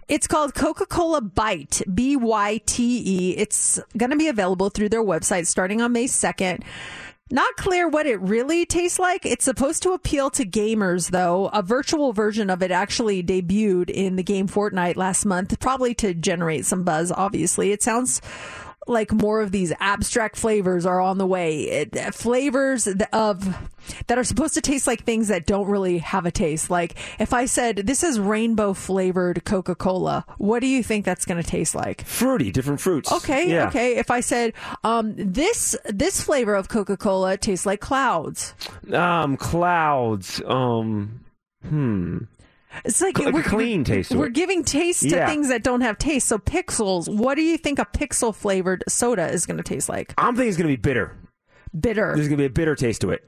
It's called Coca Cola Byte, B Y T E. It's going to be available through their website starting on May 2nd. Not clear what it really tastes like. It's supposed to appeal to gamers, though. A virtual version of it actually debuted in the game Fortnite last month, probably to generate some buzz, obviously. It sounds like more of these abstract flavors are on the way. It, flavors of that are supposed to taste like things that don't really have a taste. Like if I said this is rainbow flavored Coca-Cola, what do you think that's going to taste like? Fruity, different fruits. Okay, Yeah. okay. If I said um, this this flavor of Coca-Cola tastes like clouds, Um, clouds. Um, hmm. It's like Like a clean taste We're giving taste to Yeah. things that don't have taste. So pixels. What do you think a pixel flavored soda is going to taste like? I'm thinking it's going to be bitter. Bitter. There's going to be a bitter taste to it.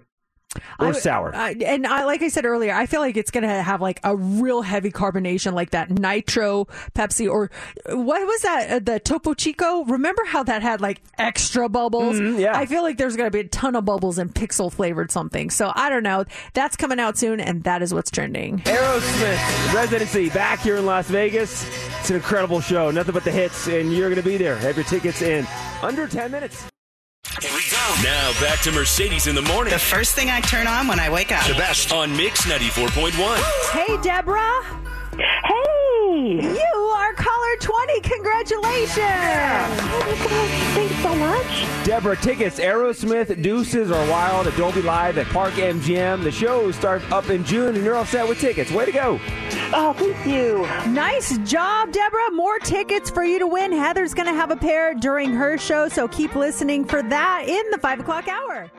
Or I- sour. I, and I, like I said earlier, I feel like it's going to have like a real heavy carbonation, like that nitro Pepsi or what was that? Uh, the Topo Chico. Remember how that had like extra bubbles? Mhm, yeah. I feel like there's going to be a ton of bubbles in pixel flavored something. So I don't know. That's coming out soon, and that is what's trending. Aerosmith residency back here in Las Vegas. It's an incredible show. Nothing but the hits, and you're going to be there. Have your tickets in under 10 minutes. Here we go. Now back to Mercedes in the morning. The first thing I turn on when I wake up. The best on Mix 94.1. Hey, Deborah. Hey! You are caller 20. Congratulations. Thanks so much. Deborah, tickets, Aerosmith, Deuces are Wild at Dolby Live at Park MGM. The show starts up in June, and you're all set with tickets. Way to go. Oh, thank you. Nice job, Deborah. More tickets for you to win. Heather's going to have a pair during her show, so keep listening for that in the 5 o'clock hour.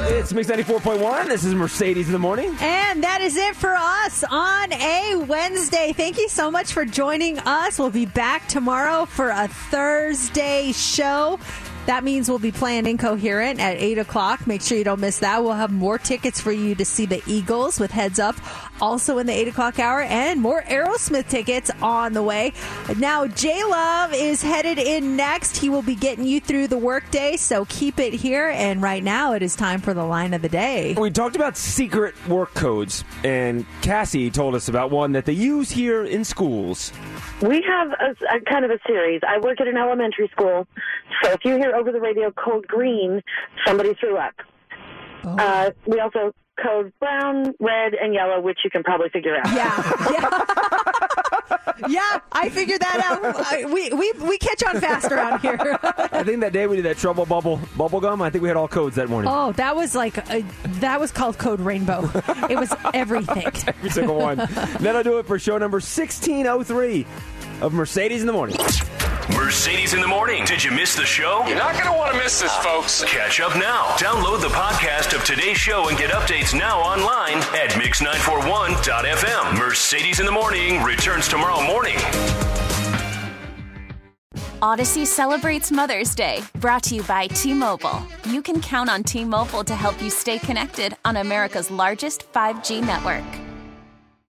It's Mix 94.1. This is Mercedes in the morning. And that is it for us on a Wednesday. Thank you so much for joining us. We'll be back tomorrow for a Thursday show. That means we'll be playing Incoherent at 8 o'clock. Make sure you don't miss that. We'll have more tickets for you to see the Eagles with Heads Up also in the 8 o'clock hour and more Aerosmith tickets on the way. Now, J Love is headed in next. He will be getting you through the workday, so keep it here. And right now, it is time for the line of the day. We talked about secret work codes, and Cassie told us about one that they use here in schools. We have a, a kind of a series. I work at an elementary school, so if you hear over the radio code green, somebody threw up. Uh, we also code brown, red, and yellow, which you can probably figure out. yeah, I figured that out. I- We, we, we catch on fast around here. I think that day we did that trouble bubble bubble gum. I think we had all codes that morning. Oh, that was like a, that was called Code Rainbow. It was everything. Every single one. That'll do it for show number 1603 of Mercedes in the Morning. Mercedes in the morning. Did you miss the show? You're not going to want to miss this, folks. Catch up now. Download the podcast of today's show and get updates now online at mix941.fm. Mercedes in the morning returns tomorrow morning. Audacy celebrates Mother's Day, brought to you by T Mobile. You can count on T Mobile to help you stay connected on America's largest 5G network.